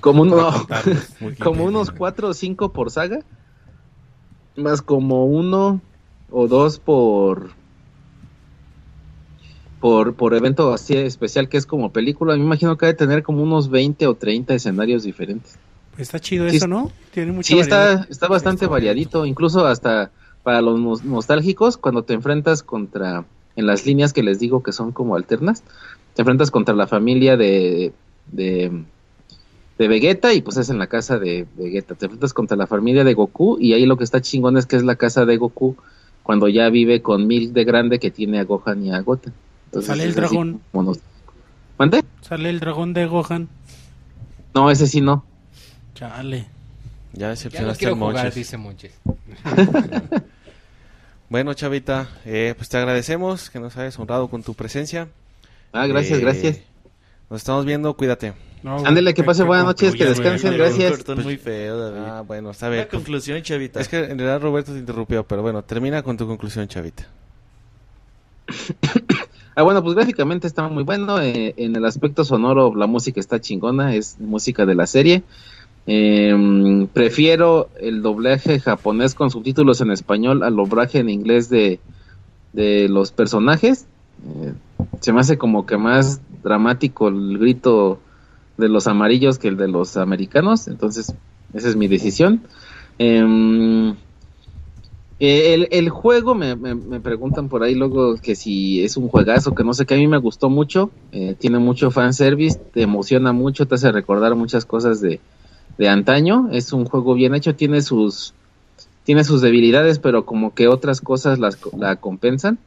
Como, uno, como unos cuatro o cinco por saga. Más como uno o dos por. Por, por evento así especial que es como película. Me imagino que debe tener como unos 20 o 30 escenarios diferentes. Está chido eso, ¿no? Tiene mucha Sí, está, está bastante variadito. Incluso hasta para los nostálgicos, cuando te enfrentas contra, en las líneas que les digo que son como alternas, te enfrentas contra la familia de, de, de Vegeta y pues es en la casa de Vegeta. Te enfrentas contra la familia de Goku y ahí lo que está chingón es que es la casa de Goku cuando ya vive con Mil de grande que tiene a Gohan y a Goten. Sale el dragón. ¿Mande? Sale el dragón de Gohan. No, ese sí no. Chale. Ya decepcionaste ya no jugar, dice Monches. Bueno, Chavita, eh, pues te agradecemos que nos hayas honrado con tu presencia. Ah, gracias, eh, gracias. Nos estamos viendo, cuídate. Ándele, que pase buenas noches, que descansen, gracias. muy feo, David. Ah, bueno, está bien. Conclusión, Chavita. Es que en realidad Roberto te interrumpió, pero bueno, termina con tu conclusión, Chavita. ah, bueno, pues gráficamente está muy bueno. Eh, en el aspecto sonoro, la música está chingona, es música de la serie. Eh, prefiero el doblaje japonés con subtítulos en español al doblaje en inglés de, de los personajes. Eh, se me hace como que más dramático el grito de los amarillos que el de los americanos. Entonces, esa es mi decisión. Em, el, el, juego, me, me, preguntan por ahí luego que si es un juegazo, que no sé, que a mí me gustó mucho. Eh, tiene mucho fanservice, te emociona mucho, te hace recordar muchas cosas de, de antaño. Es un juego bien hecho, tiene sus, tiene sus debilidades, pero como que otras cosas las, la compensan.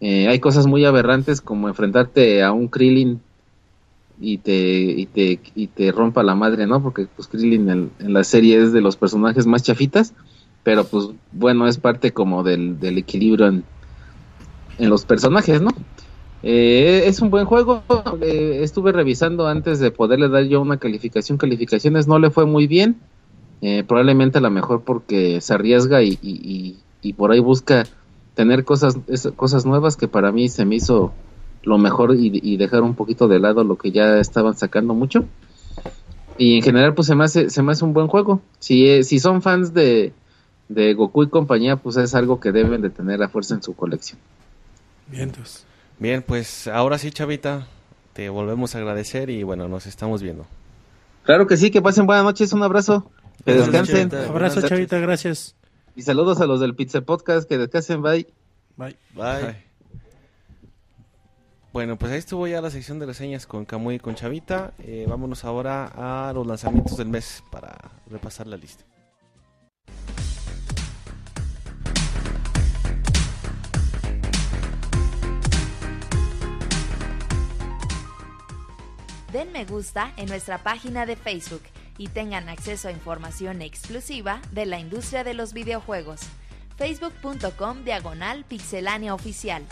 Eh, hay cosas muy aberrantes como enfrentarte a un Krillin y te, y te, y te rompa la madre, ¿no? Porque pues Krillin en, la serie es de los personajes más chafitas, pero pues bueno, es parte como del, del equilibrio en, en los personajes, ¿no? Eh, es un buen juego. Eh, estuve revisando antes de poderle dar yo una calificación. Calificaciones no le fue muy bien. Eh, probablemente a lo mejor porque se arriesga y, por ahí busca tener cosas, cosas nuevas que para mí se me hizo lo mejor y, dejar un poquito de lado lo que ya estaban sacando mucho. Y en general pues se me hace, se me hace un buen juego. Si, si son fans de, de Goku y compañía, pues es algo que deben de tener a fuerza en su colección. Bien, pues. Bien, pues ahora sí, Chavita, te volvemos a agradecer y bueno, nos estamos viendo. Claro que sí, que pasen buenas noches, un abrazo. Que descansen. Abrazo, Chavita, gracias. Y saludos a los del Pizza Podcast, que descansen, bye. Bye. Bye. Bueno, pues ahí estuvo ya la sección de reseñas con Camuy y con Chavita. Eh, vámonos ahora a los lanzamientos del mes para repasar la lista. Den me gusta en nuestra página de Facebook y tengan acceso a información exclusiva de la industria de los videojuegos. facebook.com diagonal pixelánea oficial.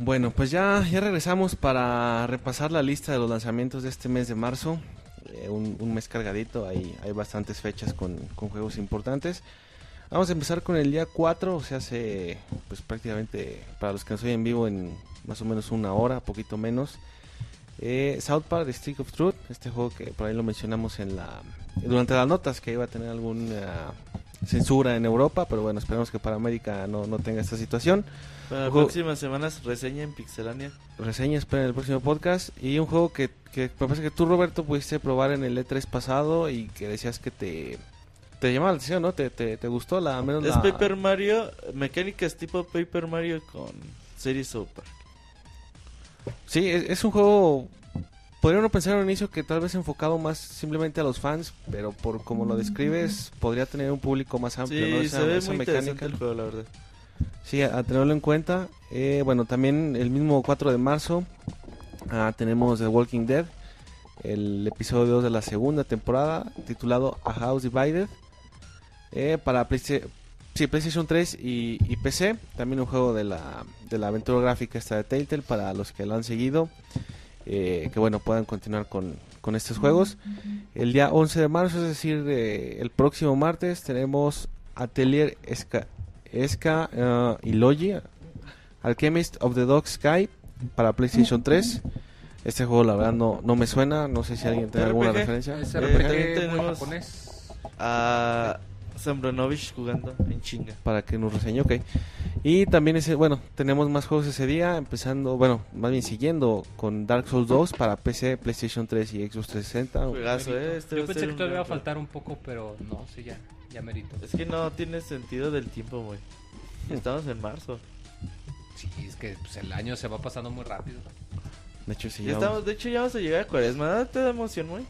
Bueno, pues ya, ya regresamos para repasar la lista de los lanzamientos de este mes de marzo. Eh, un, mes cargadito, hay, hay bastantes fechas con, con juegos importantes. Vamos a empezar con el día 4, o sea, hace pues prácticamente para los que nos oyen en vivo en más o menos una hora, poquito menos. Eh, South Park The Stick of Truth, este juego que por ahí lo mencionamos en la durante las notas que iba a tener alguna censura en Europa, pero bueno, esperemos que para América no, no tenga esta situación. Para las próximas semanas reseña en Pixelania. Reseña, espera en el próximo podcast. Y un juego que, que me parece que tú, Roberto, pudiste probar en el E3 pasado y que decías que te te llamaba la atención, ¿no? ¿Te, te, te gustó la menos Es Paper Mario, mecánicas tipo Paper Mario con series Super. Sí, es, un juego podría uno pensar al inicio que tal vez enfocado más simplemente a los fans, pero por como lo describes, podría tener un público más amplio, sí, ¿no? se ve muy mecánica. el juego, la verdad. Sí, a, tenerlo en cuenta. Eh, bueno, también el mismo 4 de marzo ah, tenemos The Walking Dead, el episodio 2 de la segunda temporada, titulado A House Divided. Eh, para PlayStation 3 y, PC. También un juego de la, de la aventura gráfica esta de Telltale para los que lo han seguido. Eh, que bueno, puedan continuar con, con, estos juegos. El día 11 de marzo, es decir, eh, el próximo martes, tenemos Atelier Esca, Esca y Logi, Alchemist of the Dog Sky para PlayStation 3. Este juego la verdad no, no me suena, no sé si alguien tiene alguna referencia. Es RPG japonés. A Sambranovich jugando en chinga. Para que nos reseñe, ok. Y también ese, bueno, tenemos más juegos ese día, empezando, bueno, más bien siguiendo con Dark Souls 2 para PC, PlayStation 3 y Xbox 360. Juegazo, eh, este Yo pensé que todavía iba a faltar un poco, pero no, sí, ya, ya merito. Es que no tiene sentido del tiempo, güey. Estamos en marzo. Sí, es que pues, el año se va pasando muy rápido. De hecho, sí. Ya estamos, de hecho, ya vamos a llegar a Cuaresma. ¿Te da emoción, güey?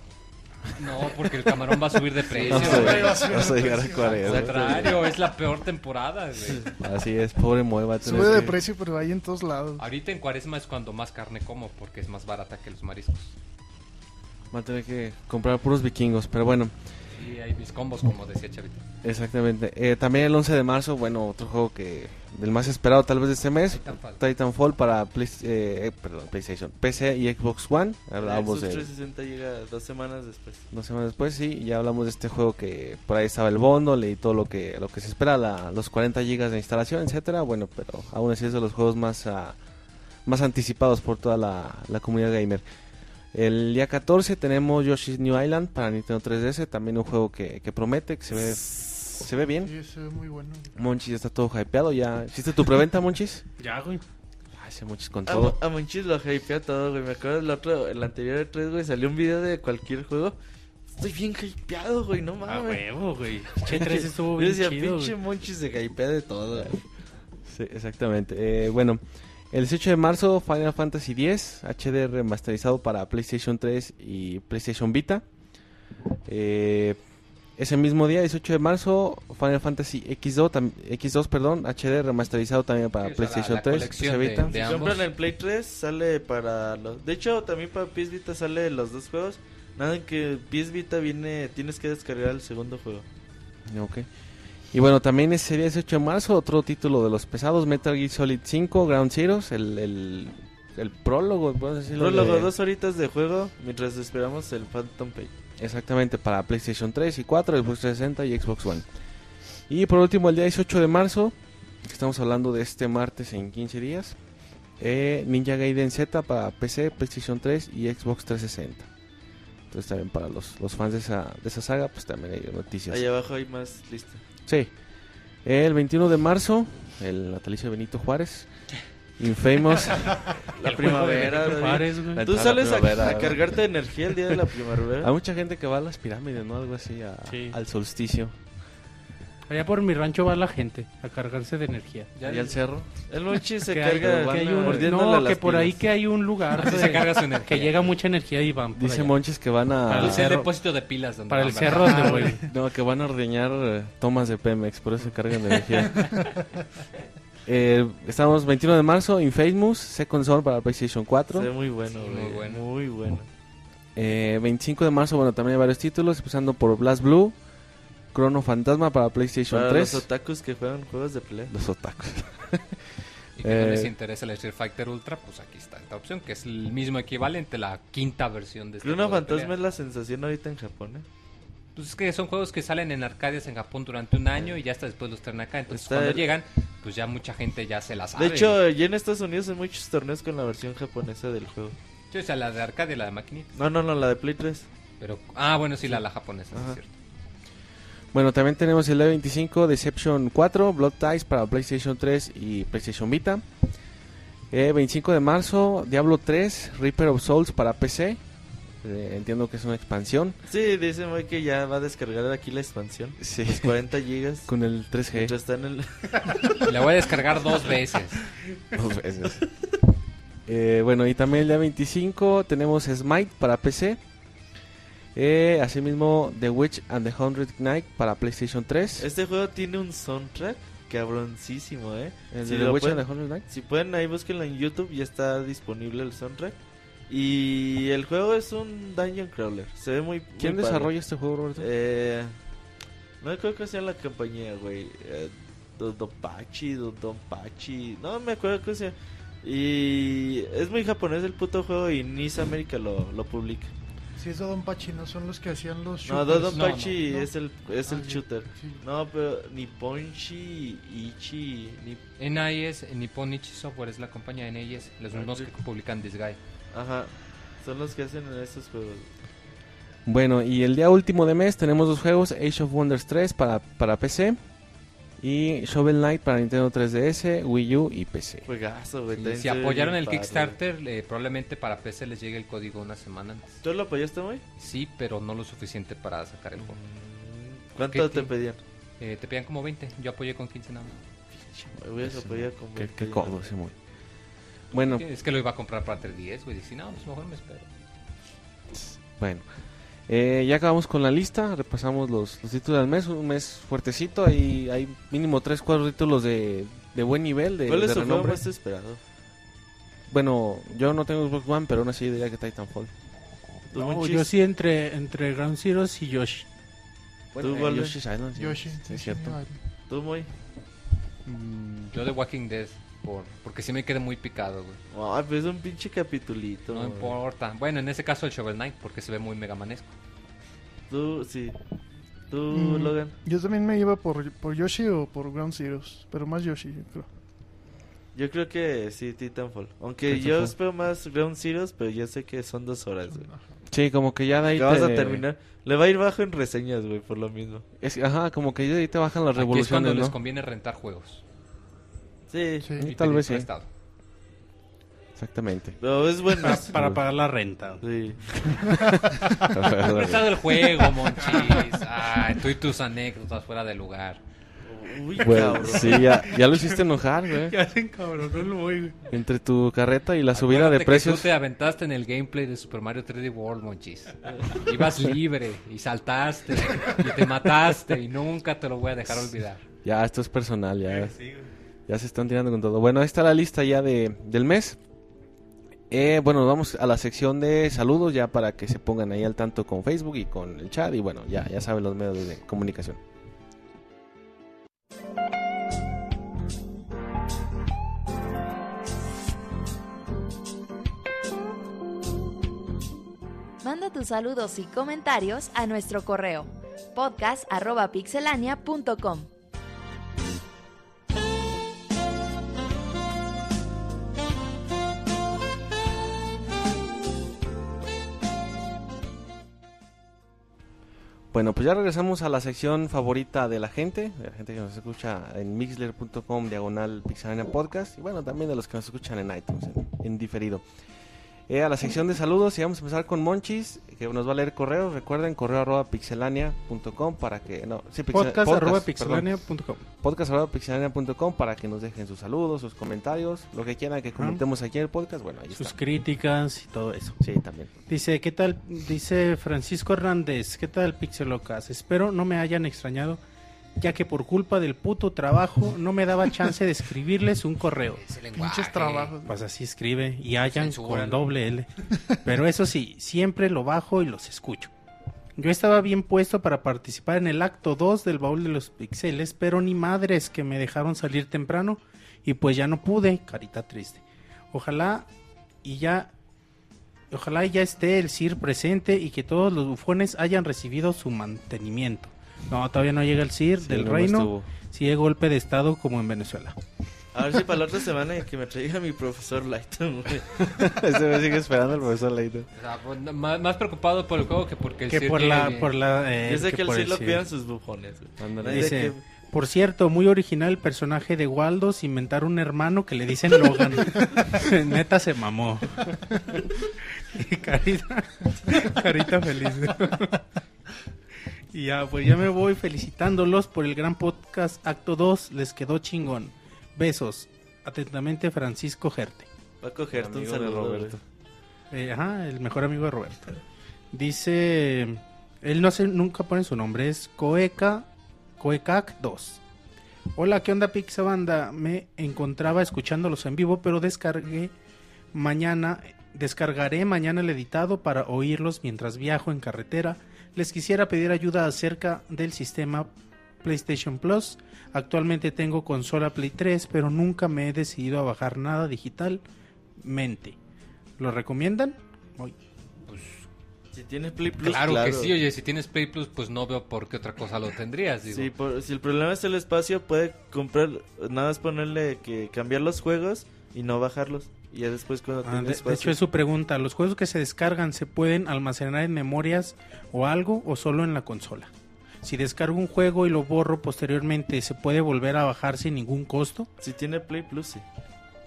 No, porque el camarón va a subir de precio. Vas a llegar a 40. contrario, es la peor temporada, Así es, pobre mueva. Sube de precio, pero hay en todos lados. Ahorita en cuaresma es cuando más carne como, porque es más barata que los mariscos. Va a tener que comprar puros vikingos, pero bueno. Sí, hay mis combos, como decía Chavito. Exactamente. Eh, también el 11 de marzo, bueno, otro juego que del más esperado tal vez de este mes, Titanfall, para Play, eh, perdón, PlayStation, PC y Xbox One. Hablamos de 360 llega dos semanas después. Dos semanas después, sí, ya hablamos de este juego que por ahí estaba el bondo, leí todo lo que lo que se espera, la, los 40 gigas de instalación, etcétera. Bueno, pero aún así es de los juegos más uh, más anticipados por toda la, la comunidad gamer. El día 14 tenemos Yoshi's New Island para Nintendo 3DS, también un juego que, que promete, que se ve se ve bien. Sí, se ve muy bueno. Monchis ya está todo hypeado, ya. ¿Hiciste tu preventa, Monchis? ya, güey. Ese Monchis con todo. A, Monchis lo hypea todo, güey. Me acuerdo el otro, el anterior de 3, güey, salió un video de cualquier juego. Estoy bien hypeado, güey, no mames. A huevo, güey. Che 3 estuvo bien Yo decía, chido, pinche Monchis se hypea de todo. Sí, exactamente. Eh, bueno, el 18 de marzo, Final Fantasy X HD remasterizado para PlayStation 3 y PlayStation Vita. Eh, ese mismo día, 18 de marzo, Final Fantasy X2, X2 perdón, HD remasterizado también para PlayStation 3. si compran el Play 3, sale para los... De hecho, también para PS Vita sale los dos juegos. Nada en que PS Vita viene, tienes que descargar el segundo juego. Ok. Y bueno, también ese día 18 de marzo, otro título de los pesados, Metal Gear Solid 5, Ground Zeroes, el, el, el prólogo, decirlo. Prólogo, dos horitas de juego mientras esperamos el Phantom Pay. Exactamente, para PlayStation 3 y 4, Xbox 360 y Xbox One. Y por último, el día 18 de marzo, estamos hablando de este martes en 15 días, eh, Ninja Gaiden Z para PC, PlayStation 3 y Xbox 360. Entonces también para los, los fans de esa, de esa saga, pues también hay noticias. Ahí abajo hay más lista. Sí. El 21 de marzo, el natalicio de Benito Juárez. Infamous. la primavera. Juárez, Tú sales a, cargarte de energía el día de la primavera. Hay mucha gente que va a las pirámides, ¿no? Algo así, al solsticio. Allá por mi rancho va la gente a cargarse de energía. ¿Y al cerro? El noche se carga. no, que por ahí que hay un lugar se carga su energía. que llega mucha energía y van. Dice Monches que van a. Para el, cerro, depósito de pilas. Donde para el cerro donde voy. No, que van a ordeñar eh, tomas de Pemex, por eso se cargan de energía. eh, estamos 21 de marzo, Infamous, Second Son para PlayStation 4. Sí, muy bueno, muy bueno. Muy bueno. Eh, 25 de marzo, bueno, también hay varios títulos, empezando por Blast Blue. Chrono Fantasma para PlayStation para 3. Los otakus que juegan juegos de pelea. Los otakus. y que no les eh, interesa el Street Fighter Ultra, pues aquí está esta opción, que es el mismo equivalente, la quinta versión de este Chrono Fantasma es la sensación ahorita en Japón, ¿eh? Pues es que son juegos que salen en arcadias en Japón durante un año y ya hasta después los traen acá. Entonces cuando llegan, pues ya mucha gente ya se las sabe. De hecho, ya en Estados Unidos hay muchos torneos con la versión japonesa del juego. Sí, o sea, la de arcade, la de maquinita. No, no, no, la de Play 3. Pero, ah, bueno, sí, La, la japonesa, es cierto. Bueno, también tenemos el E25 Deception 4, Blood Ties para PlayStation 3 y PlayStation Vita. 25 eh, de marzo, Diablo 3, Reaper of Souls para PC. Eh, entiendo que es una expansión. Sí, dice muy que ya va a descargar aquí la expansión. Sí. 40 gigas. Con el 3G. Está en el... La voy a descargar dos veces. dos veces. Eh, bueno, y también el día 25 tenemos Smite para PC. Eh, asimismo, The Witch and the Hundred Knight para PlayStation 3. Este juego tiene un soundtrack cabroncísimo, ¿eh? si The Witch and the Hundred Knight. Si pueden, ahí búsquenlo en YouTube, ya está disponible el soundtrack. Y el juego es un dungeon crawler. Se ve muy. ¿Quién desarrolla este juego, Roberto? Eh, no creo que sea la compañía, güey. Eh, Dodopachi, Dodonpachi. No me acuerdo qué sea. Y es muy japonés el puto juego y Nice América lo, lo publica. Si es Dodonpachi, no son los que hacían los shooters. No, Dodonpachi es el, es el ah, shooter. No, pero Nipponchi, Ichi. Nip... NIS, Nippon Ichi Software es la compañía NIS, los mismos que publican Disguise. Ajá, son los que hacen en estos juegos. Bueno, y el día último de mes tenemos dos juegos: Age of Wonders 3 para, para PC y Shovel Knight para Nintendo 3DS, Wii U y PC. si apoyaron el Kickstarter, eh, probablemente para PC les llegue el código una semana antes. ¿Tú lo apoyaste hoy? Sí, pero no lo suficiente para sacar el juego. Mm, ¿Cuánto te pedían? Eh, te pedían como 20. Yo apoyé con 15 nada más. Voy a apoyar con 20. Qué, codo, sí, muy. Bueno. Es que lo iba a comprar para 3DS, güey. Si no, pues mejor me espero. Bueno. Eh, ya acabamos con la lista, repasamos los, títulos del mes, un mes fuertecito, y hay mínimo 3, 4 títulos de, de buen nivel, de, ¿Cuál es de renombre? más esperado? Bueno, yo no tengo Xbox One, pero aún así diría que Titanfall. No, yo sí entre, entre Ground Zeroes y Yoshi. Bueno, ¿Tú, eh, Yoshi's Island, sí, Yoshi, sí, es cierto. ¿Tú, muy? Mm, yo de Walking Dead. Por, porque sí me quedé muy picado, güey. Ah, pues es un pinche capitulito. No importa. Bueno, en ese caso el Shovel Knight, porque se ve muy megamanesco. Tú, sí. ¿Tú, mm, Logan? Yo también me iba por, por Yoshi o por Ground Zeroes, pero más Yoshi, yo creo. Yo creo que sí, Titanfall. Aunque yo espero más Ground Zeroes, pero yo sé que son dos horas, güey. Sí, como que ya de ahí te... vas a terminar. Le va a ir bajo en reseñas, güey, por lo mismo. Es, ajá, como que ya de ahí te bajan las revoluciones, es cuando les conviene rentar juegos. Sí, tal vez sí. Exactamente. Pero es bueno. Para pagar la renta. Sí. Prestado el juego, monchis. Ay, tú y tus anécdotas fuera de lugar. Uy, cabrón. Sí, ya, ya, lo hiciste enojar, güey. Ya hacen cabrón, no lo voy, güey. Entre tu carreta y la subida de precios. tú te aventaste en el gameplay de Super Mario 3D World, monchis. Ibas libre y saltaste y te mataste y nunca te lo voy a dejar olvidar. Ya, esto es personal, ya. Sí, ya se están tirando con todo. Bueno, ahí está la lista ya de, del mes. Eh, bueno, vamos a la sección de saludos ya para que se pongan ahí al tanto con Facebook y con el chat y bueno, ya, ya saben los medios de comunicación. Manda tus saludos y comentarios a nuestro correo podcast.pixelania.com. Bueno, pues ya regresamos a la sección favorita de la gente, de la gente que nos escucha en mixler.com diagonal pixelania podcast y bueno, también de los que nos escuchan en iTunes en diferido. Eh, a la sección de saludos y vamos a empezar con Monchis, que nos va a leer correos. Recuerden, correo arroba pixelania.com para que... No, sí, podcast, arroba pixelania.com. Podcast arroba pixelania.com para que nos dejen sus saludos, sus comentarios, lo que quieran que comentemos aquí en el podcast. Bueno, ahí Sus críticas y todo eso. Sí, también. Dice, ¿qué tal? Dice Francisco Hernández, ¿qué tal Pixelocas? Espero no me hayan extrañado ya que por culpa del puto trabajo no me daba chance de escribirles un correo. Muchos trabajos. Pues así escribe y hayan con doble L. Pero eso sí, siempre lo bajo y los escucho. Yo estaba bien puesto para participar en el acto 2 del baúl de los pixeles, pero ni madres que me dejaron salir temprano y pues ya no pude, carita triste. Ojalá y ya ojalá ya esté el CIR presente y que todos los bufones hayan recibido su mantenimiento. No, todavía no llega el CIR del reino. Si es golpe de estado como en Venezuela. A ver si para la otra semana que me traiga mi profesor Lighton, Ese me sigue esperando el profesor Lighton. Pues, más, preocupado por el juego que porque el que por la, por la eh, que, el CIR lo pidan sus bufones. Dice, por cierto, muy original el personaje de Waldos inventar un hermano que le dicen Logan. Neta se mamó. y carita, carita feliz. Y ya, pues ya me voy felicitándolos por el gran podcast Acto 2. Les quedó chingón. Besos. Atentamente, Francisco Gerte. Paco Gerte, un saludo. Roberto. Eh, ajá, el mejor amigo de Roberto. Dice. Él no sé, nunca pone su nombre. Es Coeca. Coecac 2. Hola, ¿qué onda, Pizza Banda? Me encontraba escuchándolos en vivo, pero descargué mañana. Descargaré mañana el editado para oírlos mientras viajo en carretera les quisiera pedir ayuda acerca del sistema PlayStation Plus. Actualmente tengo consola Play 3, pero nunca me he decidido a bajar nada digitalmente. ¿Lo recomiendan? Pues, si tienes Play Plus, claro, que sí, oye, si tienes Play Plus, pues no veo por qué otra cosa lo tendrías. Sí, si el problema es el espacio, puede comprar, nada más ponerle que cambiar los juegos y no bajarlos. Y ya después cuando ah, de, hecho es su pregunta, ¿los juegos que se descargan se pueden almacenar en memorias o algo o solo en la consola? Si descargo un juego y lo borro posteriormente, ¿se puede volver a bajar sin ningún costo? Si tiene Play Plus, sí.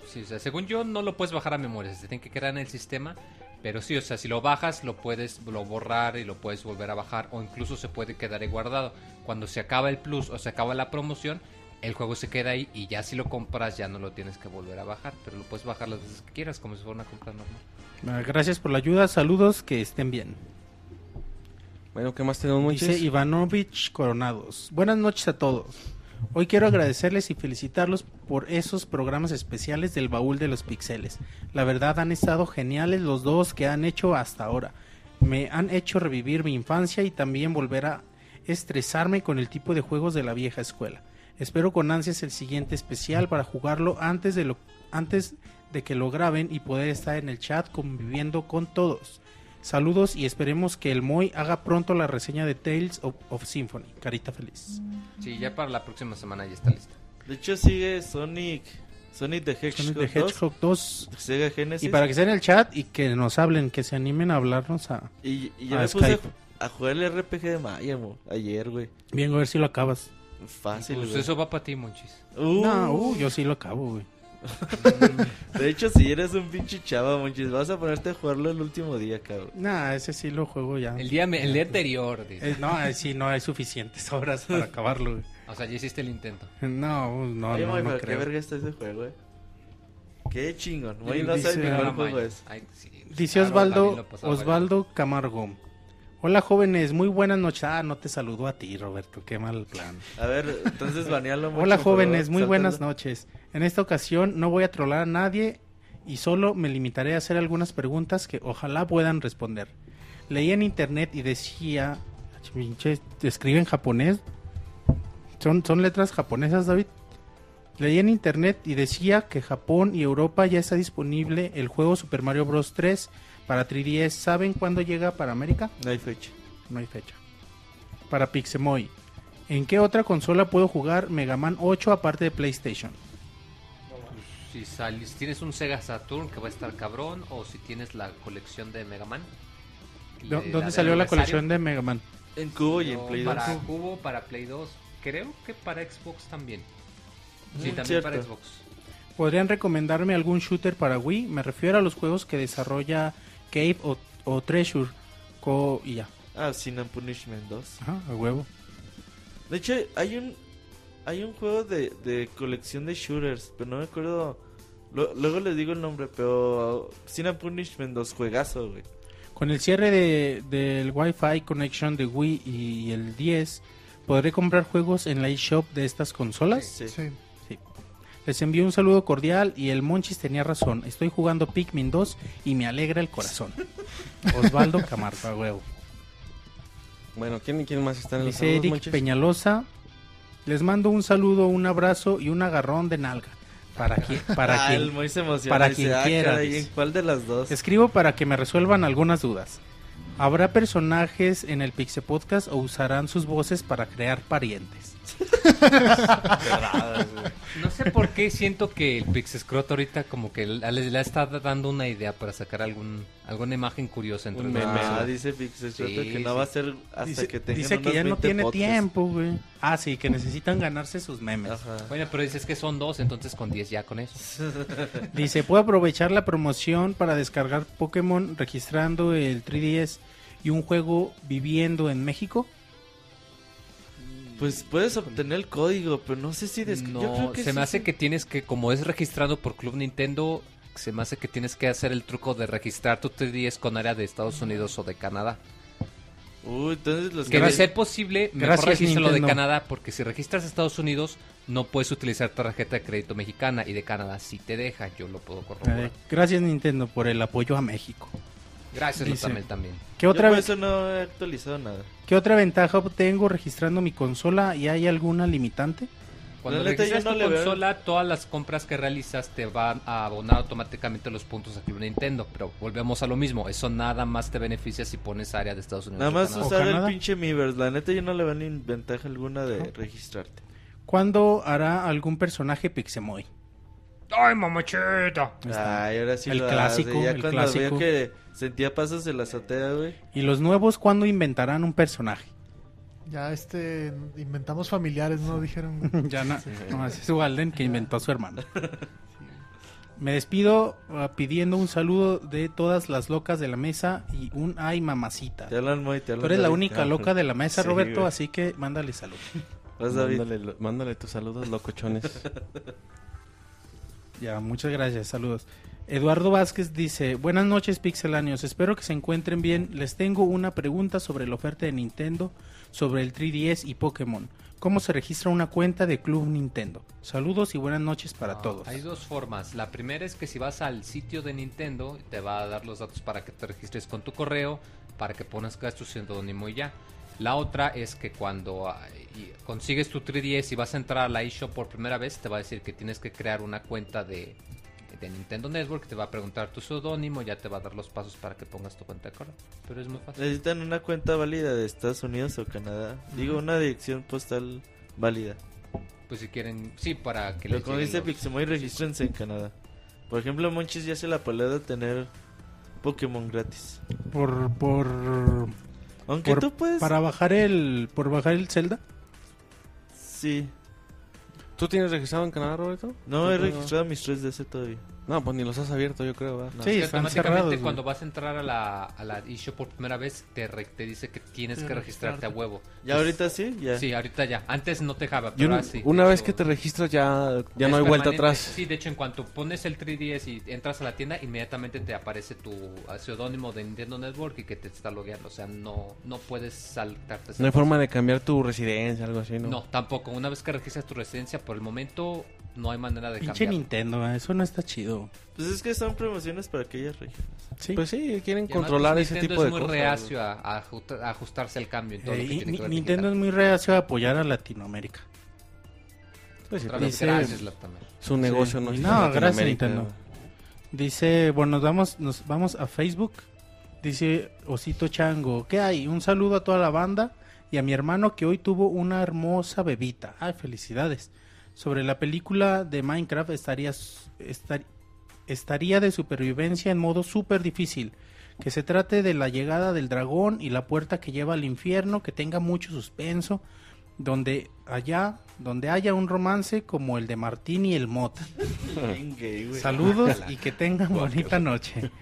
Sí, o sea, según yo no lo puedes bajar a memoria, se tiene que quedar en el sistema, pero sí, o sea, si lo bajas lo puedes lo borrar y lo puedes volver a bajar o incluso se puede quedar ahí guardado. Cuando se acaba el plus o se acaba la promoción, el juego se queda ahí y ya si lo compras ya no lo tienes que volver a bajar, pero lo puedes bajar las veces que quieras como si fuera una compra normal. Ah, gracias por la ayuda, saludos, que estén bien. Bueno, ¿qué más tenemos, Dice Ivanovich Coronados. Buenas noches a todos. Hoy quiero agradecerles y felicitarlos por esos programas especiales del baúl de los pixeles. La verdad han estado geniales los dos que han hecho hasta ahora. Me han hecho revivir mi infancia y también volver a estresarme con el tipo de juegos de la vieja escuela. Espero con ansias el siguiente especial para jugarlo antes de, lo, antes de que lo graben y poder estar en el chat conviviendo con todos. Saludos y esperemos que el Moy haga pronto la reseña de Tales of, Symphony. Carita feliz. Sí, ya para la próxima semana ya está lista. De hecho sigue Sonic Sonic the Hedgehog, 2, Y para que estén en el chat y que nos hablen, que se animen a hablarnos a Y, y ya me puse a, jugar el RPG de Maya, ayer, güey. Bien, a ver si lo acabas. Fácil. Pues eso va para ti, Monchis. Uh. No, uh, yo sí lo acabo, güey. de hecho, si eres un pinche chava, Monchis, vas a ponerte a jugarlo el último día, cabrón. Nah, ese sí lo juego ya. El día, el día anterior, eh, no, sí, no hay suficientes horas para acabarlo, güey. O sea, ya hiciste el intento. No, no, no, no, ¿Qué verga está ese juego, güey? Qué chingón. Güey, no sabes qué juego es. Dice Osvaldo, Osvaldo Camargo. Hola jóvenes, muy buenas noches. Ah, no te saludo a ti, Roberto, qué mal plan. A ver, entonces banealo Hola jóvenes, muy buenas noches. En esta ocasión no voy a trolar a nadie y solo me limitaré a hacer algunas preguntas que ojalá puedan responder. Leí en internet y decía, escribe en japonés. ¿Son, ¿Son letras japonesas, David? Leí en internet y decía que Japón y Europa ya está disponible el juego Super Mario Bros. 3 para 3DS. ¿Saben cuándo llega para América? No hay fecha. No hay fecha. Para Pixemoy. ¿En qué otra consola puedo jugar Mega Man 8 aparte de PlayStation? Si, sales, tienes un Sega Saturn que va a estar cabrón, o si tienes la colección de Mega Man. ¿Dónde salió la colección de Mega Man? En Cubo y en Play 2. Para Cubo, para Play 2. Creo que para Xbox también. Sí, mm, también para Xbox. ¿Podrían recomendarme algún shooter para Wii? Me refiero a los juegos que desarrolla Cave o, Treasure. Co y ya. Ah, Sin and Punishment 2. Ajá, a huevo. De hecho, hay un hay un juego de, de colección de shooters, pero no me acuerdo. luego les digo el nombre, pero Sin and Punishment 2, juegazo, güey. Con el cierre de, del Wi-Fi connection de Wii y el 10, ¿podré comprar juegos en la eShop de estas consolas? Sí. sí. Les envío un saludo cordial y el Monchis tenía razón. Estoy jugando Pikmin 2 y me alegra el corazón. Osvaldo Camargo, huevo. Bueno, ¿quién, ¿quién más está en el Dice Eric Peñalosa. Les mando un saludo, un abrazo y un agarrón de nalga. Para, que, para, ah, quien, para quien ah, quiera. ¿Cuál de las dos? Escribo para que me resuelvan algunas dudas. ¿Habrá personajes en el Pixel Podcast o usarán sus voces para crear parientes? No sé por qué siento que el Pixescrot ahorita como que le, está dando una idea para sacar algún alguna imagen curiosa entre Un meme, ah, dice Pixescrot que no va a ser hasta dice, que tenga Dice que ya no tiene tiempo, güey. Ah, sí, que necesitan ganarse sus memes. Bueno, pero dices que son dos, entonces con 10 ya con eso. dice, ¿puedo aprovechar la promoción para descargar Pokémon registrando el 3DS y un juego viviendo en México? Pues puedes obtener el código, pero no sé si... No, se me hace que tienes que, como es registrado por Club Nintendo, se me hace que tienes que hacer el truco de registrar tu 3DS con área de Estados Unidos o de Canadá. Uy, entonces los que de ser posible, mejor registro lo de Canadá, porque si registras Estados Unidos, no puedes utilizar tarjeta de crédito mexicana y de Canadá si te deja, yo lo puedo corroborar. gracias Nintendo por el apoyo a México. Gracias también también. ¿Qué otra Yo eso no he actualizado nada. ¿Qué otra ventaja obtengo registrando mi consola y hay alguna limitante? Cuando registras tu consola, todas las compras que realizas te van a abonar automáticamente los puntos a Club Nintendo. Pero volvemos a lo mismo. Eso nada más te beneficia si pones área de Estados Unidos. Nada más usar el pinche Miiverse. La neta yo no le veo ni ventaja alguna de registrarte. ¿Cuándo hará algún personaje Pixemoy? ¡Ay, mamachita! Ay, ahora sí el clásico, Ya el cuando clásico. que sentía pasos de la azotea, güey. ¿Y los nuevos cuándo inventarán un personaje? Ya este inventamos familiares, ¿no? Dijeron. ya no, no, es Walden que inventó a su hermano. Me despido uh, pidiendo un saludo de todas las locas de la mesa y un ay mamacita. Te hablan muy, te hablan Tú eres la única loca de la mesa, Roberto, así que mándale salud. Mándale, mándale tus saludos, locochones. Ya, muchas gracias, saludos. Eduardo Vázquez dice, buenas noches pixelanios, espero que se encuentren bien. Les tengo una pregunta sobre la oferta de Nintendo, sobre el 3DS y Pokémon. ¿Cómo se registra una cuenta de Club Nintendo? Saludos y buenas noches para ah, todos. Hay dos formas. La primera es que si vas al sitio de Nintendo, te va a dar los datos para que te registres con tu correo, para que pongas tu seudónimo y ya. La otra es que cuando ah, consigues tu 3DS y vas a entrar a la eShop por primera vez, te va a decir que tienes que crear una cuenta de, Nintendo Network, te va a preguntar tu seudónimo, ya te va a dar los pasos para que pongas tu cuenta de correo. Pero es muy fácil. Necesitan una cuenta válida de Estados Unidos o Canadá. Digo, una dirección postal válida. Pues si quieren, sí, para que Pero como dice Pixemoy, regístrense en Canadá. Por ejemplo, Monchis ya se la pelea de tener Pokémon gratis. Por, por aunque tú puedes. Para bajar el. Por bajar el Zelda. Sí. ¿Tú tienes registrado en Canadá, Roberto? No, he registrado mis 3DS todavía. No, pues ni los has abierto, yo creo. No, sí, es automáticamente cuando vas a entrar a la, a la eShop por primera vez, te, te dice que tienes que registrarte a huevo. ¿Ya ahorita sí? Ya. Sí, ahorita ya. Antes no te dejaba, pero un, Una vez que te registras ya, ya no hay vuelta atrás. Sí, de hecho, en cuanto pones el 3DS y entras a la tienda, inmediatamente te aparece tu seudónimo de Nintendo Network y que te está logueando. O sea, no, no puedes saltarte. No hay forma de cambiar tu residencia, algo así, ¿no? No, tampoco. Una vez que registras tu residencia, por el momento no hay manera de Pinche Nintendo, eh, eso no está chido. Pues es que son promociones para aquellas regiones. Sí. Pues sí, quieren controlar ese tipo de cosas. es muy reacio a, ajustarse al cambio. En todo lo que eh, Nintendo es muy reacio a apoyar a Latinoamérica. Pues sí, gracias, Su negocio no No, gracias Nintendo. Dice, bueno, nos vamos, nos vamos a Facebook. Dice Osito Chango, ¿qué hay? Un saludo a toda la banda y a mi hermano que hoy tuvo una hermosa bebita. Ay, felicidades. Sobre la película de Minecraft estaría, estaría de supervivencia en modo súper difícil. Que se trate de la llegada del dragón y la puerta que lleva al infierno, que tenga mucho suspenso, donde allá, donde haya un romance como el de Martín y el Mota. Saludos y que tengan bonita noche.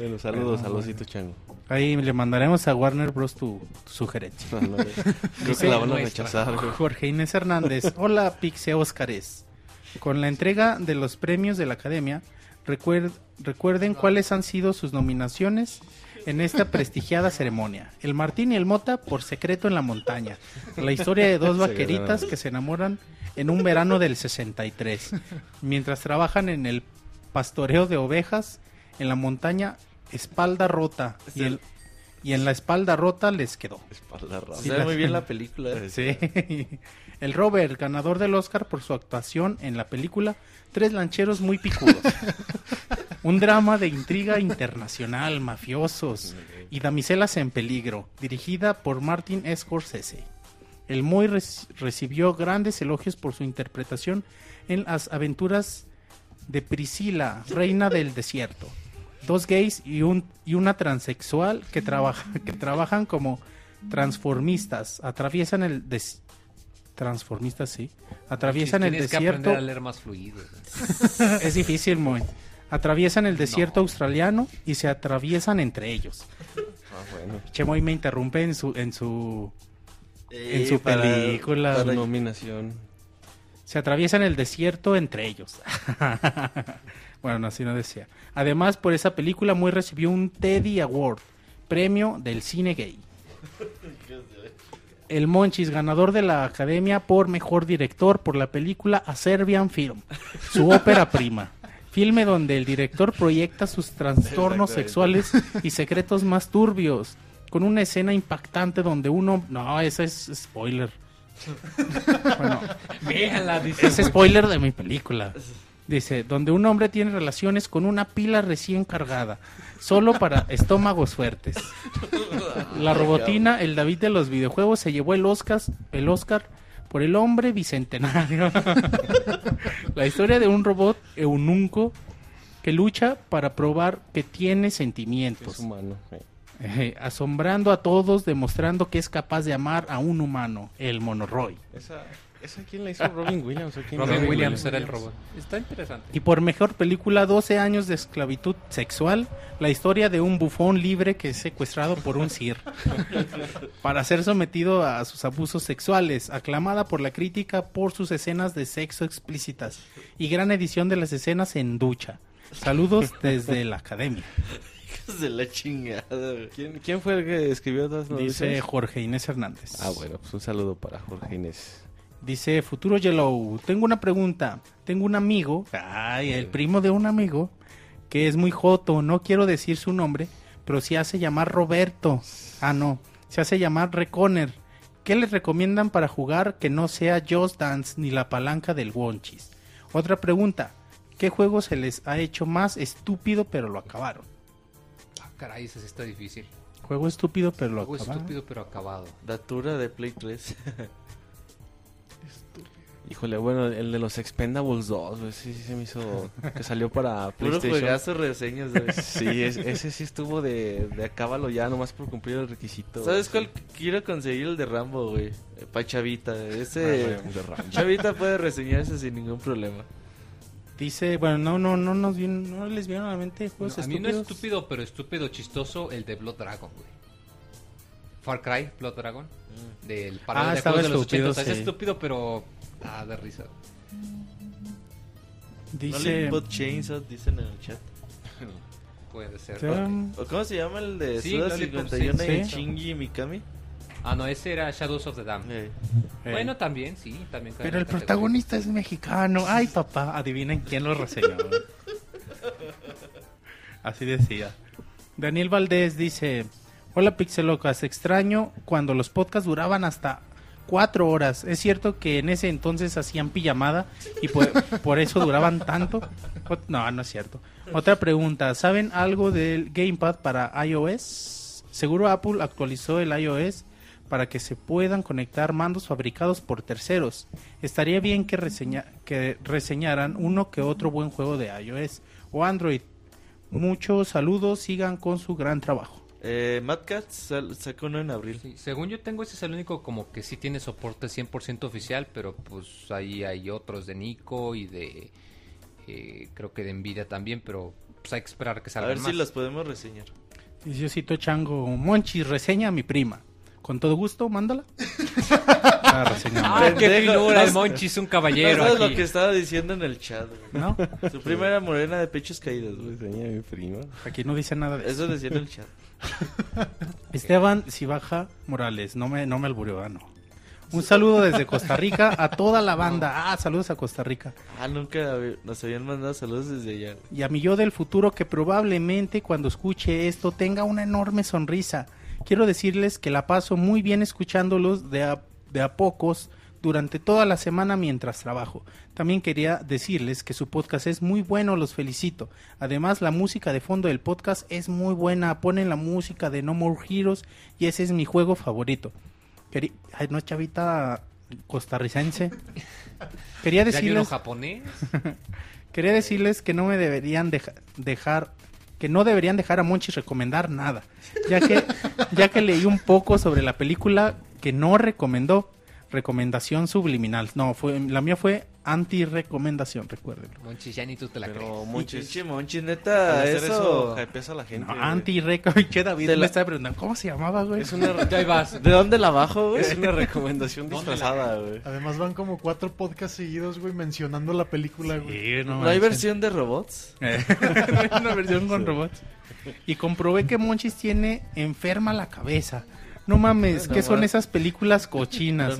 Bueno, saludos a Losito Chango. Ahí le mandaremos a Warner Bros. tu, sugerencia. creo que la van a rechazar. Jorge Inés Hernández. Hola, Pixe Óscares. Con la entrega de los premios de la Academia, recuerden cuáles han sido sus nominaciones en esta prestigiada ceremonia. El Martín y el Mota por secreto en la montaña. La historia de dos vaqueritas que se enamoran en un verano del 63, mientras trabajan en el pastoreo de ovejas en la montaña espalda rota y, el, y en la espalda rota les quedó. Espalda rota. Se ve muy bien la película. Sí. El Robert, ganador del Oscar por su actuación en la película Tres lancheros muy picudos. Un drama de intriga internacional, mafiosos y damiselas en peligro, dirigida por Martin Scorsese. El Moy recibió grandes elogios por su interpretación en las aventuras de Priscila, reina del desierto dos gays y, un, y una transexual que, trabaja, que trabajan como transformistas, atraviesan el des transformistas sí, atraviesan el desierto. a leer más fluido. es difícil, muy. Atraviesan el desierto australiano y se atraviesan entre ellos. Ah, bueno. Chemoy me interrumpe en su en su en su película. Para nominación. Se atraviesan el desierto entre ellos. Bueno, así no decía. Además, por esa película muy recibió un Teddy Award, premio del cine gay. El Monchis, ganador de la Academia por Mejor Director por la película A Serbian Film, su ópera prima. Filme donde el director proyecta sus trastornos sexuales y secretos más turbios, con una escena impactante donde uno... No, ese es spoiler. bueno, es spoiler de mi película. Dice, donde un hombre tiene relaciones con una pila recién cargada, solo para estómagos fuertes. La robotina, el David de los videojuegos, se llevó el Oscar, el Oscar por el hombre bicentenario. La historia de un robot eununco que lucha para probar que tiene sentimientos. humano. Eh, asombrando a todos, demostrando que es capaz de amar a un humano, el Monoroy. Esa, ¿Esa quién la hizo? ¿Robin Williams? Robin Williams era el robot. Está interesante. Y por mejor película, 12 años de esclavitud sexual, la historia de un bufón libre que es secuestrado por un sir para ser sometido a sus abusos sexuales, aclamada por la crítica por sus escenas de sexo explícitas y gran edición de las escenas en ducha. Saludos desde la academia. de la chingada. ¿Quién, ¿Quién, fue el que escribió todas Dice Jorge Inés Hernández. Ah, bueno, pues un saludo para Jorge Inés. Dice Futuro Yellow, tengo una pregunta. Tengo un amigo, ay, el primo de un amigo, que es muy joto, no quiero decir su nombre, pero se hace llamar Roberto. Ah, no, se hace llamar Reconer. ¿Qué les recomiendan para jugar que no sea Just Dance ni la palanca del Wonchis? Otra pregunta, ¿qué juego se les ha hecho más estúpido pero lo acabaron? Ah, caray, ese está difícil. Juego estúpido pero lo juego estúpido pero acabado. Datura de Play 3. Híjole, bueno, el de los Expendables 2, sí, sí se me hizo que salió para PlayStation. Puro juegazo reseñas, güey. Sí, ese sí estuvo de, de acábalo ya, nomás por cumplir el requisito. ¿Sabes cuál quiero conseguir? El de Rambo, güey. Eh, pa' Chavita. Ese... Ah, Chavita puede reseñarse sin ningún problema. Dice, bueno, no, no, no nos no les vieron a la mente juegos A mí no es estúpido, pero estúpido chistoso el de Blood Dragon, güey. Far Cry, Blood Dragon. Mm. Del ah, de de los 80. Es estúpido, pero Ah, de risa. Dice. No Chainsaw, dicen en el chat. Puede ser. ¿O, ¿Cómo se llama el de sí, Suda 51 y Shinji Mikami? Ah, no, ese era Shadows of the Dam. Bueno, también, sí, también. Pero el protagonista es mexicano. Ay, papá, adivinen quién lo reseñó. Así decía. Daniel Valdés dice: Hola Pixelocas, extraño cuando los podcasts duraban hasta cuatro horas. ¿Es cierto que en ese entonces hacían pijamada y por, eso duraban tanto? No, no es cierto. Otra pregunta, ¿saben algo del Gamepad para iOS? Seguro Apple actualizó el iOS para que se puedan conectar mandos fabricados por terceros. Estaría bien que reseñaran uno que otro buen juego de iOS o Android. Muchos saludos, sigan con su gran trabajo. Eh, Mad sacó uno en abril. según yo tengo, ese es el único como que sí tiene soporte 100% oficial, pero pues ahí hay otros de Nico y de... Eh, creo que de Nvidia también, pero pues hay que esperar que salgan A ver si las podemos reseñar. Diosito Chango, Monchi, reseña a mi prima. Con todo gusto, mándala. ah, qué figura, el Monchi es un caballero. No lo que estaba diciendo en el chat. ¿No? Su prima era morena de pechos caídos. Reseña a mi prima. Aquí no dice nada de eso. Eso decía en el chat. Esteban si baja Morales, no me, no me alburió, ah, no. Un saludo desde Costa Rica a toda la banda. Ah, saludos a Costa Rica. Ah, nunca nos habían mandado saludos desde allá. Y a mi yo del futuro que probablemente cuando escuche esto tenga una enorme sonrisa. Quiero decirles que la paso muy bien escuchándolos de de a pocos durante toda la semana mientras trabajo. También quería decirles que su podcast es muy bueno, los felicito. Además, la música de fondo del podcast es muy buena. Ponen la música de No More Heroes y ese es mi juego favorito. Ay, no, chavita costarricense. Quería decirles... japonés? Quería decirles que no me deberían dejar que no deberían dejar a Monchi recomendar nada, ya que ya que leí un poco sobre la película que no recomendó recomendación subliminal. No, fue la mía fue anti-recomendación, recuérdenlo. Monchis, ya ni tú te la Pero crees. Monchis, Monchis, neta, eso, eso a la gente. No, anti-recomendación, David me está preguntando, ¿cómo se llamaba, güey? Es una... ya vas. ¿De dónde la bajo, güey? Es una recomendación disfrazada, güey. Además van como cuatro podcasts seguidos, güey, mencionando la película, güey. no, ¿No hay versión de robots? no hay una versión con robots. Y comprobé que Monchis tiene enferma la cabeza. No mames, ¿qué son esas películas cochinas?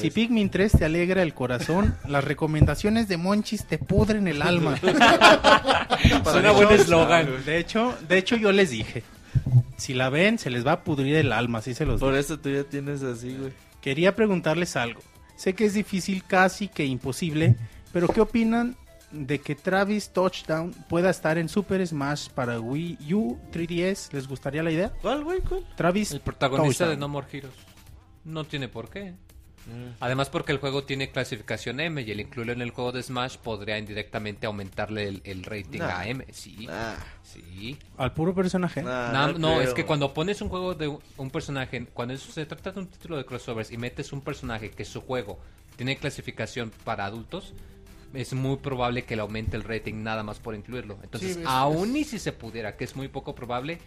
si Pikmin 3 te alegra el corazón, las recomendaciones de Monchis te pudren el alma. Suena buen eslogan. De hecho, de hecho yo les dije, si la ven se les va a pudrir el alma, así se los Por eso tú ya tienes así, güey. Quería preguntarles algo. Sé que es difícil, casi que imposible, pero ¿qué opinan de que Travis Touchdown pueda estar en Super Smash para Wii U 3DS. ¿Les gustaría la idea? ¿Cuál, güey? ¿Cuál? Travis El protagonista de No More Heroes. No tiene por qué. Mm. Además porque el juego tiene clasificación M y el incluirlo en el juego de Smash podría indirectamente aumentarle el, rating a M. Sí, sí. ¿Al puro personaje? no, es que cuando pones un juego de un personaje, cuando eso se trata de un título de crossovers y metes un personaje que su juego tiene clasificación para adultos, es muy probable que le aumente el rating nada más por incluirlo. Entonces, aún y si se pudiera, que es muy poco probable,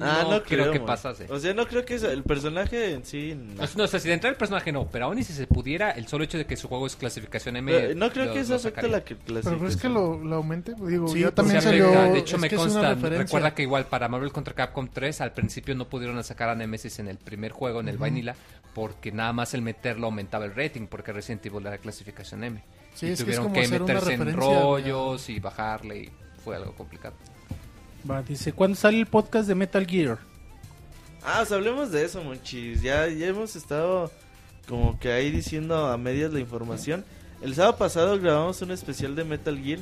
ah, no, creo, que pasase. O sea, no creo que el personaje en sí. No. no, o sea, si de entrar el personaje no, pero aún y si se pudiera, el solo hecho de que su juego es clasificación M. no creo que eso afecte la clasificación. Pero es que lo, aumente. Digo, ya también salió. De hecho, me consta. Recuerda que igual para Marvel contra Capcom 3, al principio no pudieron sacar a Nemesis en el primer juego, en el Vanilla, porque nada más el meterlo aumentaba el rating, porque Resident Evil era clasificación M y tuvieron que, meterse en rollos y bajarle y fue algo complicado. Va, dice, ¿cuándo sale el podcast de Metal Gear? Ah, hablemos de eso, monchis. Ya, ya hemos estado como que ahí diciendo a medias la información. El sábado pasado grabamos un especial de Metal Gear,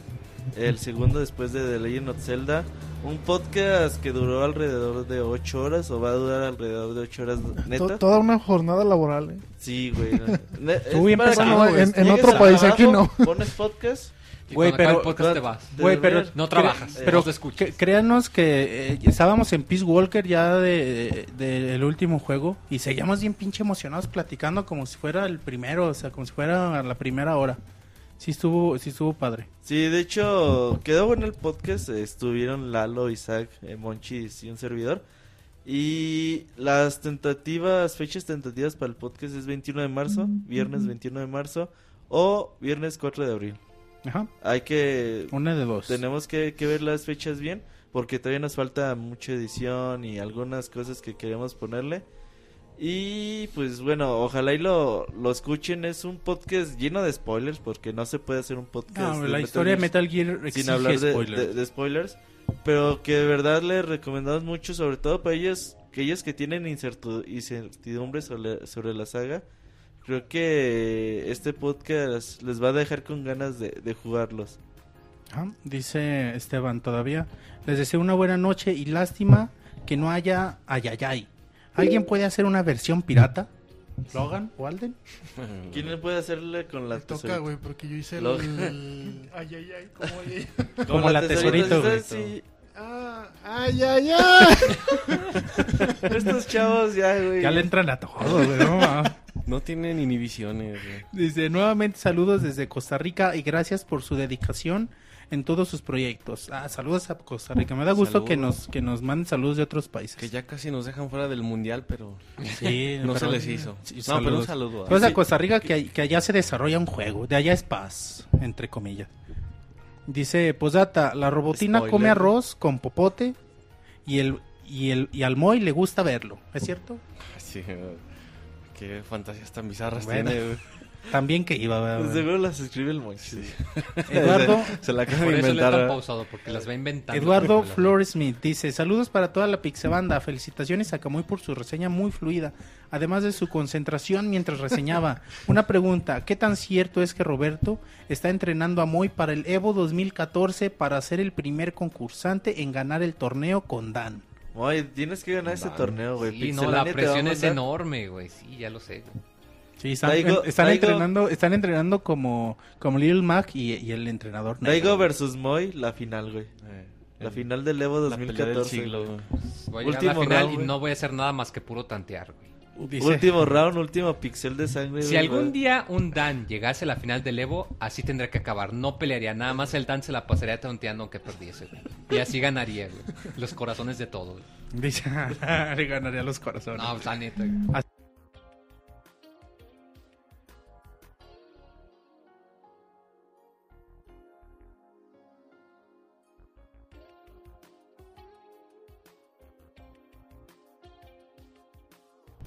el segundo después de The Legend of Zelda. Un podcast que duró alrededor de 8 horas o va a durar alrededor de 8 horas netas. Toda una jornada laboral, ¿eh? Sí, güey. Tú en, en otro país, aquí no. Pones podcast Güey, pero, podcast te vas. Güey, pero no trabajas, pero escuchas. créanos que eh, estábamos en Peace Walker ya de, el último juego y seguíamos bien pinche emocionados platicando como si fuera el primero, o sea, como si fuera la primera hora. Sí estuvo, sí estuvo padre. Sí, de hecho, quedó bueno el podcast. Estuvieron Lalo, Isaac, eh, Monchis y un servidor. Y las tentativas, fechas tentativas para el podcast es 21 de marzo, viernes 21 de marzo o viernes 4 de abril. Ajá. Hay que... Una de dos. Tenemos que, que, ver las fechas bien porque todavía nos falta mucha edición y algunas cosas que queremos ponerle. Y pues bueno, ojalá y lo, lo escuchen. Es un podcast lleno de spoilers porque no se puede hacer un podcast. No, la historia de Metal Gear sin hablar de, spoilers. Pero que de verdad les recomendamos mucho, sobre todo para ellos, aquellos que tienen incertidumbre sobre, sobre la saga. Creo que este podcast les va a dejar con ganas de, de jugarlos. Ah, dice Esteban todavía. Les deseo una buena noche y lástima que no haya ayayay. ¿Alguien puede hacer una versión pirata? ¿Logan o Alden? ¿Quién puede hacerle con la Me toca, güey, porque yo hice el... Ay, ay, ay, como, como la, tesorito, güey. Ah, ay, ay, ay. Estos chavos ya, güey. Ya le entran a todo, güey. No, no tienen inhibiciones, güey. Dice, nuevamente saludos desde Costa Rica y gracias por su dedicación en todos sus proyectos. Ah, saludos a Costa Rica. Me da gusto que nos que nos manden saludos de otros países. Que ya casi nos dejan fuera del mundial, pero sí, no se les hizo. no, pero un saludo. Pues a Costa Rica que, que allá se desarrolla un juego, de allá es paz, entre comillas. Dice Posata, la robotina come arroz con popote y el y el y al Moy le gusta verlo, ¿es cierto? Sí. Qué fantasías tan bizarras tiene. También que iba. Pues seguro las escribe el Moisés. Eduardo. se la acaba de inventar. pausado porque las va inventando. Eduardo Floresmith dice: Saludos para toda la Pixebanda. Felicitaciones a Camuy por su reseña muy fluida. Además de su concentración mientras reseñaba. Una pregunta: ¿Qué tan cierto es que Roberto está entrenando a Moy para el Evo 2014 para ser el primer concursante en ganar el torneo con Dan? Moy, tienes que ganar ese torneo, güey. Sí, no, la presión es enorme, güey. Sí, ya lo sé. Sí, están, entrenando, están entrenando como, como Lil Mac y, el entrenador. Daigo versus Moy, la final, güey. Eh, la final del Evo 2014. Voy a la final y no voy a hacer nada más que puro tantear, güey. Último round, último pixel de sangre. Si algún día un Dan llegase a la final del Evo, así tendría que acabar. No pelearía, nada más el Dan se la pasaría tanteando aunque perdiese, güey. Y así ganaría, güey. Los corazones de todos. Dice, ganaría los corazones. No, la neta,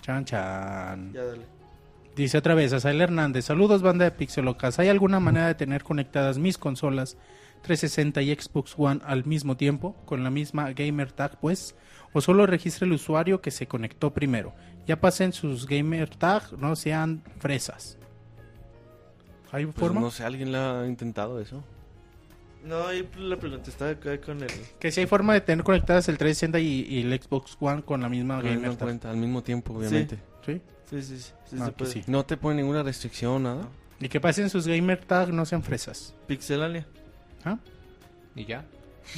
Chan, chan. Ya dale. Dice otra vez, Asael Hernández, saludos banda de Pixelocas. ¿Hay alguna manera de tener conectadas mis consolas 360 y Xbox One al mismo tiempo, con la misma gamer tag pues? ¿O solo registra el usuario que se conectó primero? Ya pasen sus gamer tag, no sean fresas. ¿Hay pues forma? No sé, ¿alguien le ha intentado eso? No, ahí la pregunta está acá con el... Que si hay forma de tener conectadas el 360 y, el Xbox One con la misma gamer cuenta, al mismo tiempo, obviamente. ¿Sí? Sí, sí, sí. Ah, pues no te pone ninguna restricción, nada. Y que pasen sus gamer tag, no sean fresas. Pixelania. ¿Ah? ¿Y ya?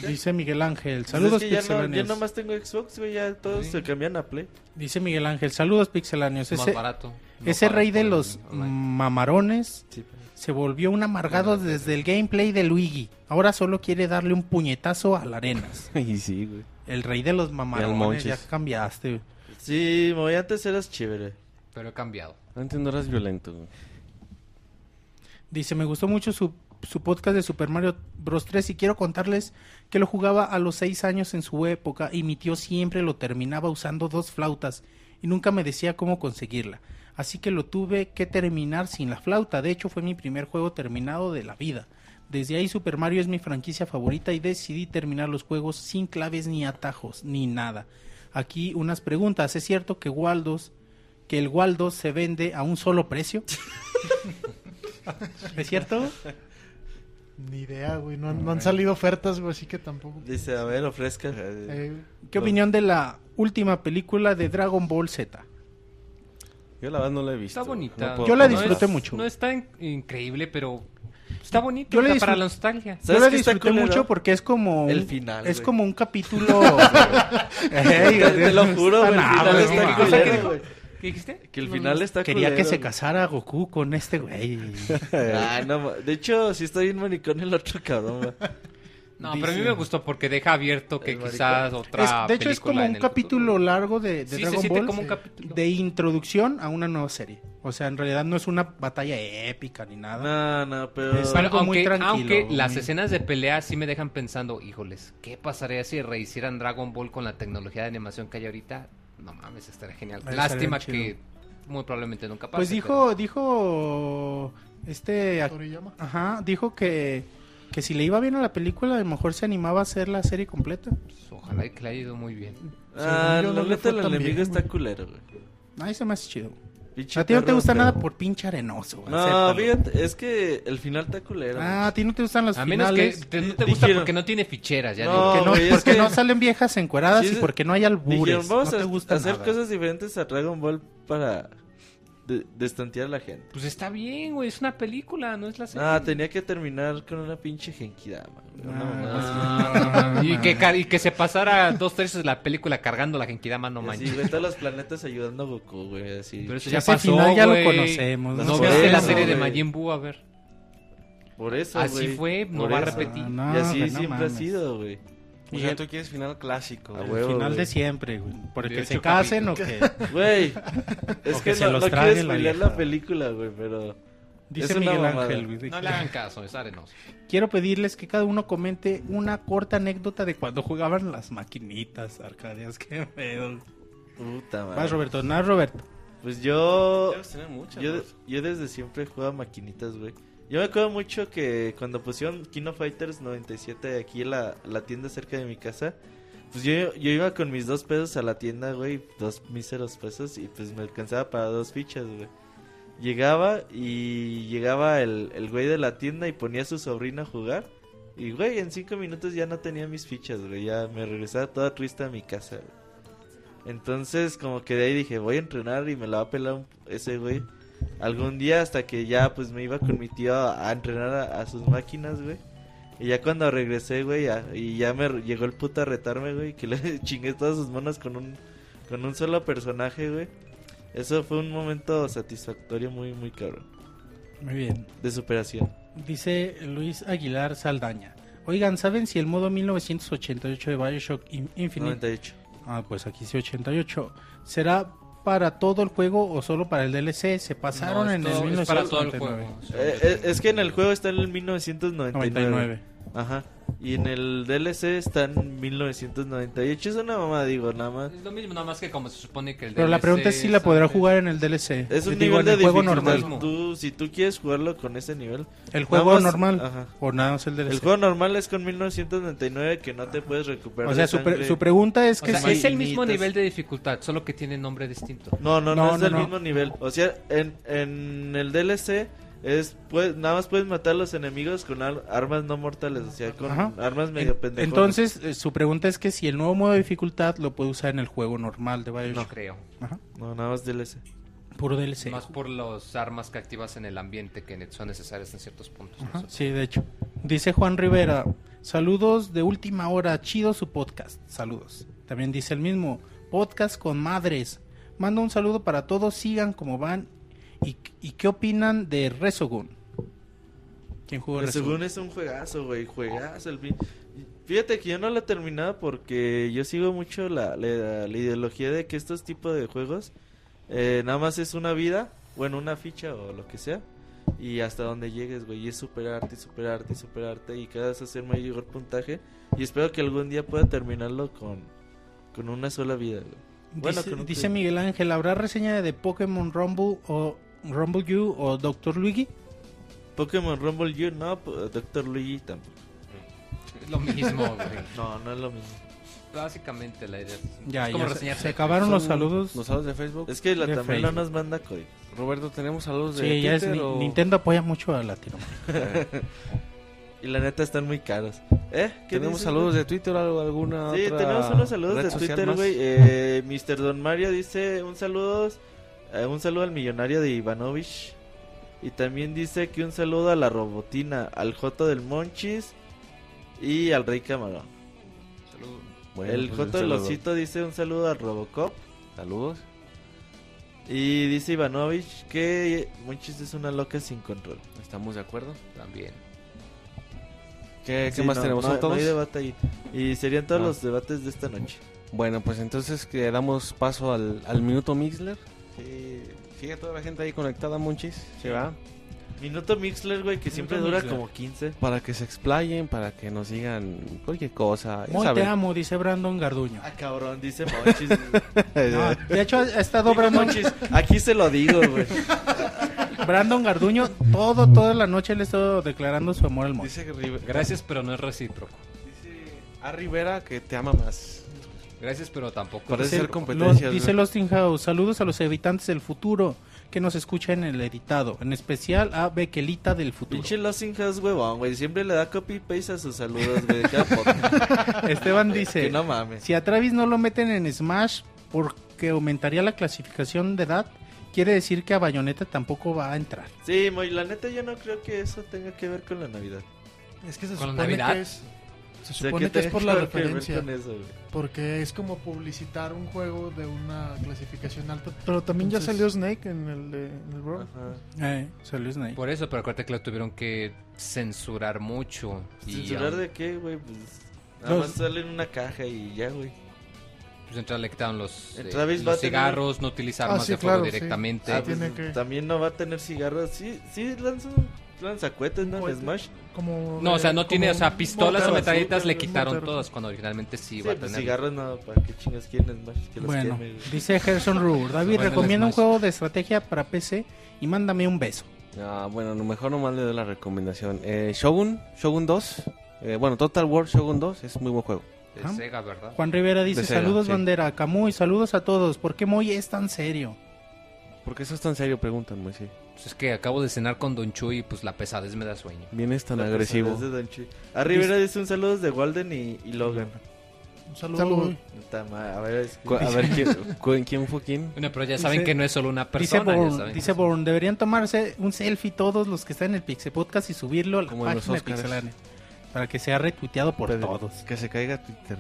Dice Miguel Ángel, pues saludos es Pixelanios. Ya, no, nomás tengo Xbox, güey, ya todos se cambian a Play. Dice Miguel Ángel, saludos Pixelanios. Ese, más barato. ese rey de los mamarones sí, se volvió un amargado desde el gameplay de Luigi. Ahora solo quiere darle un puñetazo a la arenas. y sí, güey. El rey de los mamarones, ya cambiaste. Sí, muy antes eras chévere. Pero he cambiado. Antes no eras violento. Dice, me gustó mucho su, su podcast de Super Mario Bros. 3 y quiero contarles que lo jugaba a los 6 años en su época y mi tío siempre lo terminaba usando dos flautas y nunca me decía cómo conseguirla así que lo tuve que terminar sin la flauta. De hecho, fue mi primer juego terminado de la vida. Desde ahí Super Mario es mi franquicia favorita y decidí terminar los juegos sin claves ni atajos, ni nada. Aquí unas preguntas. ¿Es cierto que Waldos, que el Waldo se vende a un solo precio? ¿Es cierto? Ni idea, güey. No, han salido ofertas, güey, así que tampoco. Dice, a ver, ofrezca. Eh, ¿Qué opinión de la última película de Dragon Ball Z? Yo la verdad no la he visto. Está bonita. yo la disfruté mucho. No está increíble, pero está bonita yo para la nostalgia. Yo la disfruté mucho porque es como el final. Es como un capítulo. te, lo juro, el final está güey. ¿Qué dijiste? Que el final está Quería que se casara Goku con este güey. ah, no, de hecho, sí está bien maricón el otro cabrón. No, pero a mí me gustó porque deja abierto que quizás otra. de hecho, es como un capítulo largo de, Dragon Ball de introducción a una nueva serie. O sea, en realidad no es una batalla épica ni nada. No, no, pero. Es algo aunque, muy tranquilo. Aunque las escenas de pelea sí me dejan pensando, híjoles, ¿qué pasaría si rehicieran Dragon Ball con la tecnología de animación que hay ahorita? no mames, estaría genial. Lástima que muy probablemente nunca pase. Pues dijo, dijo este, ajá, dijo que que si le iba bien a la película, a lo mejor se animaba a hacer la serie completa. Pues, ojalá que le haya ido muy bien. Ah, la neta el enemigo está culero, güey. Ay, se me hace chido. a ti no te gusta nada por pinche arenoso, güey. No, fíjate, es que el final está culero. Ah, a ti no te gustan los a finales. A menos que no te gusta porque no tiene ficheras, ya no, digo. no, porque no salen viejas encueradas y porque no hay albures. vamos no te gusta hacer cosas diferentes a Dragon Ball para de, destantear a la gente. Pues está bien, güey, es una película, no es la serie. Ah, tenía que terminar con una pinche Genkidama. Ah, y, que, y que se pasara dos tercios de la película cargando la Genkidama, no manches. Sí, güey, todos los planetas ayudando a Goku, güey, así. Pero eso ya pasó, final ya lo conocemos. No, viste la serie de Majin Buu, a ver. Por eso, Así fue, no va a repetir. y así siempre ha sido, güey. Y ya tú quieres final clásico. El final de siempre, güey. Porque se casen o que... Güey, es que, no, no quiero spoilear la, película, güey, pero... Dice Miguel Ángel, güey. No le hagan caso, es arenoso. Quiero pedirles que cada uno comente una corta anécdota de cuando jugaban las maquinitas arcadias. Qué pedo. Puta madre. Vas, Roberto. Nada, Roberto. Pues yo... yo, yo desde siempre jugaba maquinitas, güey. Yo me acuerdo mucho que cuando pusieron Kino Fighters 97 aquí en la, la tienda cerca de mi casa, pues yo, yo iba con mis dos pesos a la tienda, güey, dos míseros pesos, y pues me alcanzaba para dos fichas, güey. Llegaba y llegaba el, el güey de la tienda y ponía a su sobrino a jugar. Y, güey, en cinco minutos ya no tenía mis fichas, güey. Ya me regresaba toda triste a mi casa, Entonces, como que de ahí dije, voy a entrenar y me la va a pelar ese güey algún día hasta que ya pues me iba con mi tío a, entrenar a, sus máquinas, güey. Y ya cuando regresé, güey, y ya me llegó el puto a retarme, güey, que le chingué todas sus manos con un, con un solo personaje, güey. Eso fue un momento satisfactorio muy, muy cabrón. Muy bien. De superación. Dice Luis Aguilar Saldaña. Oigan, ¿saben si el modo 1988 de Bioshock Infinite... 98. Ah, pues aquí sí 88. ¿Será para todo el juego o solo para el DLC? Se pasaron en el 1999. Es para todo el juego. Eh, es que en el juego está en el 1999. Ajá. Y en el DLC está en 1998. Es una mamá, digo, nada más. Es lo mismo, nada más que como se supone que el Pero la pregunta es si la podrá jugar en el DLC. Es un nivel de juego normal. Tú, si tú quieres jugarlo con ese nivel. ¿El juego normal? Ajá. ¿O nada más el DLC? El juego normal es con 1999 que no te puedes recuperar. O sea, su, su, pregunta es que si es el mismo nivel de dificultad, solo que tiene nombre distinto. No, no, no, es el mismo nivel. O sea, en, en el DLC es pues nada más puedes matar a los enemigos con armas no mortales, o sea, con armas medio pendejas. Entonces, eh, su pregunta es que si el nuevo modo de dificultad lo puede usar en el juego normal de Bioshock. No creo. No, nada más DLC. Puro DLC. Más por las armas que activas en el ambiente que son necesarias en ciertos puntos. Sí, de hecho. Dice Juan Rivera, saludos de última hora, chido su podcast. Saludos. También dice el mismo, podcast con madres. Mando un saludo para todos, sigan como van ¿Y, qué opinan de Resogun? ¿Quién jugó Resogun? Resogun es un juegazo, güey, juegazo. Fíjate que yo no lo he terminado porque yo sigo mucho la, la, ideología de que estos tipos de juegos eh, nada más es una vida, bueno, una ficha o lo que sea. Y hasta donde llegues, güey, y es superarte, superarte, superarte y cada vez hacer mayor puntaje. Y espero que algún día pueda terminarlo con, con una sola vida, Bueno, dice, Miguel Ángel, ¿habrá reseña de Pokémon Rumble o Rumble You o Doctor Luigi? Pokémon Rumble You, no, Doctor Luigi tampoco. Es lo mismo, güey. no, no es lo mismo. Básicamente la idea ya, ya se, acabaron los saludos. Los saludos de Facebook. Es que la también no nos manda código. Roberto, tenemos saludos de sí, ya es, Nintendo apoya mucho a Latinoamérica. y la neta están muy caros. ¿Eh? ¿Tenemos saludos de Twitter o alguna Sí, tenemos unos saludos de Twitter, güey. Eh, Mr. Don Mario dice un saludo eh, un saludo al millonario de Ivanovich. Y también dice que un saludo a la robotina, al Joto del Monchis y al Rey Camarón. el pues Joto del Osito dice un saludo al Robocop. Saludos. Y dice Ivanovich que Monchis es una loca sin control. ¿Estamos de acuerdo? También. ¿Qué, más tenemos? No, hay debate ahí. Y serían todos ah. los debates de esta noche. Bueno, pues entonces que damos paso al, al minuto Mixler. Sí, sigue toda la gente ahí conectada, Monchis. Se va. Minuto Mixler, güey, que siempre dura como 15. Para que se explayen, para que nos digan cualquier cosa. Muy te amo, dice Brandon Garduño. Ah, cabrón, dice Monchis. de hecho, ha estado Brandon. Monchis, aquí se lo digo, güey. Brandon Garduño, todo, toda la noche le ha estado declarando su amor al mundo. Dice Gracias, pero no es recíproco. Dice a Rivera que te ama más. Gracias, pero tampoco. Parece ser competencia. dice Losting House, saludos a los habitantes del futuro que nos escucha en el editado, en especial a Bequelita del futuro. Pinche Losting House, huevón, güey, siempre le da copy paste a sus saludos, güey. Esteban dice, no mames. si a Travis no lo meten en Smash porque aumentaría la clasificación de edad, quiere decir que a Bayonetta tampoco va a entrar. Sí, muy, la neta yo no creo que eso tenga que ver con la Navidad. Es que se supone que es se supone que, es por la referencia. porque es como publicitar un juego de una clasificación alta. Pero también ya salió Snake en el, de, en el World. Eh, salió Snake. Por eso, pero acuérdate que lo tuvieron que censurar mucho. ¿Censurar de qué, güey? Pues nada más sale en una caja y ya, güey. Pues entonces le quitaron los, eh, los cigarros, no utilizar ah, más de fuego directamente. Ah, pues, también no va a tener cigarros. Sí, sí, lanzó lanzacuetes, ¿no? Smash. Como no, o sea, no tiene, o sea, pistolas o metralletas le quitaron todas cuando originalmente sí, iba a pues, tener. cigarros no, ¿para qué chingas quieren Smash? Que bueno, dice Gerson Ruhr, David, recomienda un juego de estrategia para PC y mándame un beso. Ah, bueno, lo mejor nomás le doy la recomendación. Eh, Shogun, Shogun 2, eh, bueno, Total War Shogun 2 es muy buen juego. De Sega, ¿verdad? Juan Rivera dice, saludos bandera, Camuy, saludos a todos. ¿Por qué Moy es tan serio? ¿Por qué eso es tan serio? Preguntan. Pues es que acabo de cenar con Don Chuy y pues la pesadez me da sueño. Vienes tan agresivo. De Don Chuy. A Rivera dice un saludo de Walden y, Logan. Un saludo. A ver, a ver ¿quién, ¿quién, fue quién? Bueno, pero ya saben que no es solo una persona. Dice Born, deberían tomarse un selfie todos los que están en el Pixel Podcast y subirlo a la página de Pixelania. Para que sea retuiteado por todos. Que se caiga Twitter.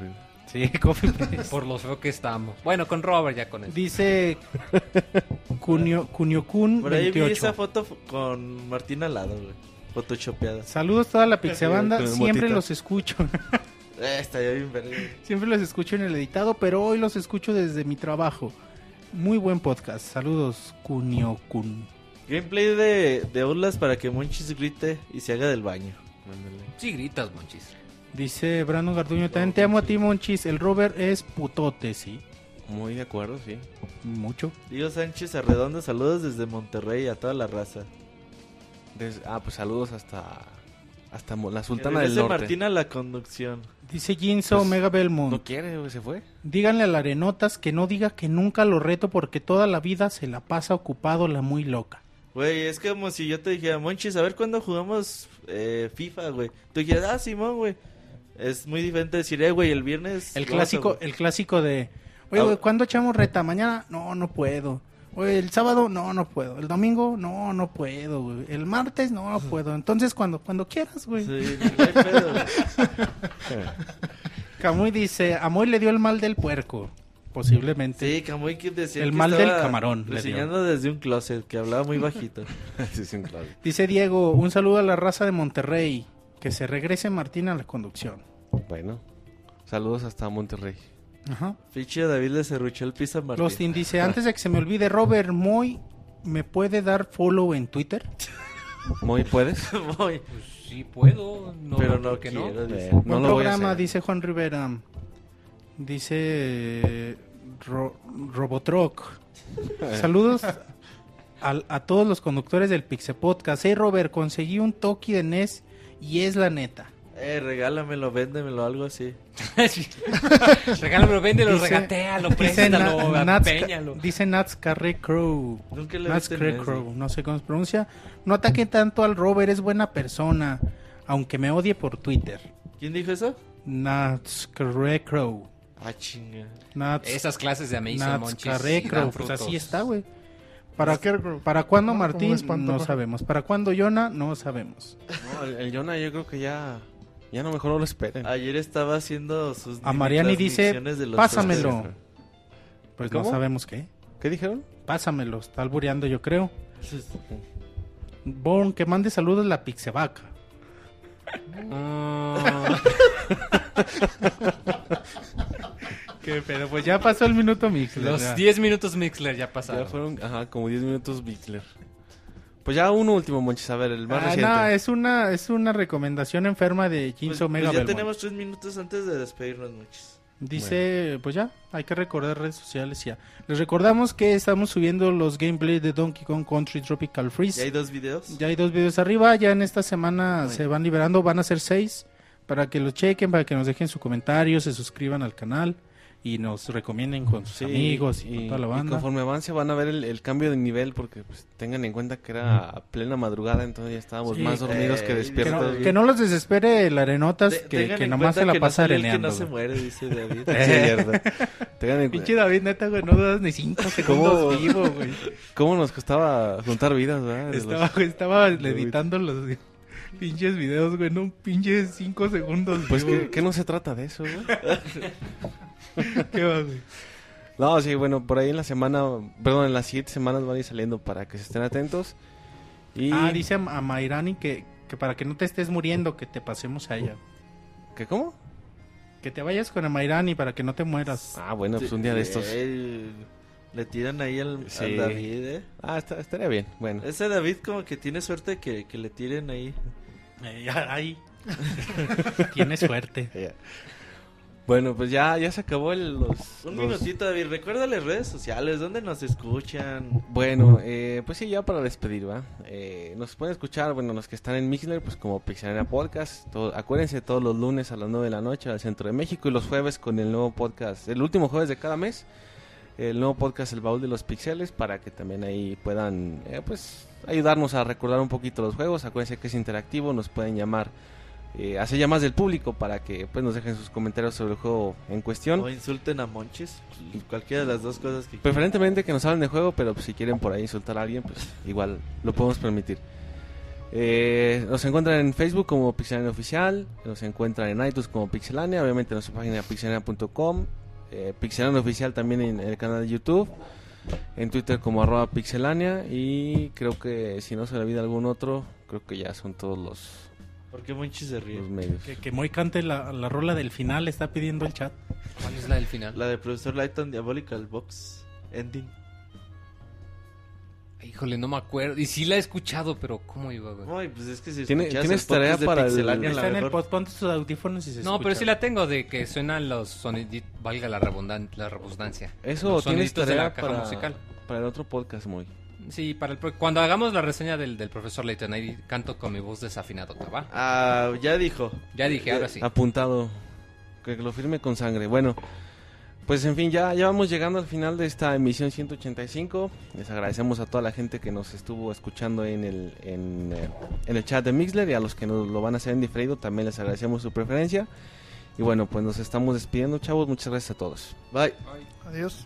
Sí, Por lo feo que estamos. Bueno, con Robert ya con eso. Dice Cunio, Cunio Kun Por ahí vi esa foto con Martín al lado, güey. Photoshopeada. Saludos a toda la Pixebanda. Siempre los escucho. eh, está bien Siempre los escucho en el editado, pero hoy los escucho desde mi trabajo. Muy buen podcast. Saludos, Cunio Kun. Gameplay de, de Outlast para que Monchis grite y se haga del baño. Sí, gritas, Monchis. Dice Brandon Garduño, también te amo a ti, Monchis. El Robert es putote, sí. Muy de acuerdo, sí. Mucho. Diego Sánchez Arredondo, saludos desde Monterrey a toda la raza. ah, pues saludos hasta hasta la Sultana del Norte. Martina la conducción. Dice Ginzo pues, Omega Belmont. No quiere, se fue. Díganle a la Arenotas que no diga que nunca lo reto porque toda la vida se la pasa ocupado la muy loca. Güey, es como si yo te dijera, Monchis, a ver cuándo jugamos eh, FIFA, güey. Tú dijeras, ah, Simón, güey. Es muy diferente decir, eh, güey, el viernes. El clásico, el clásico de, oye, güey, ¿cuándo echamos reta? Mañana, no, no puedo. Oye, el sábado, no, no puedo. El domingo, no, no puedo, güey. El martes, no, no puedo. Entonces, cuando, cuando quieras, güey. Sí, no hay pedo, Camuy dice, a Moy le dio el mal del puerco. Posiblemente. Sí, Camuy que decía El mal del camarón. Enseñando desde un closet, que hablaba muy bajito. Dice Diego, un saludo a la raza de Monterrey. Que se regrese Martín a la conducción. Bueno, saludos hasta Monterrey. Ajá. Ficha David le cerruchó el piso a Martín. Los dice, antes de que se me olvide, Robert Moy, ¿me puede dar follow en Twitter? ¿Moy puedes? Moy. Pues sí puedo, no, pero no que no. no lo programa, dice Juan Rivera. Dice Robotrock. Saludos a, a, todos los conductores del Pixel Podcast. Hey Robert, conseguí un Toki de NES y es la neta. Eh, regálamelo, véndemelo, algo así. regálamelo, véndelo, dice, regatealo, préstalo, Nats, Dice Nats Carre Crow. Nats Carre Crow, no sé cómo se pronuncia. No ataque tanto al Robert, es buena persona, aunque me odie por Twitter. ¿Quién dijo eso? Nats Carre Crow. Ah, chinga. Nats, Esas clases de Amazing Nats Carre Crow, pues así está, güey. ¿Para, ¿Para cuándo Martín? No sabemos. ¿Para cuándo Yona? No sabemos. No, el, Yona yo creo que ya... Ya no mejor no lo esperen. Ayer estaba haciendo sus... A Mariani dice, pásamelo. Pues no sabemos qué. ¿Qué dijeron? Pásamelo. Está albureando yo creo. Born, que mande saludos la pixevaca. Ah. Qué pedo, pues ya pasó el minuto Mixler. Los 10 minutos Mixler ya pasaron. Ya fueron, ajá, como 10 minutos Mixler. Pues ya uno último, Monchis, a ver, el más Ah, reciente. no, es una, es una recomendación enferma de Pues, Jinso pues ya Belmont. tenemos tres minutos antes de despedirnos, muchos. Dice, pues ya, hay que recordar redes sociales ya. Les recordamos que estamos subiendo los gameplays de Donkey Kong Country Tropical Freeze. ¿Ya hay dos videos? Ya hay dos videos arriba, ya en esta semana Bueno. se van liberando, van a ser seis, para que los chequen, para que nos dejen su comentario, se suscriban al canal y nos recomienden con sus Sí, amigos y, con toda la y banda. conforme avance van a ver el, el cambio de nivel porque pues, tengan en cuenta que era a plena madurada, entonces ya estábamos Sí. más dormidos Eh, que Que despiertos. no, güey. que no los desespere el Arenotas, Te- que, que nomás se la que pasa no el que areneando. no se muere, dice David. Sí, es cierto. Tengan en Pinche David, neta, güey, no dudas ni cinco segundos vivo, güey. ¿Cómo nos costaba juntar vidas, verdad? De Estaba, los- estaba editando los pinches videos, güey, no un pinche cinco segundos Pues vivo. que, que no se trata de eso, güey. ¿Qué va, güey? No, sí, bueno, por ahí en la semana, perdón, en las siete semanas van a ir saliendo para que se estén atentos. Y Ah, dice a Mairani que, que para que no te estés muriendo, que te pasemos a ella. ¿Qué cómo? Que te vayas con a Mairani para que no te mueras. Ah, bueno, pues un día de estos. Le tiran ahí al, Sí. al David, ¿eh? Ah, está- estaría bien. Bueno, Ese David como que tiene suerte que, que le tiren ahí. Eh, ahí. Tienes suerte. Bueno, pues ya, ya se acabó el, los, Un los- minutito, David. Recuerda las redes sociales, ¿dónde nos escuchan? Bueno, eh, pues sí, ya para despedir, ¿va? Eh, nos pueden escuchar, bueno, los que están en Mixler, pues como Pixelania Podcast. todo- acuérdense, todos los lunes a las 9 de la noche al centro de México y los jueves con el nuevo podcast, el último jueves de cada mes, el nuevo podcast El Baúl de los Pixeles, para que también ahí puedan, eh, pues, ayudarnos a recordar un poquito los juegos. Acuérdense que es interactivo, nos pueden llamar, eh, hacer llamadas del público para que pues nos dejen sus comentarios sobre el juego en cuestión. O insulten a Monchis. Cualquiera de las dos cosas que Preferentemente que nos hablen de juego, pero pues, si quieren por ahí insultar a alguien, pues igual lo podemos permitir. Eh, nos encuentran en Facebook como Pixelania Oficial, nos encuentran en iTunes como Pixelania, obviamente en nuestra página pixelania.com, eh, Pixelania Oficial también en el canal de YouTube, en Twitter como arroba pixelania y creo que si no se le olvida algún otro, creo que ya son todos los, ¿Por qué Monchis se ríe? los medios. Que, que Moy cante la, la rola del final, está pidiendo el chat. ¿Cuál es la del final? La de Profesor Lighton Diabolical Box Ending. Híjole, no me acuerdo. Y sí la he escuchado, pero ¿cómo iba, güey? Ay, pues es que si Tiene- escuchas tienes tarea para el- Está en el pod, ponte tus audífonos y se No, escucha. pero sí la tengo de que suenan los soniditos, valga la, redundan- la redundancia. Eso Los tienes soniditos de tarea la caja para, musical. para el otro podcast, muy. Sí, para el pro- cuando hagamos la reseña del, del profesor Layton, ahí canto con mi voz desafinada, ¿va? Ah, ya dijo. Ya dije, ahora sí. apuntado. Que lo firme con sangre. Bueno, pues en fin, ya, ya vamos llegando al final de esta emisión 185. Les agradecemos a toda la gente que nos estuvo escuchando en el, en, eh, en el chat de Mixler y a los que nos lo van a hacer en diferido también les agradecemos su preferencia. Y bueno, pues nos estamos despidiendo, chavos. Muchas gracias a todos. Bye. Adiós.